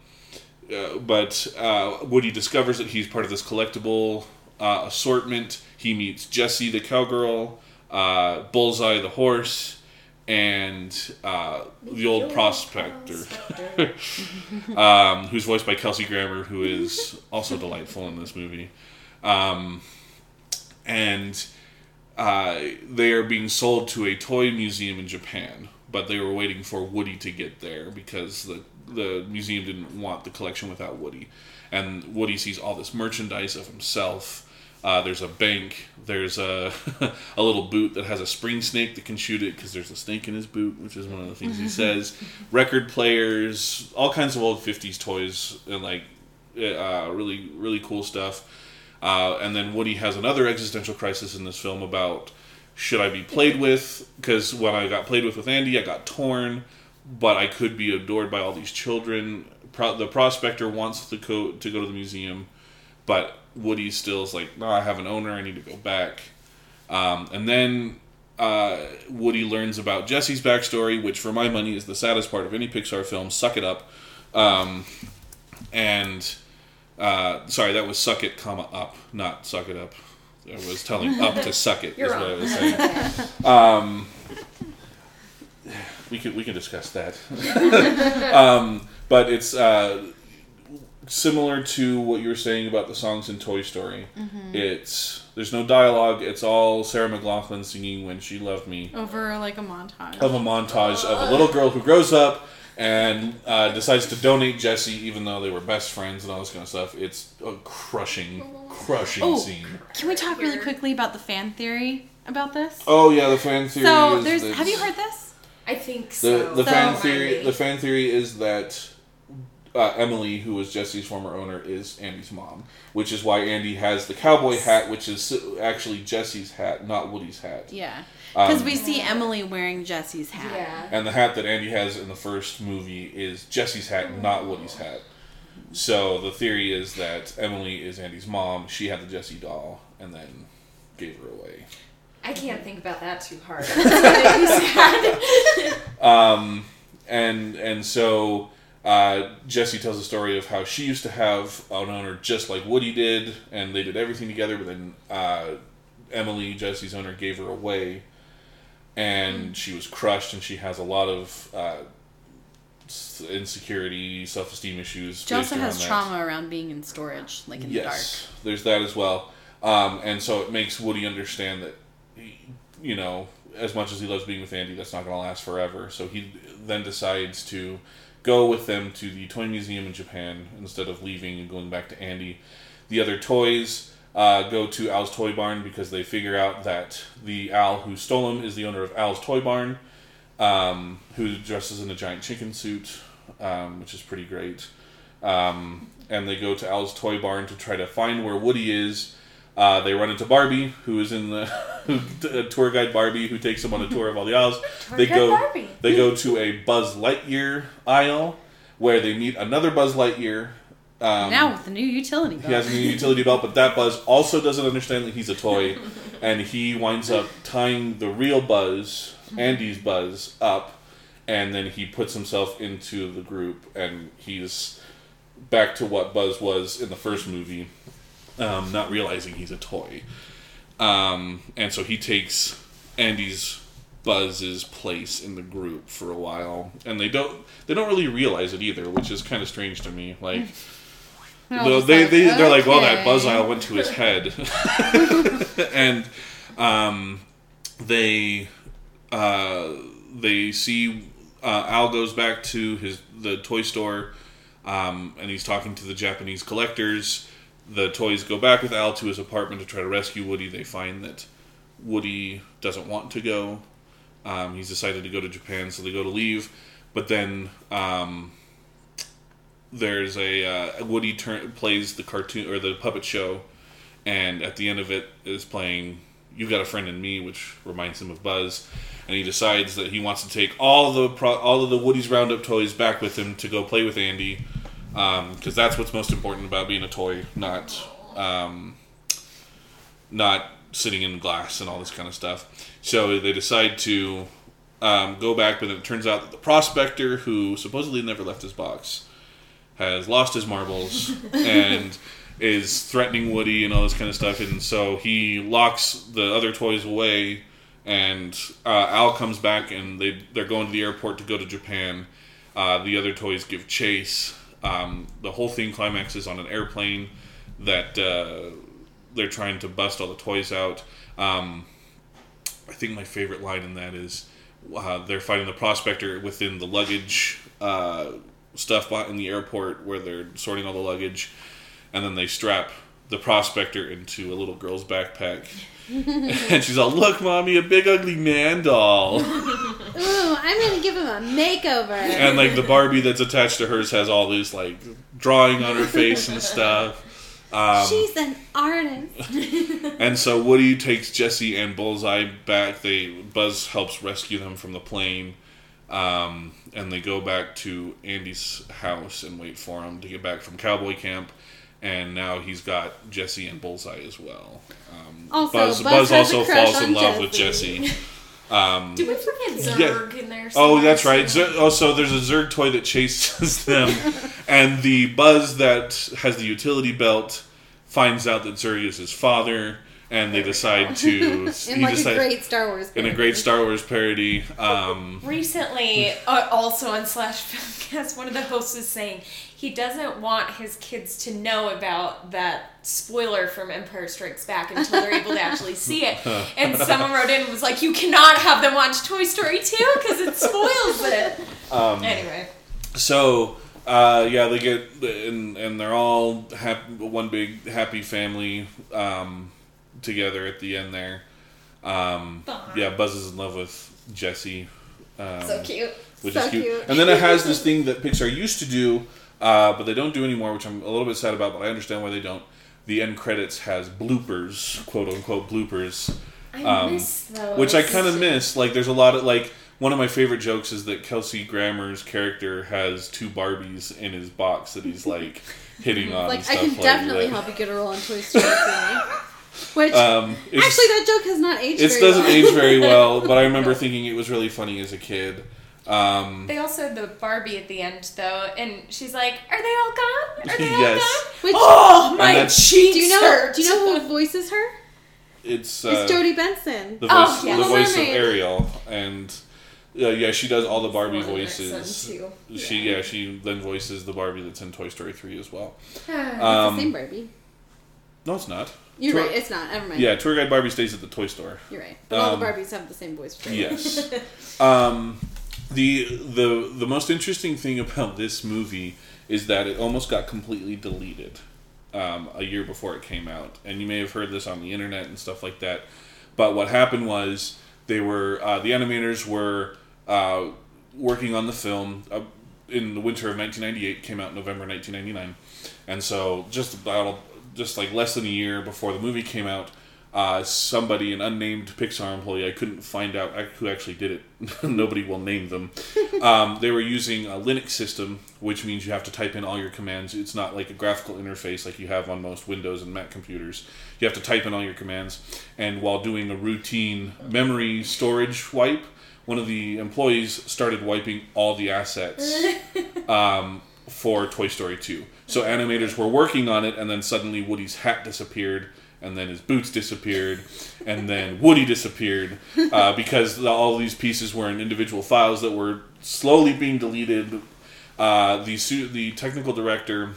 Speaker 3: uh, but uh, Woody discovers that he's part of this collectible uh, assortment. He meets Jessie the cowgirl, uh, Bullseye the horse, and uh, the old prospector, um, who's voiced by Kelsey Grammer, who is also delightful in this movie. Um, and uh, they are being sold to a toy museum in Japan, but they were waiting for Woody to get there because the the museum didn't want the collection without Woody. And Woody sees all this merchandise of himself. Uh, there's a bank. There's a a little boot that has a spring snake that can shoot it because there's a snake in his boot, which is one of the things he says. Record players, all kinds of old '50s toys, and like uh, really really cool stuff. Uh, and then Woody has another existential crisis in this film about should I be played with? Because when I got played with with Andy, I got torn, but I could be adored by all these children. Pro- the prospector wants to go to go to the museum, but Woody still is like, no, I have an owner. I need to go back. Um, and then uh, Woody learns about Jesse's backstory, which for my money is the saddest part of any Pixar film. Suck it up. Um, and uh, sorry, that was suck it, comma up, not suck it up. I was telling up to suck it.
Speaker 2: You're
Speaker 3: is what I
Speaker 2: wrong.
Speaker 3: was saying. Um, we can we can discuss that. um, but it's uh, similar to what you were saying about the songs in Toy Story. It's there's no dialogue. It's all Sarah McLachlan singing "When She Loved Me."
Speaker 1: Over like a montage.
Speaker 3: of a montage of a little girl who grows up and uh, decides to donate Jesse, even though they were best friends and all this kind of stuff. It's a crushing, crushing
Speaker 1: Oh.
Speaker 3: scene.
Speaker 1: Can we talk really quickly about the fan theory about this?
Speaker 3: Oh yeah, the fan theory.
Speaker 1: so
Speaker 3: is
Speaker 1: there's.
Speaker 3: that-
Speaker 1: Have you heard this?
Speaker 2: I think
Speaker 3: the
Speaker 2: so.
Speaker 3: the
Speaker 1: So-
Speaker 3: fan theory?
Speaker 2: me.
Speaker 3: The fan theory is that. Uh, Emily, who was Jesse's former owner, is Andy's mom, which is why Andy has the cowboy hat, which is actually Jesse's hat, not Woody's hat.
Speaker 1: Yeah. Because
Speaker 3: Um,
Speaker 1: we see Emily wearing Jesse's hat.
Speaker 2: yeah.
Speaker 3: And the hat that Andy has in the first movie is Jesse's hat, not Woody's hat. So the theory is that Emily is Andy's mom. She had the Jesse doll and then gave her away.
Speaker 2: I can't think about that too hard. That's gonna be sad.
Speaker 3: Um, and and so uh, Jesse tells a story of how she used to have an owner just like Woody did, and they did everything together. But then uh, Emily, Jesse's owner, gave her away, and she was crushed, and she has a lot of uh, insecurity, self esteem issues.
Speaker 1: She also has
Speaker 3: that.
Speaker 1: trauma around being in storage, like in the dark.
Speaker 3: Yes, there's that as well. Um, and so it makes Woody understand that, he, you know, as much as he loves being with Andy, that's not going to last forever. So he then decides to go with them to the toy museum in Japan instead of leaving and going back to Andy. The other toys uh, go to Al's Toy Barn because they figure out that the Al who stole him is the owner of Al's Toy Barn, um, who dresses in a giant chicken suit, um, which is pretty great. Um, and they go to Al's Toy Barn to try to find where Woody is. Uh, they run into Barbie, who is in the who, uh, tour guide Barbie, who takes them on a tour of all the aisles. they
Speaker 2: guide
Speaker 3: go
Speaker 2: Barbie.
Speaker 3: they go to a Buzz Lightyear aisle where they meet another Buzz Lightyear. Um,
Speaker 1: Now with the new utility belt.
Speaker 3: he has a new utility belt, but that Buzz also doesn't understand that he's a toy, and he winds up tying the real Buzz, Andy's Buzz, up, and then he puts himself into the group, and he's back to what Buzz was in the first movie, um, not realizing he's a toy, um, and so he takes Andy's Buzz's place in the group for a while, and they don't they don't really realize it either, which is kind of strange to me, like. No,
Speaker 1: just
Speaker 3: they,
Speaker 1: like,
Speaker 3: they, they're like, well, that buzz aisle went to his head. and um, they uh, they see uh, Al goes back to his the toy store um, and he's talking to the Japanese collectors. The toys go back with Al to his apartment to try to rescue Woody. They find that Woody doesn't want to go. Um, he's decided to go to Japan, so they go to leave. But then um, there's a uh, Woody turn, plays the cartoon or the puppet show, and at the end of it is playing "You've Got a Friend in Me," which reminds him of Buzz, and he decides that he wants to take all the pro- all of the Woody's Roundup toys back with him to go play with Andy, because that's what's most important about being a toy, not um, not sitting in glass and all this kind of stuff. So they decide to um, go back, but it turns out that the prospector, who supposedly never left his box, has lost his marbles and is threatening Woody and all this kind of stuff. And so he locks the other toys away and uh, Al comes back, and they they're going to the airport to go to Japan. Uh, the other toys give chase. Um, the whole thing climaxes on an airplane that uh, they're trying to bust all the toys out. Um, I think my favorite line in that is uh, they're fighting the prospector within the luggage uh, stuff in the airport where they're sorting all the luggage, and then they strap the prospector into a little girl's backpack. and she's all, "Look, mommy, a big ugly man doll."
Speaker 1: Ooh, I'm gonna give him a makeover.
Speaker 3: and like the Barbie that's attached to hers has all this like drawing on her face and stuff. Um,
Speaker 1: She's an artist.
Speaker 3: and so Woody takes Jesse and Bullseye back. They Buzz helps rescue them from the plane, um, and they go back to Andy's house and wait for him to get back from cowboy camp. And now he's got Jesse and Bullseye as well. Um,
Speaker 1: Also,
Speaker 3: Buzz,
Speaker 1: Buzz
Speaker 3: Buzz also falls in
Speaker 1: on
Speaker 3: love with
Speaker 1: Jesse.
Speaker 3: Jesse. Um,
Speaker 2: Did we forget
Speaker 3: Yeah.
Speaker 2: Zurg in there?
Speaker 3: Oh, that's right. Zer- oh, so there's a Zurg toy that chases them, and the Buzz that has the utility belt finds out that Zurg is his father, and they decide to.
Speaker 1: In
Speaker 3: he
Speaker 1: like a
Speaker 3: decides-
Speaker 1: great Star Wars.
Speaker 3: in a great Star Wars parody. Um,
Speaker 2: Recently, uh, also on Slash Filmcast, one of the hosts was saying he doesn't want his kids to know about that spoiler from Empire Strikes Back until they're able to actually see it. And someone wrote in and was like, "You cannot have them watch Toy Story 2 because it spoils it."
Speaker 3: um,
Speaker 2: Anyway,
Speaker 3: so uh, yeah, they get and and they're all happy, one big happy family um, together at the end there. Um,
Speaker 2: Aw.
Speaker 3: yeah, Buzz is in love with Jesse. Um,
Speaker 2: so cute.
Speaker 3: which
Speaker 1: So
Speaker 3: is cute.
Speaker 1: cute.
Speaker 3: And then it has this thing that Pixar used to do, uh, but they don't do anymore, which I'm a little bit sad about, but I understand why they don't. The end credits has bloopers, quote unquote bloopers,
Speaker 2: I
Speaker 3: um,
Speaker 2: miss those.
Speaker 3: which I kind of miss. Like, there's a lot of like. One of my favorite jokes is that Kelsey Grammer's character has two Barbies in his box that he's like hitting on.
Speaker 1: Like I can
Speaker 3: like
Speaker 1: definitely
Speaker 3: that.
Speaker 1: help you get a role in Toy Story 3. Which
Speaker 3: Um,
Speaker 1: actually that joke has not aged
Speaker 3: it doesn't
Speaker 1: well.
Speaker 3: age very well, but I remember thinking it was really funny as a kid. Um,
Speaker 2: They also had the Barbie at the end though, and she's like, "Are they all gone? Are they all gone?"
Speaker 1: Which-
Speaker 2: oh, my
Speaker 3: that's-
Speaker 2: cheeks
Speaker 1: do you know
Speaker 2: hurt.
Speaker 1: do you know who voices her?
Speaker 3: it's uh,
Speaker 1: It's Jodi Benson.
Speaker 3: the voice,
Speaker 2: Oh, yeah.
Speaker 3: the
Speaker 1: Little
Speaker 3: voice of Ariel, and uh, yeah, she does all the Barbie
Speaker 2: Little
Speaker 3: voices.
Speaker 2: too.
Speaker 3: She yeah, she then voices the Barbie that's in Toy Story three as well.
Speaker 1: it's
Speaker 3: Um,
Speaker 1: the same Barbie.
Speaker 3: no, it's not.
Speaker 1: You're
Speaker 3: tour-
Speaker 1: right. It's not. Never mind.
Speaker 3: Yeah, tour guide Barbie stays at the toy store.
Speaker 1: You're right. But all
Speaker 3: Um,
Speaker 1: the Barbies have the same voice. right?
Speaker 3: Yes. um, the the the most interesting thing about this movie is that it almost got completely deleted um, a year before it came out, and you may have heard this on the internet and stuff like that. But what happened was they were uh, the animators were uh, working on the film uh, in the winter of 1998. Came out November 1999, and so just about just like less than a year before the movie came out, uh, somebody, an unnamed Pixar employee, I couldn't find out who actually did it. Nobody will name them. Um, they were using a Linux system, which means you have to type in all your commands. It's not like a graphical interface like you have on most Windows and Mac computers. You have to type in all your commands. And while doing a routine memory storage wipe, one of the employees started wiping all the assets um, for Toy Story 2. So animators were working on it, and then suddenly Woody's hat disappeared, and then his boots disappeared, and then Woody disappeared uh, because all these pieces were in individual files that were slowly being deleted. Uh, the the technical director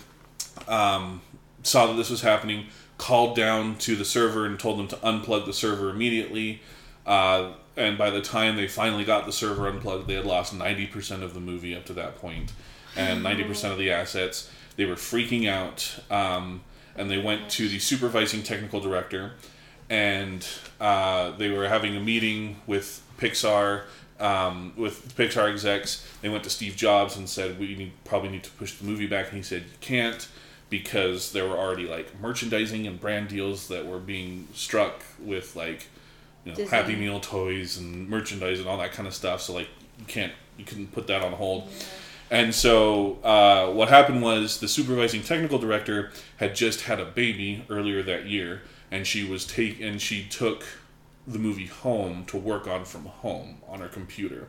Speaker 3: um, saw that this was happening, called down to the server and told them to unplug the server immediately. Uh, and by the time they finally got the server unplugged, they had lost 90% of the movie up to that point and 90% of the assets. They were freaking out. Um, and they went to the supervising technical director and uh, they were having a meeting with Pixar. Um, with Pixar execs, they went to Steve Jobs and said, "We need, probably need to push the movie back." And he said, "You can't." because there were already like merchandising and brand deals that were being struck with like you know
Speaker 1: Disney.
Speaker 3: Happy Meal toys and merchandise and all that kind of stuff. So like you can't you couldn't put that on hold. And so uh, what happened was the supervising technical director had just had a baby earlier that year, and she was take and she took the movie home to work on from home on her computer.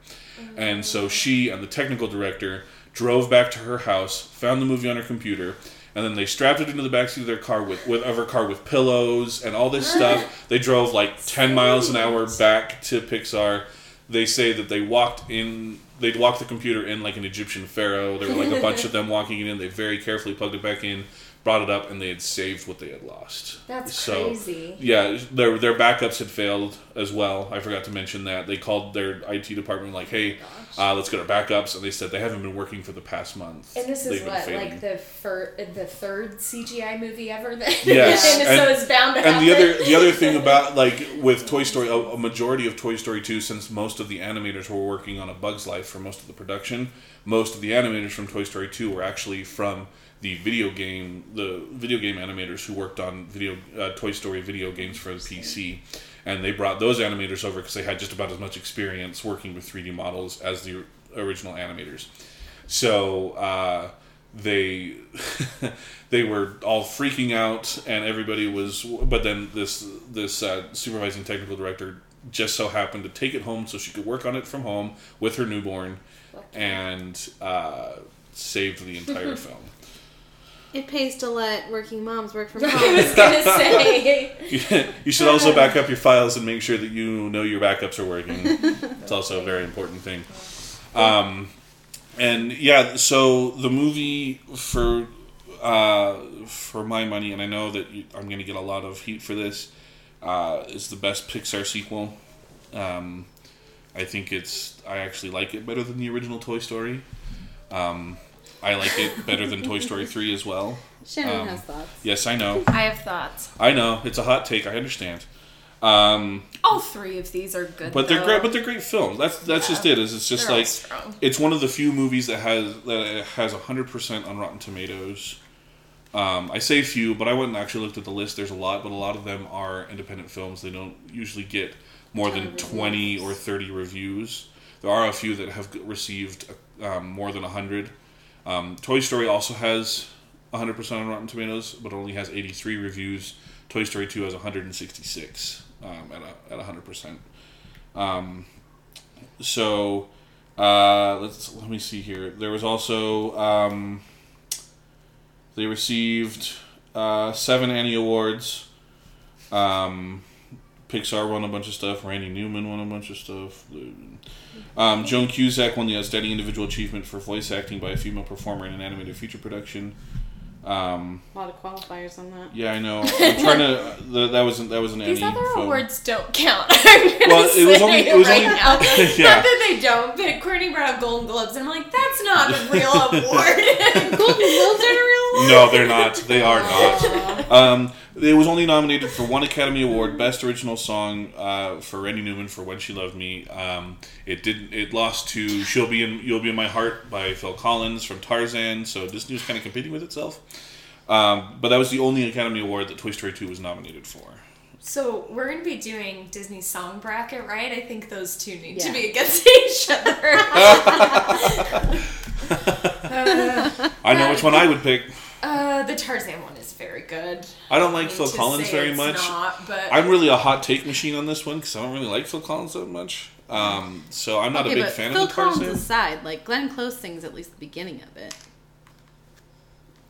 Speaker 3: And so she and the technical director drove back to her house, found the movie on her computer, and then they strapped it into the backseat of their car with, with of her car with pillows and all this stuff. They drove like ten miles an hour back to Pixar. They say that they walked in. They'd walk the computer in like an Egyptian pharaoh. There were like a bunch of them walking it in. They very carefully plugged it back in, brought it up, and they had saved what they had lost.
Speaker 2: That's
Speaker 3: So,
Speaker 2: crazy.
Speaker 3: Yeah, their their backups had failed as well. I forgot to mention that they called their IT department like, "Hey, oh uh, let's get our backups," and they said they haven't been working for the past month.
Speaker 2: And this is
Speaker 3: They've
Speaker 2: what,
Speaker 3: failing.
Speaker 2: like the fir- the third CGI movie ever. Then
Speaker 3: Yes,
Speaker 2: and,
Speaker 3: and-
Speaker 2: so it's bound to
Speaker 3: and
Speaker 2: happen.
Speaker 3: the other the other thing about like with Toy Story, a, a majority of Toy Story two, since most of the animators were working on A Bug's Life for most of the production, most of the animators from Toy Story two were actually from the video game, the video game animators who worked on video uh, Toy Story video games for the PC, and they brought those animators over because they had just about as much experience working with three D models as the original animators. So uh, they they were all freaking out, and everybody was. But then this this uh, supervising technical director just so happened to take it home so she could work on it from home with her newborn, and uh, saved the entire film.
Speaker 1: It pays to let working moms work from home.
Speaker 2: I
Speaker 1: home.
Speaker 2: was gonna say.
Speaker 3: you should also back up your files and make sure that you know your backups are working. It's also a very important thing. Um, and yeah, so the movie for uh, for my money, and I know that you, I'm going to get a lot of heat for this, uh, is the best Pixar sequel. Um, I think it's. I actually like it better than the original Toy Story. Um, I like it better than Toy Story three as well.
Speaker 1: Shannon
Speaker 3: Um,
Speaker 1: has thoughts.
Speaker 3: Yes, I know.
Speaker 2: I have thoughts.
Speaker 3: I know. It's a hot take. I understand. Um,
Speaker 2: All three of these are good.
Speaker 3: but they're
Speaker 2: though.
Speaker 3: great. But they're great films. That's that's
Speaker 2: Yeah.
Speaker 3: just it. Is it's just
Speaker 2: They're
Speaker 3: like it's one of the few movies that has that has hundred percent on Rotten Tomatoes. Um, I say few, but I went and actually looked at the list. There's a lot, but a lot of them are independent films. They don't usually get more than
Speaker 1: Ton
Speaker 3: twenty or thirty reviews. There are a few that have received um, more than hundred. Um, Toy Story also has 100% on Rotten Tomatoes, but only has 83 reviews. Toy Story 2 has 166 um, at, a, at 100%. Um, so uh, let's let me see here. There was also um, they received uh, seven Annie Awards. Um, Pixar won a bunch of stuff. Randy Newman won a bunch of stuff. Um, Joan Cusack won the Outstanding Individual Achievement for voice acting by a female performer in an animated feature production. Um,
Speaker 1: A lot of qualifiers on that.
Speaker 3: yeah, I know. I'm trying to. The, that wasn't. that was an
Speaker 2: These
Speaker 3: Annie
Speaker 2: other
Speaker 3: film.
Speaker 2: awards don't count. I'm gonna
Speaker 3: Well, it was only- it was
Speaker 2: right
Speaker 3: only-
Speaker 2: now.
Speaker 3: Yeah.
Speaker 2: Not that they don't, but Courtney brought up Golden Globes, and I'm like, that's not a real award.
Speaker 1: Golden Globes aren't a real award?
Speaker 3: No, they're not. They are not. Um, it was only nominated for one Academy Award, Best Original Song, uh, for Randy Newman for "When She Loved Me." Um, it didn't. It lost to "She'll Be in You'll Be in My Heart" by Phil Collins from Tarzan. So Disney was kind of competing with itself. Um, but that was the only Academy Award that Toy Story Two was nominated for.
Speaker 2: so we're gonna be doing Disney song bracket, right? I think those two need to be against each other.
Speaker 3: I know which one I would pick.
Speaker 2: uh, the Tarzan one is very good.
Speaker 3: I don't like
Speaker 2: I
Speaker 3: Phil Collins very much.
Speaker 2: Not, but
Speaker 3: I'm really a hot take machine on this one because I don't really like Phil Collins that much. Um, so I'm not
Speaker 1: okay,
Speaker 3: a big
Speaker 1: but
Speaker 3: fan
Speaker 1: Phil
Speaker 3: of the
Speaker 1: Collins
Speaker 3: Tarzan.
Speaker 1: aside, like Glenn Close sings at least the beginning of it.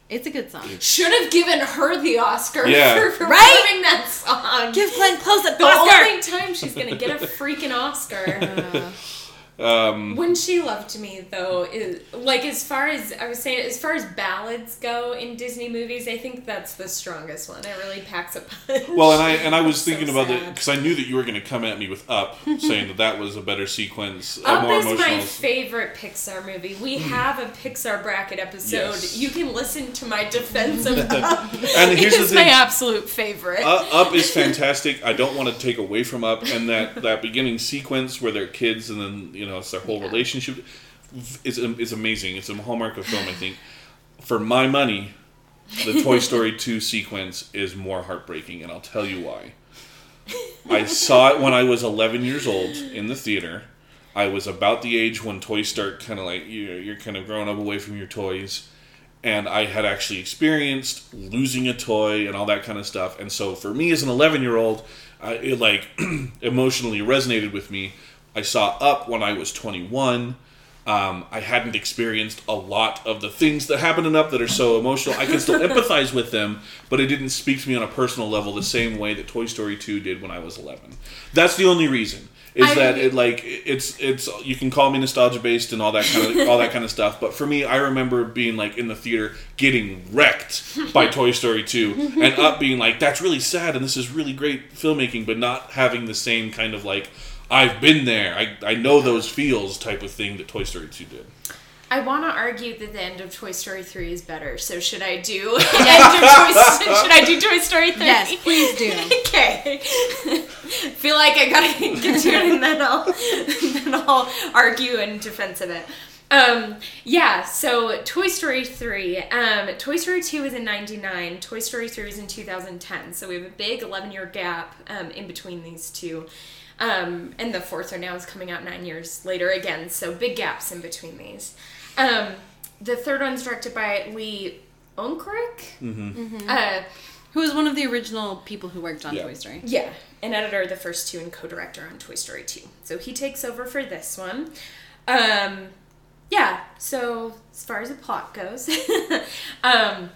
Speaker 1: It's a good song.
Speaker 2: should have given her the Oscar
Speaker 3: Yeah.
Speaker 2: for performing that song.
Speaker 1: Give Glenn Close a
Speaker 2: the
Speaker 1: Oscar.
Speaker 2: The only time she's gonna get a freaking Oscar.
Speaker 1: Uh,
Speaker 3: Um,
Speaker 2: When She Loved Me, though, is like as far as I was saying, as far as ballads go in Disney movies, I think that's the strongest one. It really packs a punch.
Speaker 3: Well, and I and I was
Speaker 2: So
Speaker 3: thinking about it because I knew that you were going to come at me with Up, saying that that was a better sequence, a
Speaker 2: Up
Speaker 3: more
Speaker 2: is
Speaker 3: emotional.
Speaker 2: my favorite Pixar movie. We have a Pixar bracket episode.
Speaker 3: Yes.
Speaker 2: You can listen to my defense of Up.
Speaker 3: And here's the
Speaker 2: it's my absolute favorite.
Speaker 3: Uh, Up is fantastic. I don't want to take away from Up, and that, that beginning sequence where they're kids and then you know it's their whole
Speaker 1: Yeah.
Speaker 3: relationship is um, is amazing. It's a hallmark of film, I think. For my money, the Toy Story two sequence is more heartbreaking, and I'll tell you why. I saw it when I was 11 years old in the theater. I was about the age when toys start kind of like you're, you're kind of growing up away from your toys and I had actually experienced losing a toy and all that kind of stuff. And so for me as an 11 year old, it like emotionally resonated with me. I saw Up when I was 21. Um, I hadn't experienced a lot of the things that happen in Up that are so emotional. I can still empathize with them, but it didn't speak to me on a personal level the same way that Toy Story 2 did when I was 11. That's the only reason. Is
Speaker 2: I-
Speaker 3: that it like it's it's you can call me nostalgia based and all that kind of all that kind of stuff, but for me, I remember being like in the theater getting wrecked by Toy Story 2 and Up being like that's really sad and this is really great filmmaking, but not having the same kind of like I've been there, I, I know those feels type of thing that Toy Story 2 did.
Speaker 2: I want to argue that the end of Toy Story 3 is better. So should I do end of Toy, should I do Toy Story 3?
Speaker 1: Yes, please do.
Speaker 2: okay. Feel like I gotta get to it and then I'll then I'll argue in defense of it. Um, yeah, so Toy Story 3. Um, Toy Story 2 was in 99. Toy Story 3 was in 2010. So we have a big 11 year gap um, in between these two. Um, and the fourth one now is coming out nine years later again. So big gaps in between these. Um, the third one's directed by Lee Unkrich. Mm-hmm. Uh,
Speaker 1: Who was one of the original people who worked on
Speaker 3: Yeah.
Speaker 1: Toy Story?
Speaker 2: yeah, an editor of the first two and co-director on Toy Story 2. So he takes over for this one. Um, yeah, so as far as the plot goes, um,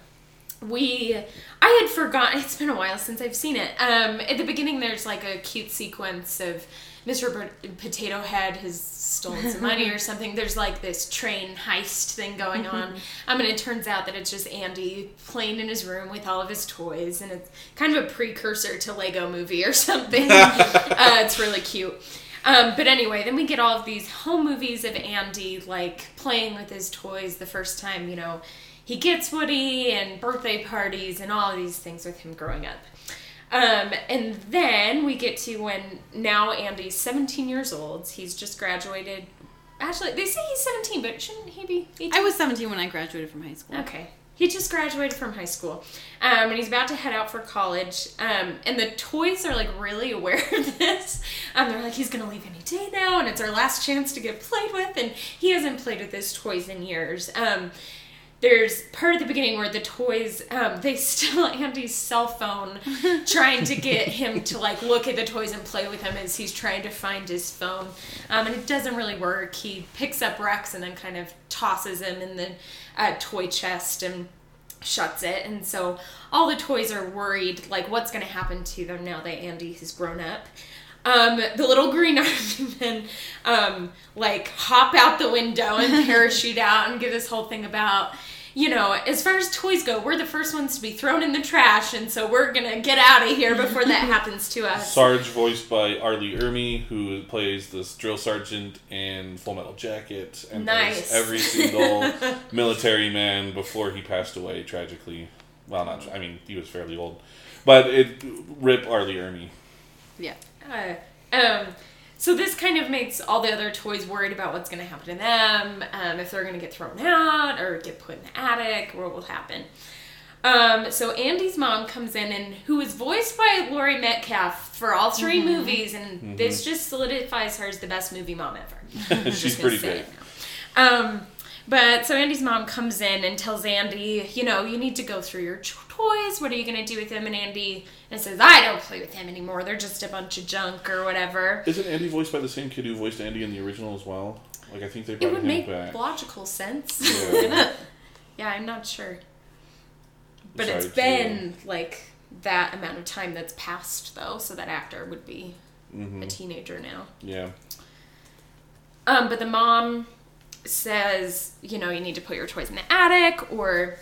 Speaker 2: we I had forgotten it's been a while since I've seen it. Um, at the beginning there's like a cute sequence of Mr. Potato Head has stolen some money or something. There's like this train heist thing going on. i mean it turns out that it's just Andy playing in his room with all of his toys, and it's kind of a precursor to Lego Movie or something. uh, it's really cute. Um, but anyway, then we get all of these home movies of Andy like playing with his toys the first time, you know, he gets Woody and birthday parties and all of these things with him growing up. Um, and then we get to when now Andy's 17 years old. He's just graduated. Actually, they say he's 17, but shouldn't he be 18?
Speaker 1: I was 17 when I graduated from high school.
Speaker 2: Okay. He just graduated from high school, um, and he's about to head out for college. Um, and the toys are like really aware of this. Um, they're like, he's gonna leave any day now, and it's our last chance to get played with. And he hasn't played with his toys in years. Um, there's part of the beginning where the toys um, they steal Andy's cell phone, trying to get him to like look at the toys and play with them as he's trying to find his phone, um, and it doesn't really work. He picks up Rex and then kind of tosses him in the uh, toy chest and shuts it, and so all the toys are worried like what's going to happen to them now that Andy has grown up. Um, the little green army men um, like hop out the window and parachute out and give this whole thing about you know as far as toys go we're the first ones to be thrown in the trash and so we're gonna get out of here before that happens to us
Speaker 3: Sarge, voiced by R. Lee Ermey, who plays this drill sergeant in Full Metal Jacket, and
Speaker 2: Nice.
Speaker 3: every single military man before he passed away tragically. Well, not I mean he was fairly old, but it rip R. Lee Ermey.
Speaker 1: Yeah.
Speaker 2: Uh, um, so this kind of makes all the other toys worried about what's going to happen to them, um, if they're going to get thrown out or get put in the attic, what will happen. Um, so Andy's mom comes in, and who is voiced by Laurie Metcalf for all 3 movies, and this just solidifies her as the best movie mom ever.
Speaker 3: She's pretty
Speaker 2: say
Speaker 3: great.
Speaker 2: Um, but so Andy's mom comes in and tells Andy, you know, you need to go through your toys. What are you going to do with them? And Andy and says, I don't play with them anymore. They're just a bunch of junk or whatever.
Speaker 3: Isn't Andy voiced by the same kid who voiced Andy in the original as well? Like I think they brought
Speaker 2: It would
Speaker 3: him
Speaker 2: make
Speaker 3: back.
Speaker 2: logical sense.
Speaker 3: Yeah.
Speaker 2: yeah, I'm not sure. But
Speaker 3: Sorry
Speaker 2: it's been like that amount of time that's passed, though, so that actor would be
Speaker 3: Mhm.
Speaker 2: a teenager now.
Speaker 3: Yeah.
Speaker 2: Um, but the mom says, you know, you need to put your toys in the attic, or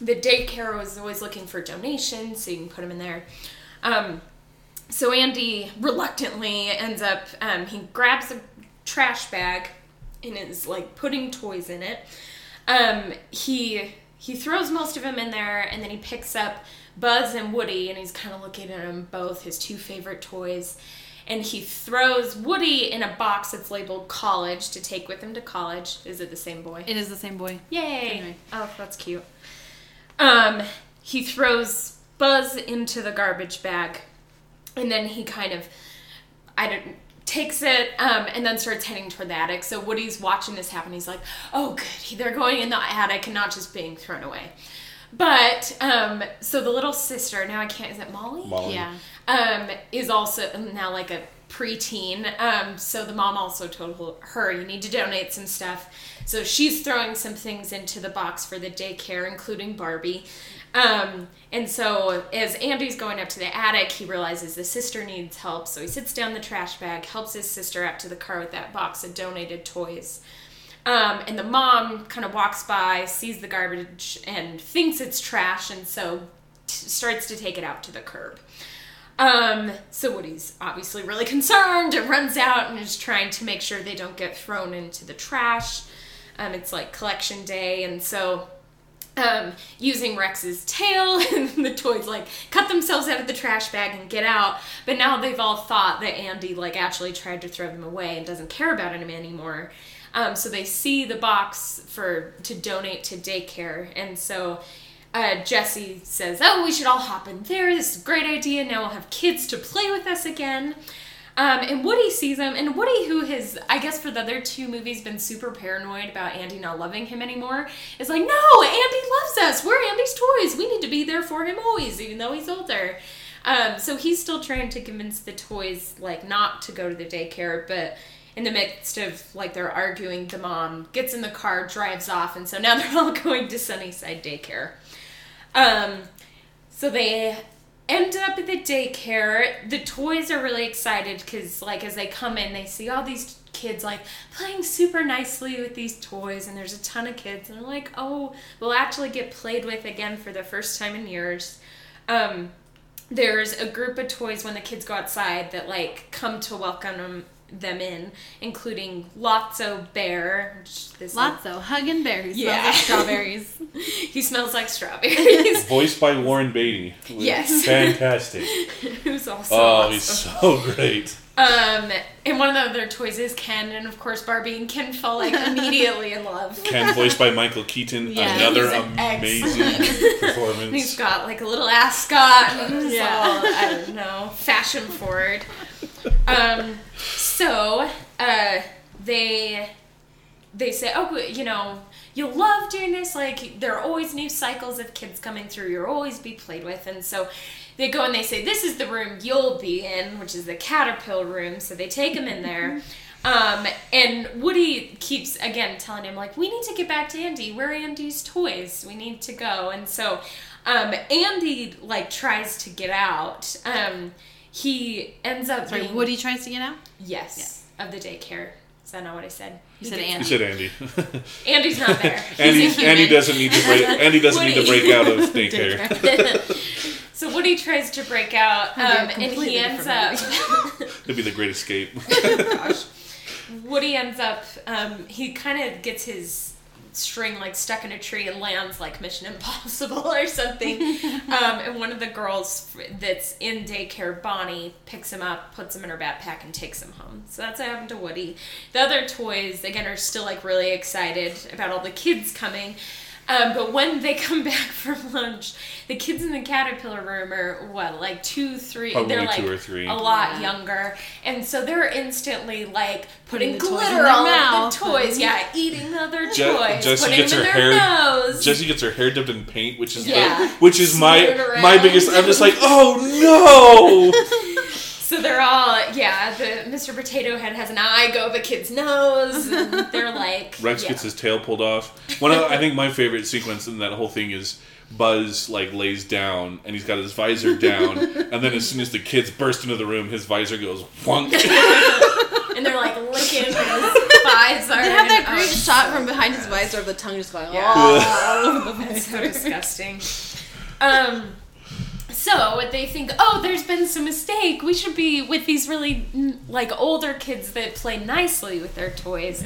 Speaker 2: the daycare was always looking for donations, so you can put them in there. Um, so Andy reluctantly ends up, um, he grabs a trash bag and is like putting toys in it. Um, he he throws most of them in there, and then he picks up Buzz and Woody, and he's kind of looking at them both, his two favorite toys. And he throws Woody in a box that's labeled college to take with him to college. Is it the same boy?
Speaker 1: It is the same boy.
Speaker 2: Yay!
Speaker 1: Anyway.
Speaker 2: Oh, that's cute. Um, he throws Buzz into the garbage bag, and then he kind of, I don't, takes it, um, and then starts heading toward the attic. So Woody's watching this happen. He's like, "Oh, good, they're going in the attic and not just being thrown away." But um, so the little sister now I can't. Is it Molly?
Speaker 3: Molly.
Speaker 1: Yeah.
Speaker 2: Um, is also now like a preteen. Um, so the mom also told her, you need to donate some stuff. So she's throwing some things into the box for the daycare, including Barbie. Um, and so as Andy's going up to the attic, he realizes the sister needs help. So he sits down the trash bag, helps his sister up to the car with that box of donated toys. Um, and the mom kind of walks by, sees the garbage, and thinks it's trash, and so t- starts to take it out to the curb. Um, so Woody's obviously really concerned and runs out and is trying to make sure they don't get thrown into the trash. Um, it's like collection day, and so um, using Rex's tail, the toys like cut themselves out of the trash bag and get out. But now they've all thought that Andy like actually tried to throw them away and doesn't care about them anymore. Um, so they see the box for to donate to daycare, and so uh, Jesse says, "Oh, we should all hop in there. This is a great idea. Now we'll have kids to play with us again." Um, and Woody sees him, and Woody, who has, I guess, for the other two movies, been super paranoid about Andy not loving him anymore, is like, "No, Andy loves us. We're Andy's toys. We need to be there for him always, even though he's older." Um, so he's still trying to convince the toys like not to go to the daycare, but in the midst of like they're arguing, the mom gets in the car, drives off, and so now they're all going to Sunnyside Daycare. Um, so they end up at the daycare. The toys are really excited because, like, as they come in, they see all these kids like playing super nicely with these toys, and there's a ton of kids, and they're like, "Oh, we'll actually get played with again for the first time in years." Um, there's a group of toys when the kids go outside that like come to welcome them them in, including Lotso Bear. This
Speaker 1: Lotso, hugging bear who smells
Speaker 2: Yeah.
Speaker 1: like strawberries.
Speaker 2: he smells like strawberries.
Speaker 3: Voiced by Warren Beatty.
Speaker 2: yes,
Speaker 4: Fantastic.
Speaker 2: who's also
Speaker 3: Oh,
Speaker 2: awesome.
Speaker 3: he's so great.
Speaker 2: Um, and one of the other toys is Ken, and of course Barbie and Ken fall like immediately in love.
Speaker 3: Ken, voiced by Michael Keaton.
Speaker 1: Yeah,
Speaker 3: Another
Speaker 2: he's
Speaker 3: amazing
Speaker 2: And he's got like a little ascot, and
Speaker 1: Yeah.
Speaker 2: all I don't know, fashion forward. Um, so uh, they they say, oh, you know, you'll love doing this. Like there are always new cycles of kids coming through. You'll always be played with, and so they go and they say, this is the room you'll be in, which is the caterpillar room. So they take him in there. Um, and Woody keeps again telling him like, we need to get back to Andy. We're Andy's toys. We need to go. And so um, Andy like tries to get out. Um, he ends up
Speaker 1: Sorry,
Speaker 2: being
Speaker 1: Woody tries to get out.
Speaker 2: Yes of the daycare. Is that not what I said?
Speaker 1: You said
Speaker 2: Andy.
Speaker 3: You said Andy.
Speaker 2: Andy's not there.
Speaker 3: Andy,
Speaker 2: He's a
Speaker 3: Andy doesn't need to break. Andy doesn't need to break out of daycare.
Speaker 2: so Woody tries to break out, um,
Speaker 1: That'd be a
Speaker 2: and he ends up.
Speaker 1: different
Speaker 3: It'd be the Great Escape.
Speaker 2: Woody ends up. Um, he kind of gets his string like stuck in a tree and lands like Mission Impossible or something. um, and one of the girls that's in daycare, Bonnie, picks him up, puts him in her backpack, and takes him home. So that's what happened to Woody. The other toys, again, are still like really excited about all the kids coming. Um, but when they come back from lunch, the kids in the caterpillar room are what, like two, three?
Speaker 3: Probably
Speaker 2: they're like
Speaker 3: two or three.
Speaker 2: a lot
Speaker 1: Yeah.
Speaker 2: younger, and so they're instantly like
Speaker 1: Putting
Speaker 2: putting,
Speaker 1: the toys
Speaker 2: glitter
Speaker 1: their
Speaker 2: all
Speaker 1: mouth.
Speaker 2: over the toys. Yeah, eating the other
Speaker 3: Je-
Speaker 2: toys,
Speaker 3: Jessie
Speaker 2: putting
Speaker 3: gets
Speaker 2: them in
Speaker 3: her
Speaker 2: their
Speaker 3: hair-
Speaker 2: nose.
Speaker 3: Jesse gets her hair dipped in paint, which is
Speaker 2: Yeah.
Speaker 3: the, which is my
Speaker 2: Smeared
Speaker 3: my
Speaker 2: around.
Speaker 3: biggest. I'm just like, oh no!
Speaker 2: So they're all yeah. The Mr. Potato Head has an eye go up a kid's nose, and they're like
Speaker 3: Rex
Speaker 2: yeah.
Speaker 3: gets his tail pulled off. One of I think my favorite sequence in that whole thing is Buzz like lays down and he's got his visor down, and then as soon as the kids burst into the room, his visor goes wonk.
Speaker 2: and they're like licking his visor.
Speaker 1: They have that great
Speaker 2: oh,
Speaker 1: shot from behind his visor of the tongue just going
Speaker 2: Yeah.
Speaker 1: all over
Speaker 2: It's so disgusting. Um, so they think, oh, there's been some mistake. We should be with these really like older kids that play nicely with their toys.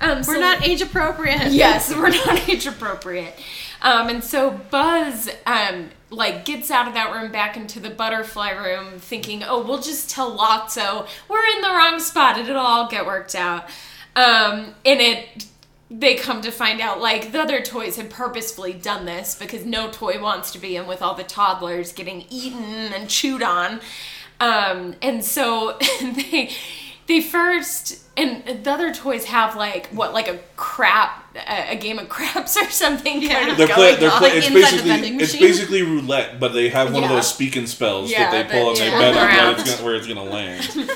Speaker 2: Um,
Speaker 1: We're
Speaker 2: so-
Speaker 1: not age appropriate.
Speaker 2: yes, we're not age appropriate. Um, and so Buzz, um, like gets out of that room back into the butterfly room, thinking, "Oh, we'll just tell Lotso we're in the wrong spot. It'll all get worked out." Um, and it, they come to find out like the other toys had purposefully done this because no toy wants to be in with all the toddlers getting eaten and chewed on. Um, and so they they first and the other toys have like what like a crap a, a game of craps or something kind of
Speaker 3: They're
Speaker 2: going
Speaker 3: play, they're
Speaker 2: on.
Speaker 3: play,
Speaker 1: Like
Speaker 3: it's
Speaker 1: inside the
Speaker 3: basically
Speaker 1: vending
Speaker 3: it's
Speaker 1: machine.
Speaker 3: basically roulette, but they have one of
Speaker 2: Yeah.
Speaker 3: those speaking spells
Speaker 2: Yeah,
Speaker 3: that they pull and they bet on
Speaker 2: Around.
Speaker 3: where where it's gonna land.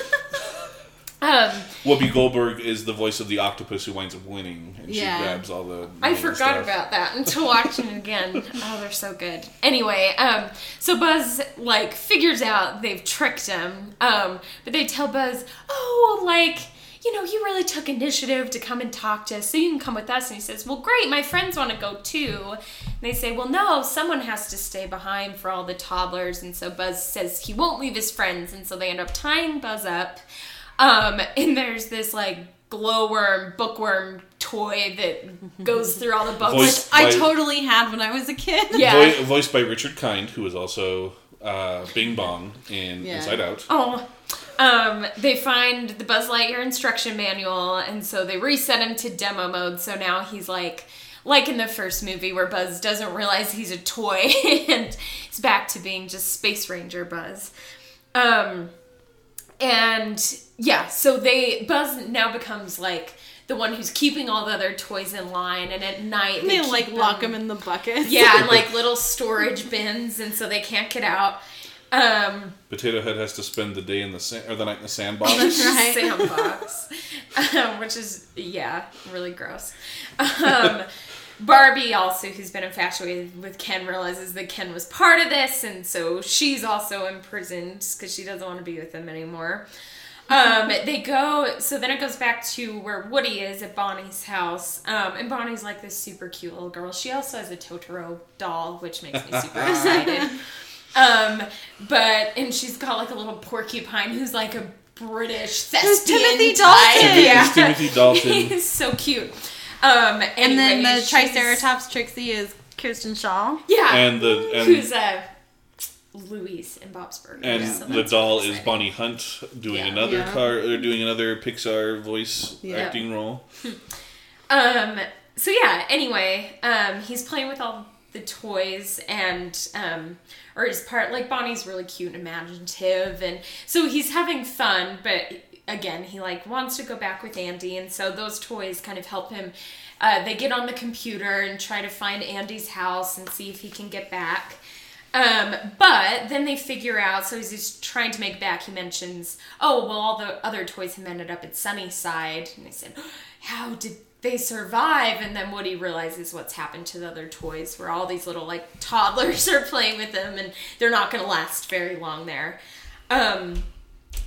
Speaker 2: Um,
Speaker 3: Whoopi Goldberg is the voice of the octopus who winds up winning, and
Speaker 1: Yeah.
Speaker 3: she grabs all the.
Speaker 2: I forgot
Speaker 3: stuff.
Speaker 2: about that until watching it again. Oh, they're so good. Anyway, um, so Buzz like figures out they've tricked him. Um, but they tell Buzz, "Oh, like you know, you really took initiative to come and talk to us, so you can come with us." And he says, "Well, great. My friends want to go too." And they say, "Well, no, someone has to stay behind for all the toddlers." And so Buzz says he won't leave his friends, and so they end up tying Buzz up. Um, and there's this like glowworm, bookworm toy that goes through all the books.
Speaker 3: Voice-
Speaker 1: I
Speaker 3: By-
Speaker 1: totally had when I was a kid.
Speaker 2: Yeah.
Speaker 3: Voi- voiced by Richard Kind, who is also uh, Bing Bong in
Speaker 1: Yeah.
Speaker 3: Inside Out.
Speaker 2: Oh. Um, they find the Buzz Lightyear instruction manual, and so they reset him to demo mode. So now he's like, like in the first movie where Buzz doesn't realize he's a toy, and he's back to being just Space Ranger Buzz. Um, and yeah, so they Buzz now becomes like the one who's keeping all the other toys in line, and at night
Speaker 1: They
Speaker 2: keep
Speaker 1: like lock them in the buckets.
Speaker 2: yeah, and like little storage bins, and so they can't get out. Um,
Speaker 3: Potato Head has to spend the day in the sand or the night in the sandbox.
Speaker 1: That's right.
Speaker 2: sandbox, um, which is yeah, really gross. Um, Barbie also, who's been infatuated with Ken, realizes that Ken was part of this, and so she's also imprisoned because she doesn't want to be with him anymore. Um, they go, so then it goes back to where Woody is at Bonnie's house, um, and Bonnie's like this super cute little girl. She also has a Totoro doll, which makes me super excited. Um, but and she's got like a little porcupine who's like a British thespian
Speaker 1: Timothy
Speaker 2: type.
Speaker 1: Dalton.
Speaker 2: Yeah,
Speaker 3: Timothy Dalton.
Speaker 2: He's so cute. Um,
Speaker 1: And then the Triceratops Trixie is Kristen Schaal.
Speaker 2: Yeah,
Speaker 3: And the and
Speaker 2: who's uh, Louise in Bob's Burgers.
Speaker 3: and
Speaker 2: so
Speaker 3: the doll is. Bonnie Hunt doing
Speaker 2: Yeah.
Speaker 3: another
Speaker 1: Yeah.
Speaker 3: car or doing another Pixar voice
Speaker 1: Yeah.
Speaker 3: acting role.
Speaker 2: Um. So yeah. Anyway, um, he's playing with all the toys and um, or his part like Bonnie's really cute and imaginative, and so he's having fun. But again, he like wants to go back with Andy, and so those toys kind of help him. Uh, they get on the computer and try to find Andy's house and see if he can get back. Um, but then they figure out, so he's just trying to make back. He mentions, oh, well, all the other toys have ended up at Sunnyside. And they said, how did they survive? And then Woody realizes what's happened to the other toys, where all these little, like, toddlers are playing with them, and they're not going to last very long there. Um,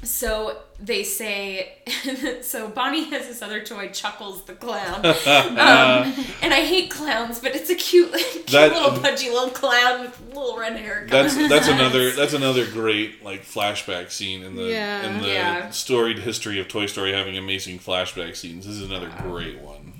Speaker 2: so they say, so Bonnie has this other toy, Chuckles the clown. Um, and I hate clowns, but it's a cute, cute
Speaker 3: That-
Speaker 2: little pudgy little clown with little red hair.
Speaker 3: That's that's another that's another great like flashback scene in the
Speaker 1: Yeah.
Speaker 3: in the
Speaker 2: Yeah.
Speaker 3: storied history of Toy Story having amazing flashback scenes. This is another great one.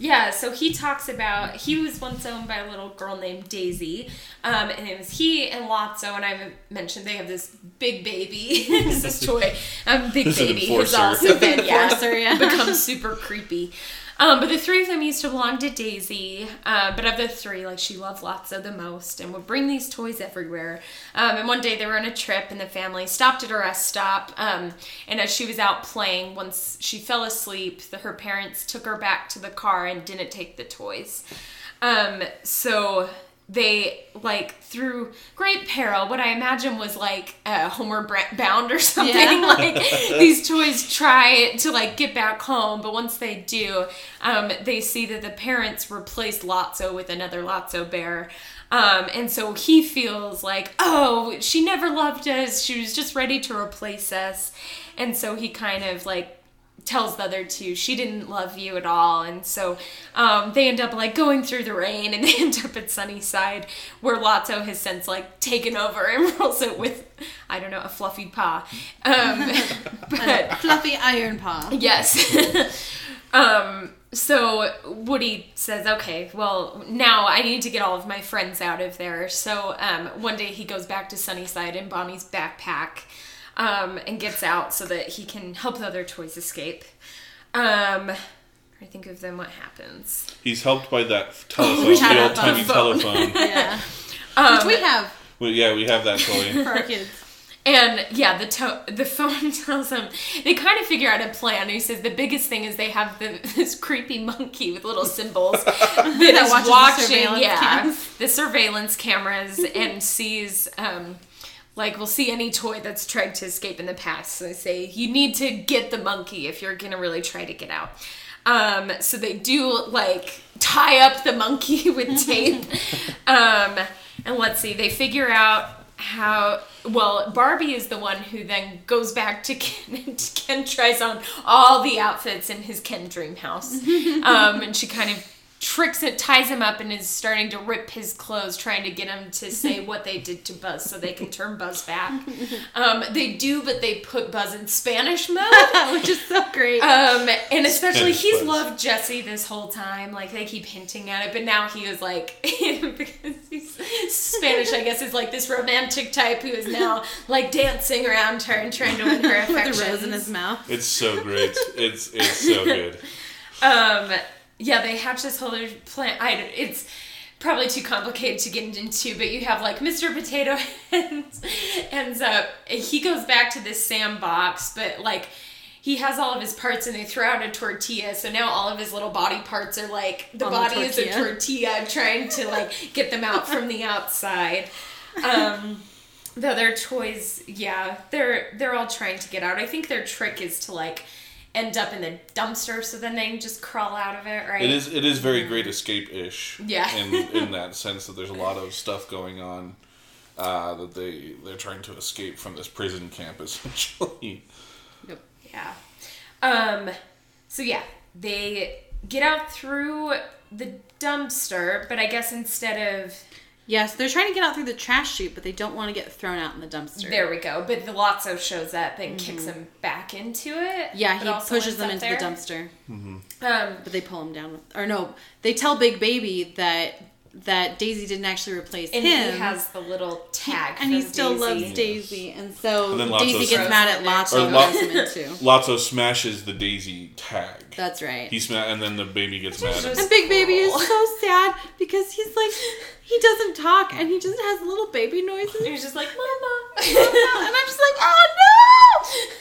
Speaker 2: Yeah, so he talks about he was once owned by a little girl named Daisy, um, and it was he and Lotso, and I mentioned they have this big baby, this is toy, um, big
Speaker 3: This
Speaker 2: baby who's also been yeah,
Speaker 1: Enforcer, yeah.
Speaker 2: become super creepy. Um, but the three of them used to belong to Daisy. Uh, but of the three, like she loved Lotso the most and would bring these toys everywhere. Um, and one day they were on a trip and the family stopped at a rest stop. Um, and as she was out playing, once she fell asleep, the, her parents took her back to the car and didn't take the toys. Um, so they like through great peril what i imagine was like uh, homeward bound or something
Speaker 1: Yeah.
Speaker 2: like these toys try to like get back home but once they do um, they see that the parents replaced lotso with another lotso bear um, and so he feels like oh she never loved us she was just ready to replace us and so he kind of like tells the other two she didn't love you at all. And so um, they end up like going through the rain and they end up at sunnyside where lotso has since like taken over and rules it with i don't know a fluffy paw. Um, but
Speaker 1: Fluffy iron paw.
Speaker 2: yes. Um, so woody says okay well now i need to get all of my friends out of there. So um, one day he goes back to sunnyside in bonnie's backpack um, and gets out so that he can help the other toys escape. Um, I think of then what happens.
Speaker 3: He's helped by that telephone, the old timey
Speaker 2: Phone.
Speaker 3: telephone.
Speaker 1: Yeah.
Speaker 2: Um,
Speaker 1: Which we have
Speaker 3: well, yeah, we have that toy.
Speaker 1: for our kids.
Speaker 2: And yeah, the to- the phone tells him they kind of figure out a plan. He says the biggest thing is they have the, this creepy monkey with little cymbals that is
Speaker 1: watches the
Speaker 2: watching,
Speaker 1: surveillance
Speaker 2: yeah,
Speaker 1: cams.
Speaker 2: the surveillance cameras and sees um, like we'll see any toy that's tried to escape in the past. So they say you need to get the monkey if you're gonna really try to get out. Um, so they do like tie up the monkey with tape. um, and let's see, they figure out how well Barbie is the one who then goes back to Ken and Ken tries on all the outfits in his Ken dream house. Um, and she kind of tricks it, ties him up, and is starting to rip his clothes, trying to get him to say what they did to Buzz so they can turn Buzz back. Um, they do, but they put Buzz in Spanish mode.
Speaker 1: which is so great.
Speaker 2: Um, and especially
Speaker 3: Spanish
Speaker 2: he's
Speaker 3: Buzz.
Speaker 2: loved Jesse this whole time. Like they keep hinting at it, but now he is like because he's Spanish, I guess is like this romantic type who is now like dancing around her and trying to win her
Speaker 1: With
Speaker 2: affections.
Speaker 1: the rose in his mouth.
Speaker 3: It's so great. It's it's so good.
Speaker 2: Um, yeah, they hatch this whole plan. I it's probably too complicated to get into, but you have like Mr. Potato Head ends up he goes back to this sandbox, but like he has all of his parts and they throw out a tortilla, so now all of his little body parts are like the
Speaker 1: On the
Speaker 2: body is a
Speaker 1: tortilla.
Speaker 2: trying to like get them out from the outside. Um the other toys, yeah, they're they're all trying to get out. I think their trick is to like end up in the dumpster so then they can just crawl out of it, right?
Speaker 3: It is it is very great escape ish.
Speaker 2: Yeah.
Speaker 3: In in that sense that there's a lot of stuff going on uh, that they they're trying to escape from this prison camp essentially. Nope.
Speaker 2: Yeah. Um so yeah, they get out through the dumpster, but I guess instead of
Speaker 1: Yes, they're trying to get out through the trash chute, but they don't want to get thrown out in the dumpster.
Speaker 2: there we go. But the Lotso shows up and kicks them back into it.
Speaker 1: Yeah, he pushes
Speaker 2: ends
Speaker 1: them into
Speaker 2: there.
Speaker 1: the dumpster,
Speaker 2: Um
Speaker 1: but they pull him down. With, or no, they tell Big Baby that that Daisy didn't actually replace
Speaker 2: and
Speaker 1: him.
Speaker 2: he has the little tag
Speaker 1: and he still
Speaker 2: Daisy.
Speaker 1: loves Daisy, and so
Speaker 3: And Lotso
Speaker 1: Daisy gets mad at
Speaker 2: in there.
Speaker 1: Lotso
Speaker 3: Or
Speaker 1: and
Speaker 3: Lo-
Speaker 1: him into.
Speaker 3: Lotso smashes the Daisy tag.
Speaker 1: That's right.
Speaker 3: He sma- and then the baby gets mad.
Speaker 2: just-
Speaker 1: and Big Baby is so sad because he's like, he doesn't talk and he just has little baby noises.
Speaker 2: He was just like, Mama.
Speaker 1: and I'm just like, oh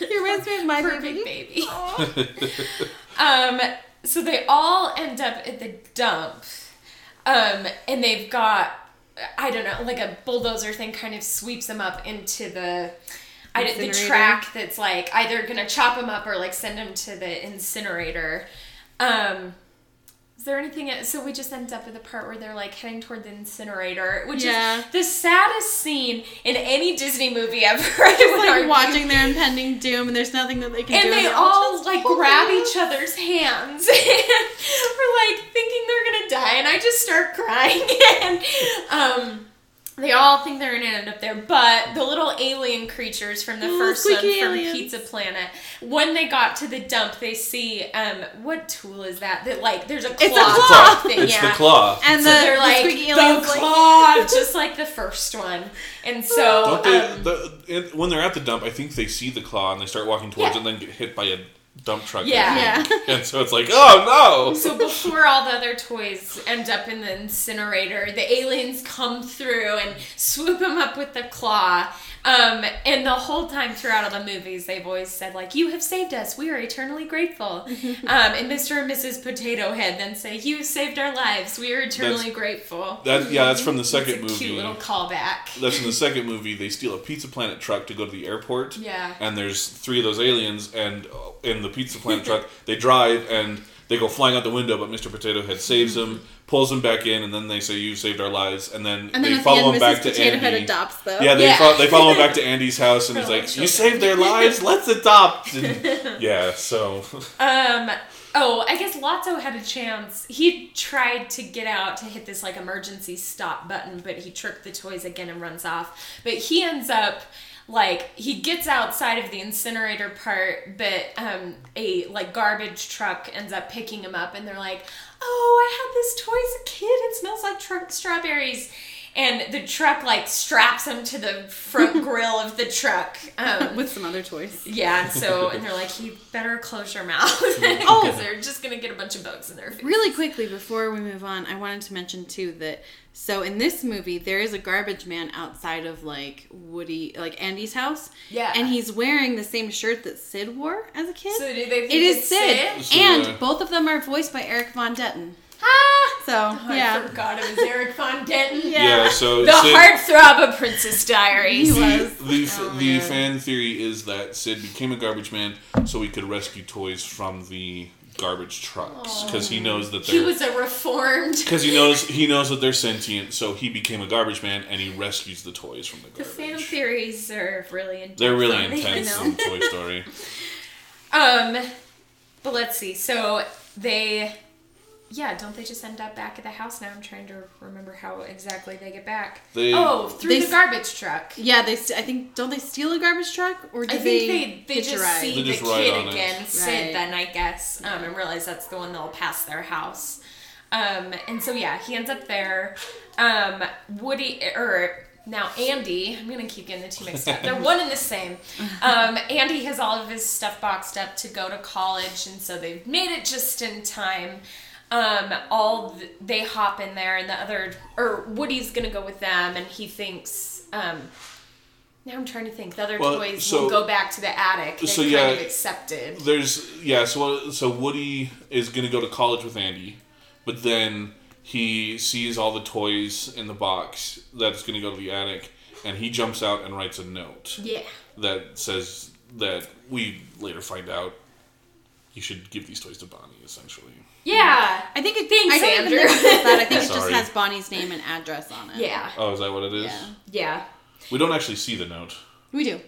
Speaker 1: no! He reminds me of my
Speaker 2: Perfect
Speaker 1: baby.
Speaker 2: baby. um, so they all end up at the dump, um, and they've got I don't know, like a bulldozer thing kind of sweeps them up into the. I, the track that's like either gonna chop them up or like send them to the incinerator. Um, is there anything? So we just end up at the part where they're like heading toward the incinerator, which
Speaker 1: Yeah.
Speaker 2: is the saddest scene in any Disney movie ever. I
Speaker 1: like watching their impending doom, and there's nothing that they can
Speaker 2: and
Speaker 1: do.
Speaker 2: they
Speaker 1: they're
Speaker 2: all
Speaker 1: just
Speaker 2: like grab each other's hands and we're like thinking they're gonna die and i just start crying and um they all think they're gonna end up there but the little alien creatures from the
Speaker 1: Ooh,
Speaker 2: first one from
Speaker 1: aliens.
Speaker 2: pizza planet when they got to the dump they see um what tool is that that like there's a claw,
Speaker 1: It's a claw.
Speaker 2: thing
Speaker 3: It's
Speaker 2: yeah
Speaker 3: the claw.
Speaker 1: And
Speaker 2: so
Speaker 1: the,
Speaker 2: they're
Speaker 1: the
Speaker 2: like
Speaker 1: squeaky
Speaker 2: the
Speaker 1: aliens like-
Speaker 2: claw, just like the first one, and so
Speaker 3: Don't they?
Speaker 2: um,
Speaker 3: the, when they're at the dump, I think they see the claw and they start walking towards
Speaker 2: Yeah.
Speaker 3: it, and then get hit by a dump truck.
Speaker 2: Yeah.
Speaker 1: Yeah.
Speaker 3: And so it's like, oh no!
Speaker 2: So before all the other toys end up in the incinerator, the aliens come through and swoop them up with the claw. Um, and the whole time throughout all the movies, they've always said like, "You have saved us. We are eternally grateful." um, and Mr. and Mrs. Potato Head then say, "You saved our lives. We are eternally
Speaker 3: That's-
Speaker 2: grateful."
Speaker 3: That yeah, that's from the
Speaker 2: It's
Speaker 3: second
Speaker 2: a
Speaker 3: movie.
Speaker 2: cute little callback.
Speaker 3: That's in the second movie. They steal a Pizza Planet truck to go to the airport.
Speaker 2: Yeah.
Speaker 3: And there's three of those aliens, and uh, in the Pizza Planet truck, they drive and they go flying out the window, but Mr. Potato Head saves them, pulls them back in, and then they say, "You saved our lives," and then,
Speaker 1: And then
Speaker 3: they
Speaker 1: at the
Speaker 3: follow
Speaker 1: end,
Speaker 3: him back
Speaker 1: Mrs.
Speaker 3: to
Speaker 1: Potato Head
Speaker 3: Andy.
Speaker 1: adopts them.
Speaker 3: Yeah, they
Speaker 2: Yeah.
Speaker 3: Fo- they follow him back to Andy's house, and he's
Speaker 2: little
Speaker 3: like, "You saved their lives. Let's adopt." And, yeah. So
Speaker 2: Um. Oh, I guess Lotso had a chance. He tried to get out to hit this like emergency stop button, but he tricked the toys again and runs off. But he ends up like he gets outside of the incinerator part, but um a like garbage truck ends up picking him up, and they're like, "Oh, I had this toy as a kid. It smells like tr- strawberries." And the truck like straps him to the front grill of the truck. Um,
Speaker 1: with some other toys.
Speaker 2: yeah, so and they're like, you better close your mouth because they're just gonna get a bunch of bugs in their face.
Speaker 1: Really quickly before we move on, I wanted to mention too that so in this movie there is a garbage man outside of like Woody, like Andy's house.
Speaker 2: Yeah.
Speaker 1: and he's wearing the same shirt that Sid wore as a kid.
Speaker 2: So do they think
Speaker 1: it is
Speaker 2: it's
Speaker 1: Sid,
Speaker 3: Sid?
Speaker 1: and
Speaker 3: uh,
Speaker 1: both of them are voiced by Eric Von Detten.
Speaker 2: Ah,
Speaker 1: So
Speaker 2: I
Speaker 1: yeah,
Speaker 2: forgot it was Eric Von Denton.
Speaker 3: Yeah, so
Speaker 2: The
Speaker 3: Sid-
Speaker 2: heartthrob of Princess Diaries.
Speaker 1: He was.
Speaker 3: The,
Speaker 1: Oh,
Speaker 3: the
Speaker 1: man.
Speaker 3: fan theory is that Sid became a garbage man so he could rescue toys from the garbage trucks because he knows that
Speaker 2: He
Speaker 3: they're
Speaker 2: was a reformed.
Speaker 3: because he knows he knows that they're sentient. So he became a garbage man and he rescues the toys from the garbage.
Speaker 2: The fan theories are really intense.
Speaker 3: They're really
Speaker 2: aren't they? I
Speaker 3: intense in Toy Story.
Speaker 2: Um, but let's see. So they, yeah, don't they just end up back at the house now? I'm trying to remember how exactly they get back.
Speaker 3: They-
Speaker 2: oh, through
Speaker 1: They
Speaker 2: the garbage truck.
Speaker 1: yeah. They st- I think don't they steal a garbage truck or do
Speaker 2: I
Speaker 1: they?
Speaker 2: think they, they just
Speaker 1: ride?
Speaker 2: see
Speaker 3: They
Speaker 2: the
Speaker 3: just ride
Speaker 2: kid
Speaker 3: on it.
Speaker 2: again, Sid,
Speaker 1: Right.
Speaker 2: then I guess, um, and realize that's the one that'll pass their house. Um, and so yeah, he ends up there. Um, Woody or now Andy, I'm gonna keep getting the two mixed up. They're one and the same. Um, Andy has all of his stuff boxed up to go to college, and so they've made it just in time. Um, all th- they hop in there, and the other or Woody's gonna go with them, and he thinks. Um, now I'm trying to think. The other
Speaker 3: Well,
Speaker 2: toys
Speaker 3: so-
Speaker 2: will go back to the attic. They
Speaker 3: so
Speaker 2: kind
Speaker 3: yeah,
Speaker 2: of accepted.
Speaker 3: There's yeah, so so Woody is gonna go to college with Andy, but then he sees all the toys in the box that's gonna go to the attic, and he jumps out and writes a note
Speaker 2: Yeah.
Speaker 3: that says that we later find out you should give these toys to Bonnie, essentially.
Speaker 2: Yeah.
Speaker 1: I think it.
Speaker 2: Thanks,
Speaker 1: I don't even
Speaker 2: Andrew.
Speaker 1: think that. I think it just
Speaker 3: Sorry.
Speaker 1: has Bonnie's name and address on it.
Speaker 2: Yeah.
Speaker 3: Oh, is that what it is?
Speaker 1: Yeah.
Speaker 2: Yeah.
Speaker 3: We don't actually see the note.
Speaker 1: We do.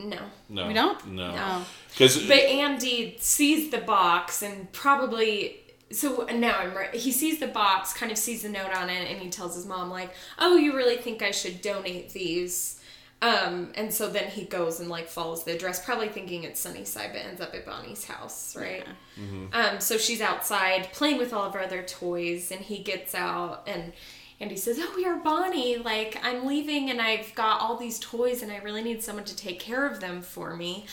Speaker 2: No.
Speaker 3: No,
Speaker 1: We don't?
Speaker 3: No,
Speaker 1: No.
Speaker 3: because
Speaker 2: But Andy sees the box and probably so now I'm right. He sees the box, kind of sees the note on it, and he tells his mom like, "Oh, you really think I should donate these?" Um, and so then he goes and like follows the address, probably thinking it's Sunnyside, but ends up at Bonnie's house, right? Um, so she's outside playing with all of her other toys, and he gets out and. And he says, "Oh, you're Bonnie. Like I'm leaving, and I've got all these toys, and I really need someone to take care of them for me."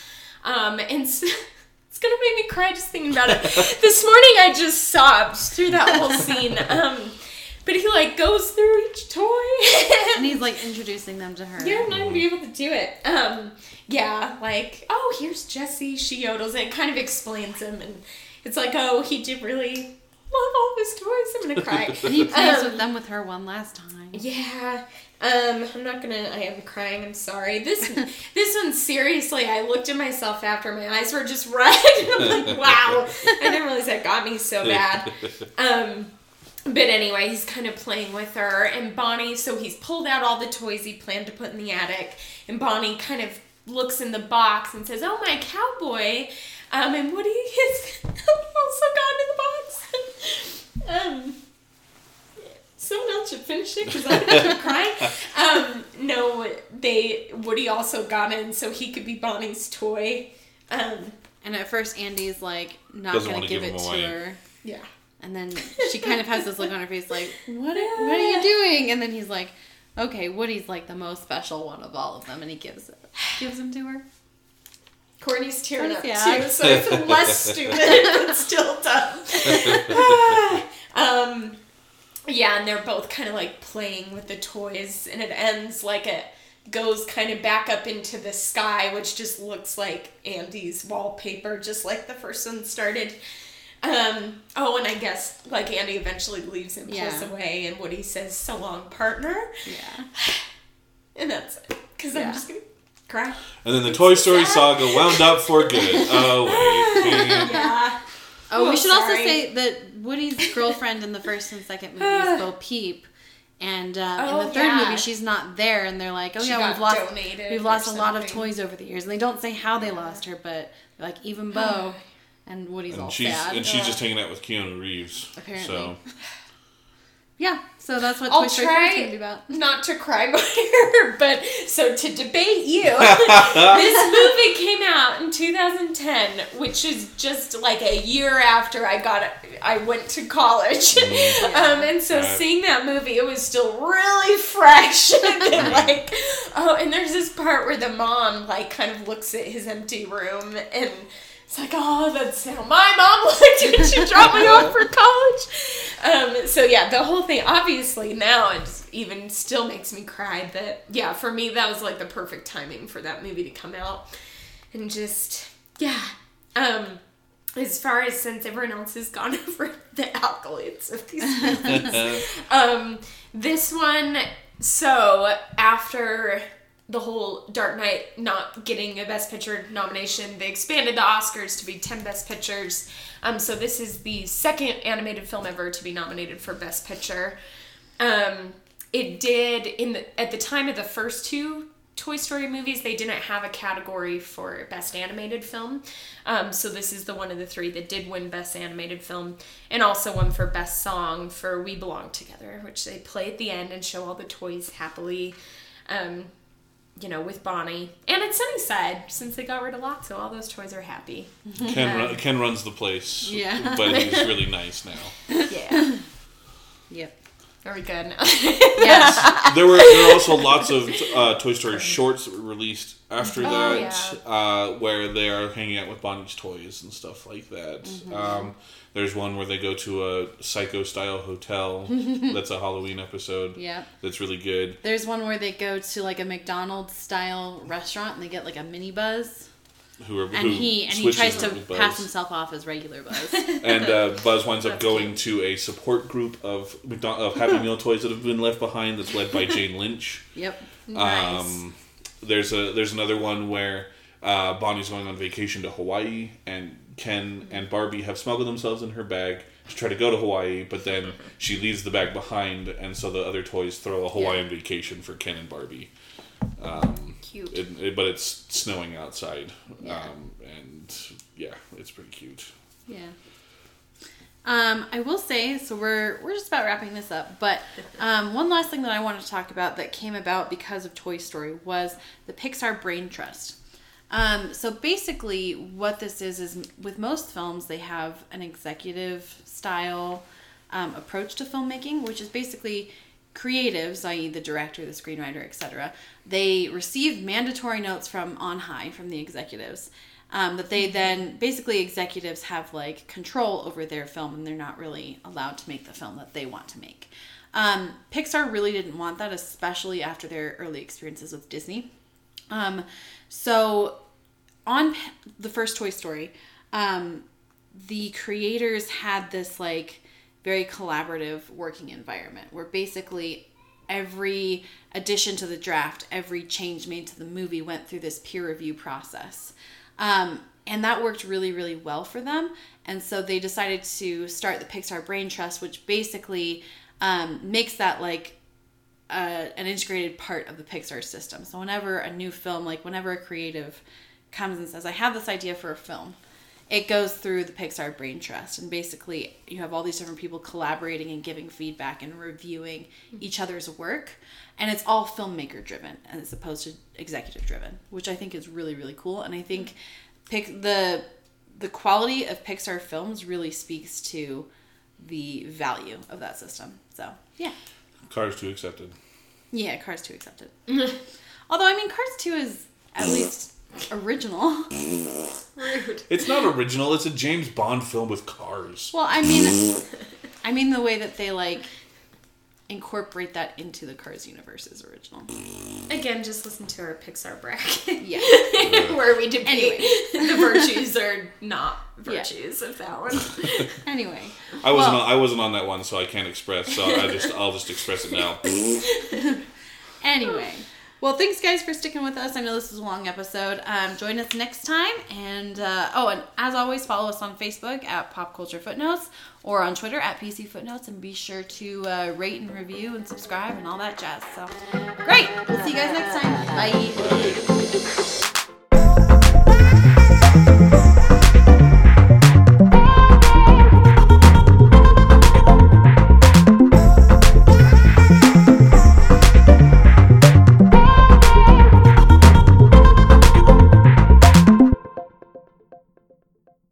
Speaker 2: Um, and so, it's gonna make me cry just thinking about it. this morning, I just sobbed through that whole scene. Um, but he like goes through each toy.
Speaker 1: And he's like introducing them to her.
Speaker 2: You're not gonna be able to do it. Um, yeah, like, oh, here's Jesse. She yodels and kind of explains him, and it's like, oh, he did really love all of his toys. I'm gonna cry.
Speaker 1: And he plays
Speaker 2: Um,
Speaker 1: with them with her one last time.
Speaker 2: Yeah. Um, I'm not gonna. I am crying. I'm sorry. This this one seriously. I looked at myself after my eyes were just red. I'm like, wow. I didn't realize that got me so bad. Um, but anyway, he's kind of playing with her and Bonnie. So he's pulled out all the toys he planned to put in the attic, and Bonnie kind of looks in the box and says, "Oh, my cowboy." Um, and Woody has also gone in the box. um. Someone else should finish it because I'm gonna cry. Um, no, they Woody also got in so he could be Bonnie's toy. Um,
Speaker 1: And at first, Andy's like not
Speaker 3: Doesn't
Speaker 1: gonna
Speaker 3: wanna
Speaker 1: give,
Speaker 3: give
Speaker 1: it
Speaker 3: him
Speaker 1: to her.
Speaker 2: yeah.
Speaker 1: And then she kind of has this look on her face, like, "What? Are, what are you doing?" And then he's like, "Okay, Woody's like the most special one of all of them," and he gives it, gives him to her.
Speaker 2: Courtney's tearing up
Speaker 1: Yeah.
Speaker 2: too, so it's less stupid but still dumb. um, yeah, and they're both kind of like playing with the toys, and it ends like it goes kind of back up into the sky, which just looks like Andy's wallpaper, just like the first one started. Um, oh, and I guess like Andy eventually leaves and pulls
Speaker 1: Yeah.
Speaker 2: away, and Woody says, "So long, partner,"
Speaker 1: Yeah.
Speaker 2: and that's it. Because
Speaker 1: Yeah.
Speaker 2: I'm just gonna cry.
Speaker 3: and then the Toy Story
Speaker 2: sad.
Speaker 3: saga wound up for good. Oh wait,
Speaker 2: Yeah.
Speaker 1: Oh, we should also say that Woody's girlfriend in the first and second movies, Bo Peep. And uh, in
Speaker 2: Oh,
Speaker 1: the third
Speaker 2: yeah.
Speaker 1: movie, she's not there, and they're like, "Oh
Speaker 2: She
Speaker 1: yeah, we've lost, we've lost a lot of toys over the years." And they don't say how they lost her, but like even Bo and Woody's all
Speaker 3: and she's
Speaker 1: sad.
Speaker 3: and she's
Speaker 2: Uh,
Speaker 3: just hanging out with Keanu Reeves.
Speaker 1: Apparently.
Speaker 3: So
Speaker 1: yeah, so that's what
Speaker 2: I'll
Speaker 1: Toy Story 4 is going to be
Speaker 2: try
Speaker 1: about.
Speaker 2: not to cry by her, but so to debate you, this movie came out in 2010, which is just like a year after I got I went to college, um, and so
Speaker 3: Right.
Speaker 2: seeing that movie, it was still really fresh. and like, oh, and there's this part where the mom like kind of looks at his empty room and. It's like, oh, that's how my mom looked when she dropped me off for college. Um, so yeah, the whole thing. Obviously, now it even still makes me cry. But yeah, for me, that was like the perfect timing for that movie to come out, and just yeah. Um, as far as since everyone else has gone over the accolades of these movies, um, this one. So after the whole Dark Knight not getting a Best Picture nomination, they expanded the Oscars to be ten Best Pictures. Um, so this is the second animated film ever to be nominated for Best Picture. Um, it did in the at the time of the first two Toy Story movies, they didn't have a category for Best Animated Film. Um, so this is the one of the three that did win Best Animated Film, and also one for Best Song for "We Belong Together," which they play at the end and show all the toys happily. Um, you know, with Bonnie. And it's Sunnyside, since they got rid of Lotso, all those toys are happy.
Speaker 3: Ken, run, Ken runs the place.
Speaker 1: Yeah.
Speaker 3: But he's really nice now.
Speaker 2: Yeah.
Speaker 1: Yep.
Speaker 2: Very good.
Speaker 1: Yes.
Speaker 3: There were there were also lots of uh, Toy Story shorts that were released after
Speaker 2: Oh,
Speaker 3: that, uh, where they are hanging out with Bonnie's toys and stuff like that.
Speaker 1: Mm-hmm.
Speaker 3: Um, there's one where they go to a psycho style hotel. that's a Halloween episode.
Speaker 1: Yeah.
Speaker 3: That's really good.
Speaker 1: There's one where they go to like a McDonald's style restaurant and they get like a mini buzz.
Speaker 3: Who are
Speaker 1: And
Speaker 3: who
Speaker 1: he and he tries to
Speaker 3: Buzz.
Speaker 1: pass himself off as regular Buzz.
Speaker 3: And uh, Buzz winds up
Speaker 2: That's
Speaker 3: going to a support group of McDon- of Happy Meal toys that have been left behind. That's led by Jane Lynch.
Speaker 1: yep.
Speaker 2: nice.
Speaker 3: Um, there's a there's another one where uh, Bonnie's going on vacation to Hawaii, and Ken and Barbie have smuggled themselves in her bag to try to go to Hawaii, but then she leaves the bag behind, and so the other toys throw a Hawaiian vacation for Ken and Barbie. Um,
Speaker 2: Cute.
Speaker 3: it, it- but it's snowing outside, um, and yeah, it's pretty cute.
Speaker 1: Yeah. Um, I will say, so we're we're just about wrapping this up, but um, one last thing that I wanted to talk about that came about because of Toy Story was the Pixar Brain Trust. Um, so basically, what this is is with most films, they have an executive style um, approach to filmmaking, which is basically creatives, i.e., the director, the screenwriter, etc. They receive mandatory notes from on high from the executives um, that they then basically executives have like control over their film and they're not really allowed to make the film that they want to make. Um, Pixar really didn't want that, especially after their early experiences with Disney. Um, so on the first Toy Story, um, the creators had this like very collaborative working environment where basically every addition to the draft, every change made to the movie went through this peer review process. Um, and that worked really, really well for them. And so they decided to start the Pixar Brain Trust, which basically um, makes that like uh, an integrated part of the Pixar system. So whenever a new film, like whenever a creative comes and says, "I have this idea for a film," it goes through the Pixar Brain Trust, and basically you have all these different people collaborating and giving feedback and reviewing hmm. each other's work, and it's all filmmaker driven as opposed to executive driven, which I think is really really cool. And I think pick the the quality of Pixar films really speaks to the value of that system. So yeah.
Speaker 3: Cars 2 accepted.
Speaker 1: Yeah, Cars 2 accepted. Although, I mean, Cars 2 is at least original.
Speaker 2: Rude.
Speaker 3: It's not original. It's a James Bond film with cars.
Speaker 1: Well, I mean, I mean the way that they, like, incorporate that into the Cars universe is original.
Speaker 2: Again, just listen to our Pixar bracket.
Speaker 1: Yeah.
Speaker 2: where we debate
Speaker 1: Anyway.
Speaker 2: the virtues or not virtues of that one.
Speaker 1: Anyway.
Speaker 3: I wasn't
Speaker 1: Well-
Speaker 3: on, I wasn't on that one, so I can't express. So I just I'll just express it now.
Speaker 1: Anyway. Well, thanks guys for sticking with us. I know this is a long episode. Um, join us next time. And uh, oh, and as always, follow us on Facebook at Pop Culture Footnotes or on Twitter at PC Footnotes. And be sure to uh, rate and review and subscribe and all that jazz. So great. We'll see you guys next time. Bye.